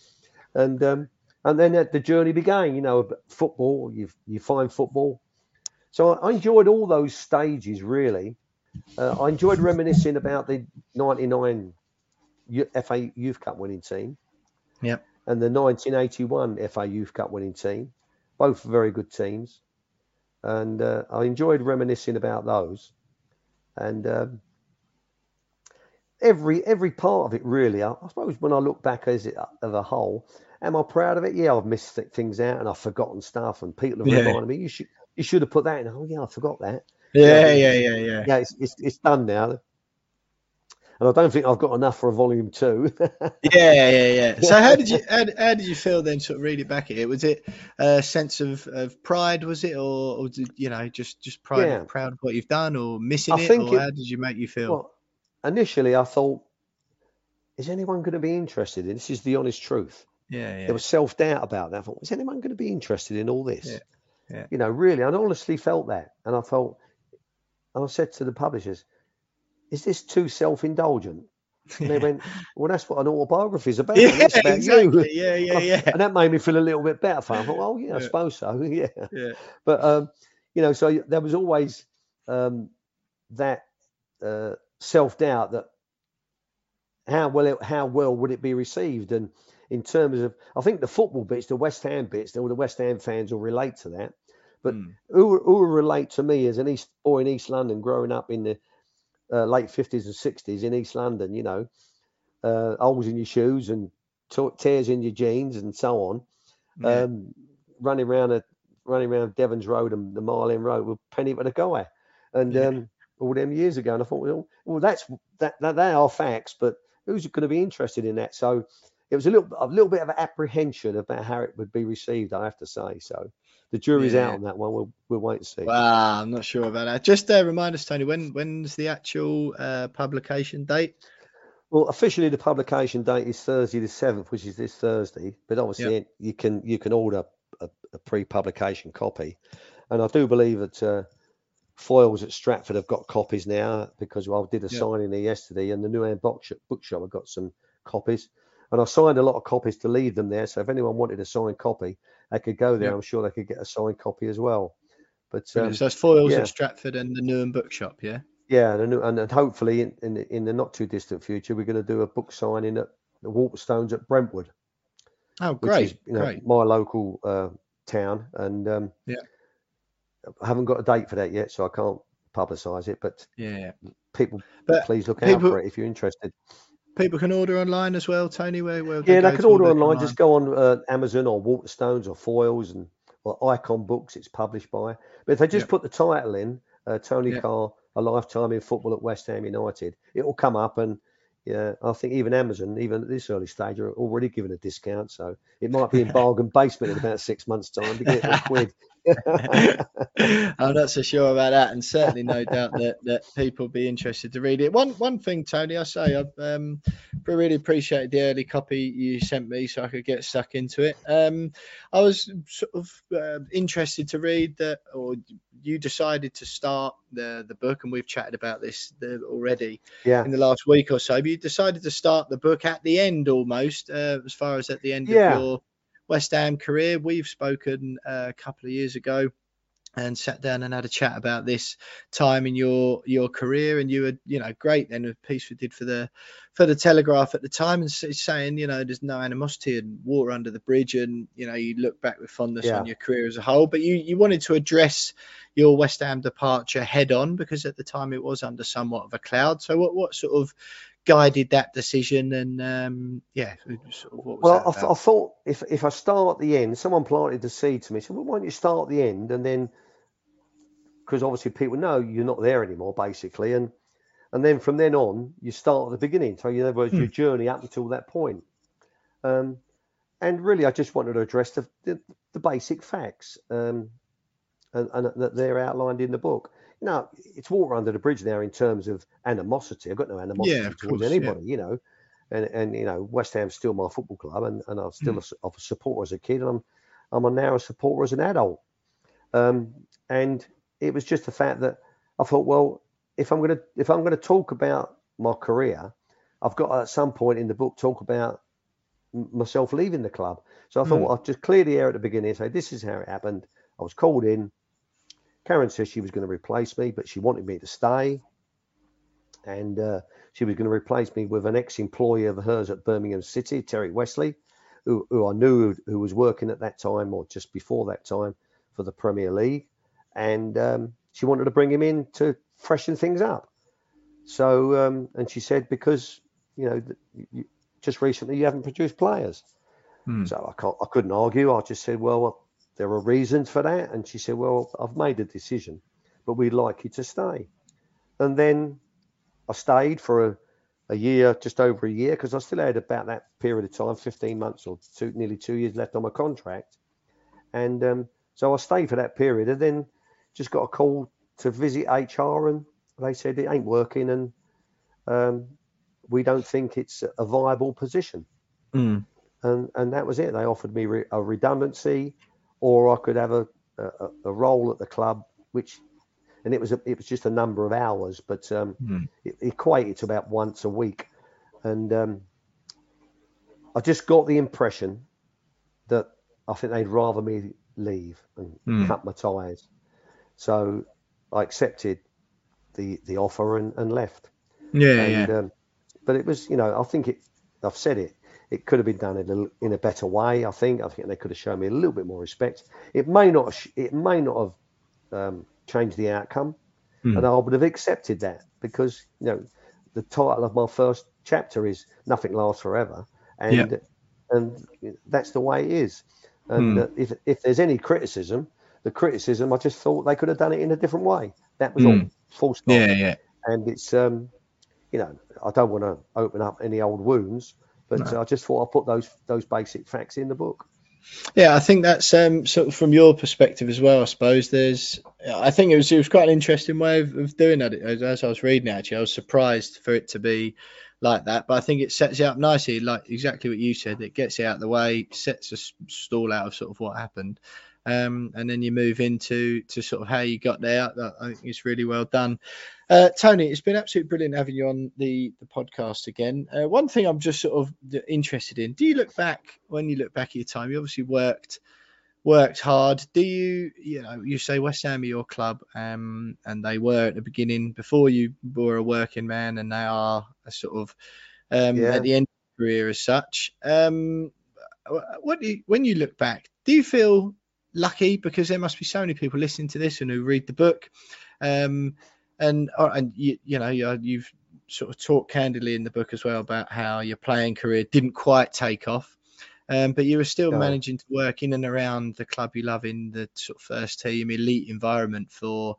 And um, and then the journey began. You know, football. You you find football. So I, I enjoyed all those stages really. Uh, I enjoyed reminiscing about the '99 FA Youth Cup winning team. Yep. And the 1981 FA Youth Cup winning team, both very good teams, and uh, I enjoyed reminiscing about those. And um, every every part of it really. I, I suppose when I look back as it as a whole, am I proud of it? Yeah, I've missed things out and I've forgotten stuff, and people have Yeah. reminded me you should you should have put that in. Oh yeah, I forgot that. Yeah, Yeah, yeah, yeah, yeah. Yeah, it's it's, it's done now. And I don't think I've got enough for a volume two. Yeah, yeah, yeah. So how did you how, how did you feel then? Sort of read it back at it. Was it a sense of, of pride? Was it, or, or did, you know, just just pride, Yeah. proud of what you've done, or missing I it, think or it- how did you make you feel? well, initially I thought, is anyone going to be interested in this? Is the honest truth. Yeah, yeah. there was self doubt about that. I thought, is anyone going to be interested in all this? Yeah, yeah. You know, really, I honestly felt that, and I felt, and I said to the publishers, "Is this too self indulgent?" And they went, "Well, that's what an autobiography is about. Yeah, about exactly. you." Yeah, yeah, yeah. And that made me feel a little bit better. For. I thought, "Oh yeah, I suppose so." yeah. Yeah. But um, you know, so there was always um, that uh, self doubt that how well it, how well would it be received, and in terms of, I think the football bits, the West Ham bits, all the West Ham fans will relate to that. But Mm. who who will relate to me as an East boy in East London, growing up in the uh, late fifties and sixties in East London, you know, uh, holes in your shoes and t- tears in your jeans and so on Yeah. um, running around a running around Devon's Road and the Mile End Road with penny for a guy, and Yeah. um, all them years ago. And I thought, well, well, that's that, that they are facts, but who's going to be interested in that? So it was a little a little bit of apprehension about how it would be received. I have to say. So the jury's Yeah. out on that one. We'll we'll wait and see. Wow, I'm not sure about that. Just uh, remind us, Tony, when when's the actual uh, publication date? Well, officially the publication date is Thursday the seventh, which is this Thursday. But obviously you can you can order a, a pre-publication copy, and I do believe that uh, Foyles at Stratford have got copies now because I did a Yeah. signing there yesterday, and the Newham bookshop, bookshop have got some copies, and I signed a lot of copies to leave them there. So if anyone wanted a signed copy, they could go there. I'm sure they could get a signed copy as well. But um, so it's Foyles yeah. at Stratford and the Newham Bookshop, yeah. yeah, and, and, and hopefully in, in the, in the not too distant future, we're going to do a book signing at the Waterstones at Brentwood, Oh, which great, is you know, great. my local uh, town. And um, Yeah. I haven't got a date for that yet, so I can't publicise it. But Yeah, people, But please look out for it if you're interested. People can order online as well, Tony. Where, where Yeah, go they can order them online. Just go on uh, Amazon or Waterstones or Foyles and or Icon Books. It's published by. But if they just Yeah. put the title in, uh, Tony Yeah. Carr, a lifetime in football at West Ham United, it will come up. And yeah, I think even Amazon, even at this early stage, are already giving a discount. So it might be in bargain basement in about six months' time to get a quid. I'm not so sure about that, and certainly no doubt that that people be interested to read it. One one thing, Tony, I say I've um, really appreciated the early copy you sent me, so I could get stuck into it. Um, I was sort of uh, interested to read that, or you decided to start the the book, and we've chatted about this the, already yeah. in the last week or so. But you decided to start the book at the end, almost uh, as far as at the end Yeah. of your West Ham career. We've spoken uh, a couple of years ago and sat down and had a chat about this time in your your career. And you were you know great. Then a piece we did for the for the telegraph at the time and saying you know there's no animosity and water under the bridge. And you know you look back with fondness Yeah. on your career as a whole. But you you wanted to address your West Ham departure head on because at the time it was under somewhat of a cloud. So what what sort of guided that decision and um yeah sort of what was Well, that I, th- I thought if if I start at the end, someone planted the seed to me. So, well, why don't you start at the end and then, because obviously people know you're not there anymore, basically, and and then from then on you start at the beginning. So, in other words, your journey up until that point. Um, and really, I just wanted to address the the, the basic facts, um, and, and that they're outlined in the book. Know, it's water under the bridge now in terms of animosity. I've got no animosity Yeah, towards course, yeah. anybody, you know and and you know West Ham's still my football club, and, and I'm still Hmm. a, a supporter as a kid, and I'm I'm a now a supporter as an adult. Um, and it was just the fact that I thought, well, if I'm gonna if I'm gonna talk about my career, I've got to, at some point in the book talk about myself leaving the club. So I thought Hmm. well, I'll just clear the air at the beginning and say this is how it happened. I was called in. Karren said she was going to replace me, but she wanted me to stay and uh, she was going to replace me with an ex-employee of hers at Birmingham City, Terry Westley, who, who I knew who was working at that time or just before that time for the Premier League, and um, she wanted to bring him in to freshen things up. So, um, and she said because you know you, just recently you haven't produced players, Hmm. so I can't, I couldn't argue. I just said, well, there are reasons for that, and she said, well, I've made a decision, but we'd like you to stay, and then I stayed for a, a year, just over a year, because I still had about that period of time, 15 months or two, nearly two years left on my contract. And um, so I stayed for that period and then just got a call to visit HR and they said it ain't working and um, we don't think it's a viable position. Hmm. and and that was it. They offered me re- a redundancy, or I could have a, a, a role at the club, which, and it was a, it was just a number of hours, but um, Mm. it equated to about once a week, and um, I just got the impression that I think they'd rather me leave and Mm. cut my ties, so I accepted the the offer and, and left. Yeah, And, yeah. um, but it was, you know, I think it. I've said it. It could have been done in a, in a better way. I think. I think they could have shown me a little bit more respect. It may not. have It may not have um, changed the outcome, Hmm. and I would have accepted that because you know the title of my first chapter is "Nothing Lasts Forever," and and that's the way it is. And uh, if if there's any criticism, the criticism, I just thought they could have done it in a different way. That was all. Hmm. Stop Yeah, yeah. and it's um, you know, I don't want to open up any old wounds, but I just thought I'd put those those basic facts in the book. Yeah, I think that's um, sort of from your perspective as well. I suppose there's, I think it was it was quite an interesting way of, of doing that. As, as I was reading it, actually, I was surprised for it to be like that. But I think it sets it up nicely, like exactly what you said. It gets it out of the way, sets a stall out of sort of what happened, um, and then you move into to sort of how you got there. That, I think it's really well done. Uh, Tony, it's been absolutely brilliant having you on the, the podcast again. Uh, one thing I'm just sort of interested in: Do you look back when you look back at your time? You obviously worked worked hard. Do you, you know, you say West Ham are your club, um, and they were at the beginning before you were a working man, and they are a sort of um, Yeah. at the end of your career as such. Um, what do you, when you look back, do you feel lucky because there must be so many people listening to this and who read the book, um, and uh, and you, you know you, you've sort of talked candidly in the book as well about how your playing career didn't quite take off. Um, but you were still No. managing to work in and around the club you love in the sort of first team elite environment for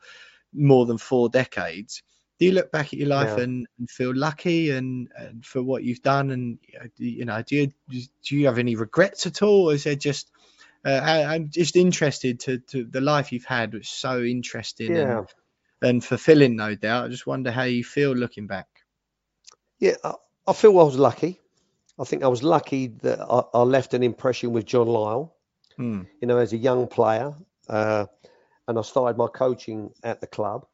more than four decades. Do you look back at your life Yeah. and, and feel lucky and, and for what you've done? And you know, do you know, do you do you have any regrets at all? Or is there just uh, I, I'm just interested to, to the life you've had, which is so interesting Yeah, and, and fulfilling, no doubt. I just wonder how you feel looking back. yeah. I, I feel I was lucky. I think I was lucky that I, I left an impression with John Lyall. Hmm. You know, as a young player, uh, and I started my coaching at the club.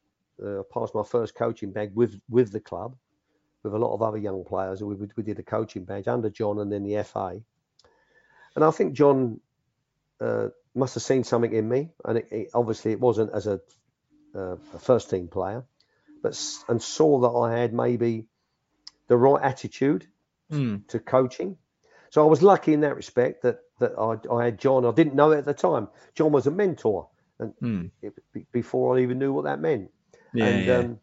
Uh, I passed my first coaching bag with with the club, with a lot of other young players. We we did a coaching badge under John and then the FA. And I think John uh, must have seen something in me, and it, it, obviously it wasn't as a, uh, a first team player, but and saw that I had maybe the right attitude Hmm. to coaching. So I was lucky in that respect that that I, I had John. I didn't know it at the time. John was a mentor, and Hmm. it, before I even knew what that meant. Yeah, and yeah. Um,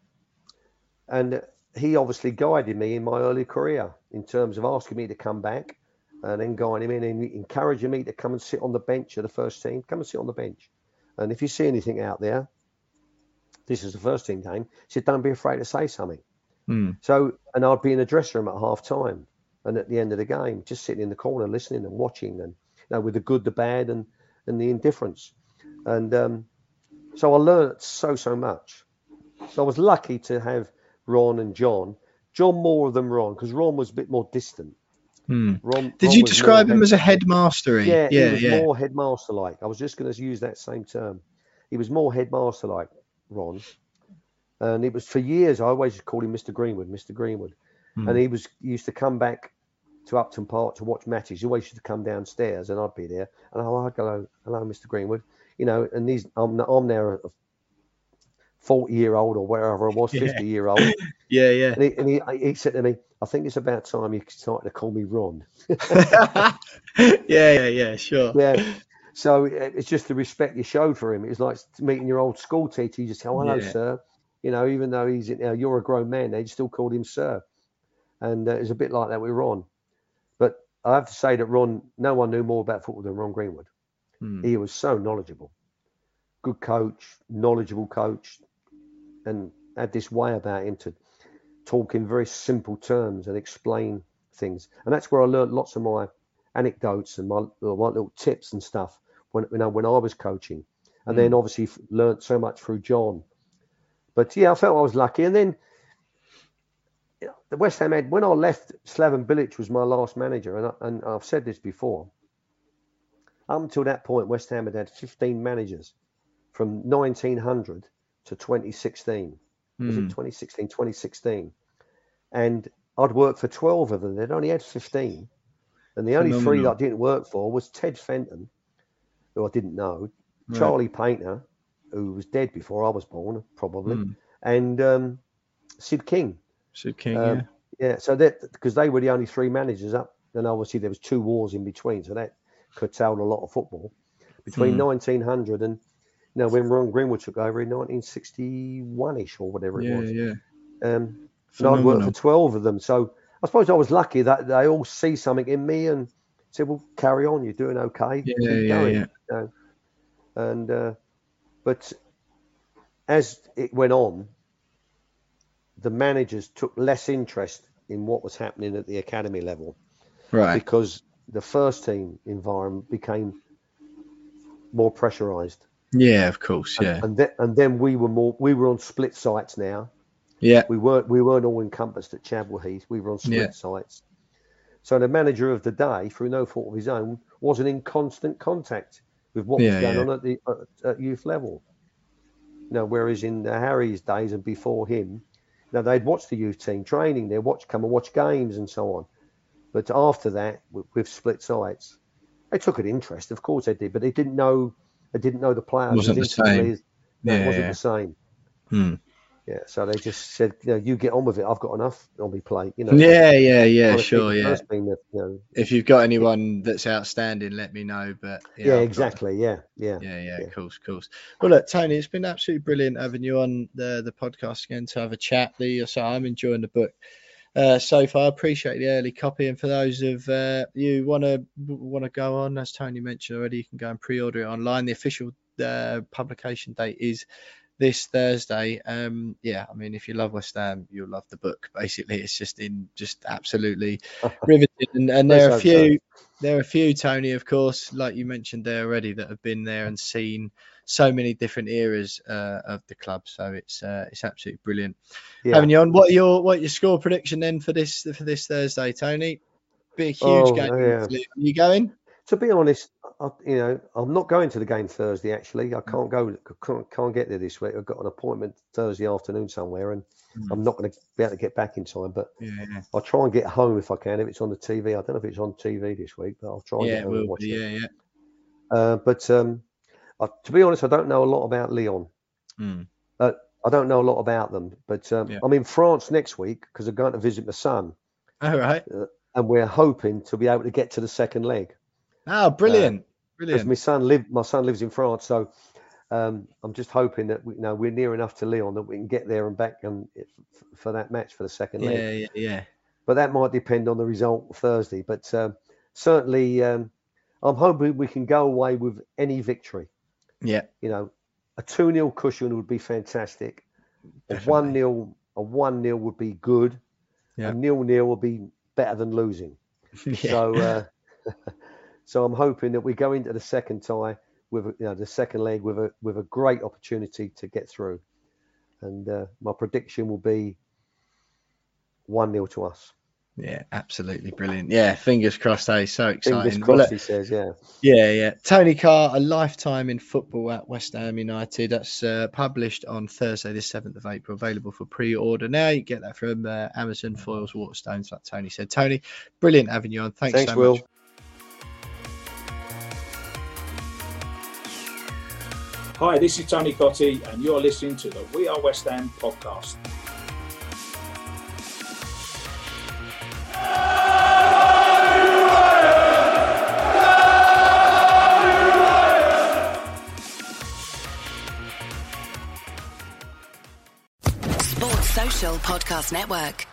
and he obviously guided me in my early career in terms of asking me to come back and then guiding him in and encouraging me to come and sit on the bench of the first team. Come and sit on the bench. And if you see anything out there, this is the first team game. He said, don't be afraid to say something. Hmm. So, and I'd be in the dressing room at half time and at the end of the game, just sitting in the corner, listening and watching, and you know, with the good, the bad, and and the indifference. And um, so I learned so so much. So I was lucky to have Ron and John. John more than Ron because Ron was a bit more distant. Hmm. Ron, Did Ron you describe him head- as a headmastery? yeah, yeah, he was yeah. more headmaster like. I was just going to use that same term. He was more headmaster like Ron, and it was for years. I always called him Mr. Greenwood, Mr. Greenwood, Hmm. and he was he used to come back to Upton Park to watch matches. He always used to come downstairs, and I'd be there, and oh, I'd go, hello, Mr. Greenwood, you know, and these I'm I'm now a forty year old or wherever I was, Yeah. fifty year old, Yeah, yeah. and, he, and he, he said to me, I think it's about time you started to call me Ron. yeah, yeah, yeah, sure. yeah. So it's just the respect you showed for him. It was like meeting your old school teacher. You just go, hello, Yeah. sir. You know, even though he's know, you're a grown man, they still called him sir. And uh, it's a bit like that with Ron. But I have to say that Ron, no one knew more about football than Ron Greenwood. Hmm. He was so knowledgeable, good coach, knowledgeable coach, and had this way about him to talk in very simple terms and explain things. And that's where I learned lots of my anecdotes and my, my little tips and stuff when you know when I was coaching. And then obviously learnt so much through John. But yeah, I felt I was lucky. And then you know, the West Ham had when I left, Slaven Bilic was my last manager, and, I, and I've said this before. Up until that point, West Ham had had 15 managers from 1900 to 2016. Was Hmm. it 2016, 2016? And I'd worked for 12 of them. They'd only had 15. And the only three that I didn't work for was Ted Fenton, who I didn't know, Right. Charlie Paynter, who was dead before I was born, probably, Hmm. and um, Syd King. Syd King, Um, yeah. Yeah, so that because they were the only three managers up, and obviously there was two wars in between, so that curtailed a lot of football. Between Hmm. 1900 and you know when Ron Greenwood took over in 1961ish or whatever it Yeah, was. yeah. Um, and I'd worked for 12 of them, so I suppose I was lucky that they all see something in me and said, "Well, carry on, you're doing okay, Yeah, keep yeah, going." yeah. you know. And uh, but as it went on, the managers took less interest in what was happening at the academy level Right. because the first team environment became more pressurized. Yeah, of course. And- Yeah. And, then and then we were more we were on split sites now. Yeah. We weren't we weren't all encompassed at Chadwell Heath. We were on split Yeah. sites. So the manager of the day, through no fault of his own, wasn't in constant contact with what Yeah, was going yeah. on at the at, at youth level. You know, whereas in Harry's days and before him, know, they'd watch the youth team training, they'd watch come and watch games and so on. But after that, with, with split sites, they took an interest, of course they did, but they didn't know they didn't know the players Wasn't the same. intimately no, it Yeah, wasn't the same. Hmm. Yeah, so they just said, you know, you get on with it. I've got enough on my plate. You know. Yeah, yeah, yeah, Kind of thing. sure, yeah. that, you know, If you've got anyone that's outstanding, let me know. But yeah, I've exactly. Yeah, yeah. Yeah, yeah, Yeah. of course, of course. Well, look, Tony, it's been absolutely brilliant having you on the the podcast again to have a chat. The so I'm enjoying the book uh, so far. I appreciate the early copy, and for those of uh, you want to want to go on, as Tony mentioned already, you can go and pre-order it online. The official uh, publication date is this Thursday. Um, yeah, I mean, if you love West Ham, you'll love the book. Basically, it's just in just absolutely riveting, and, and there are a Let's so. few there are a few, Tony, of course, like you mentioned there already, that have been there and seen so many different eras uh, of the club. So it's uh, it's absolutely brilliant yeah. having you on. What are your what your score prediction then for this for this Thursday, Tony? Big huge Oh, game. yeah. Are you going? To be honest, I, you know, I'm not going to the game Thursday. Actually, I can't go. Can't, can't get there this week. I've got an appointment Thursday afternoon somewhere, and Mm. I'm not going to be able to get back in time. But Yeah, I'll try and get home if I can. If it's on the TV, I don't know if it's on TV this week, but I'll try and yeah, get home and watch be. it. Yeah, yeah. Uh, but um, I, to be honest, I don't know a lot about Lyon. Mm. I don't know a lot about them. But um, Yeah. I'm in France next week because I'm going to visit my son, All right. and we're hoping to be able to get to the second leg. Oh, brilliant, because brilliant. my son live my son lives in France, so um, I'm just hoping that we, you know we're near enough to Lyon that we can get there and back and for that match for the second leg. Yeah, yeah, yeah. But that might depend on the result Thursday. But um, certainly, um, I'm hoping we can go away with any victory. Yeah, You know, a two 0 cushion would be fantastic. A one 0 a one 0 would be good. Yeah. A nil nil would be better than losing. yeah. So, uh, so I'm hoping that we go into the second tie with you know the second leg with a with a great opportunity to get through, and uh, my prediction will be one 0 to us. yeah, absolutely brilliant. Yeah, fingers crossed. Hey, so exciting. Fingers crossed, look, he says. Yeah, Yeah, yeah. Tony Carr, a lifetime in football at West Ham United. That's uh, published on Thursday, the 7th of April. Available for pre order now. You get that from uh, Amazon, Foyles, Waterstones, like Tony said. Tony, brilliant having you on. Thanks, thanks, so Will. much. Hi, this is Tony Cottee, and you're listening to the We Are West Ham podcast. Sports Social Podcast Network.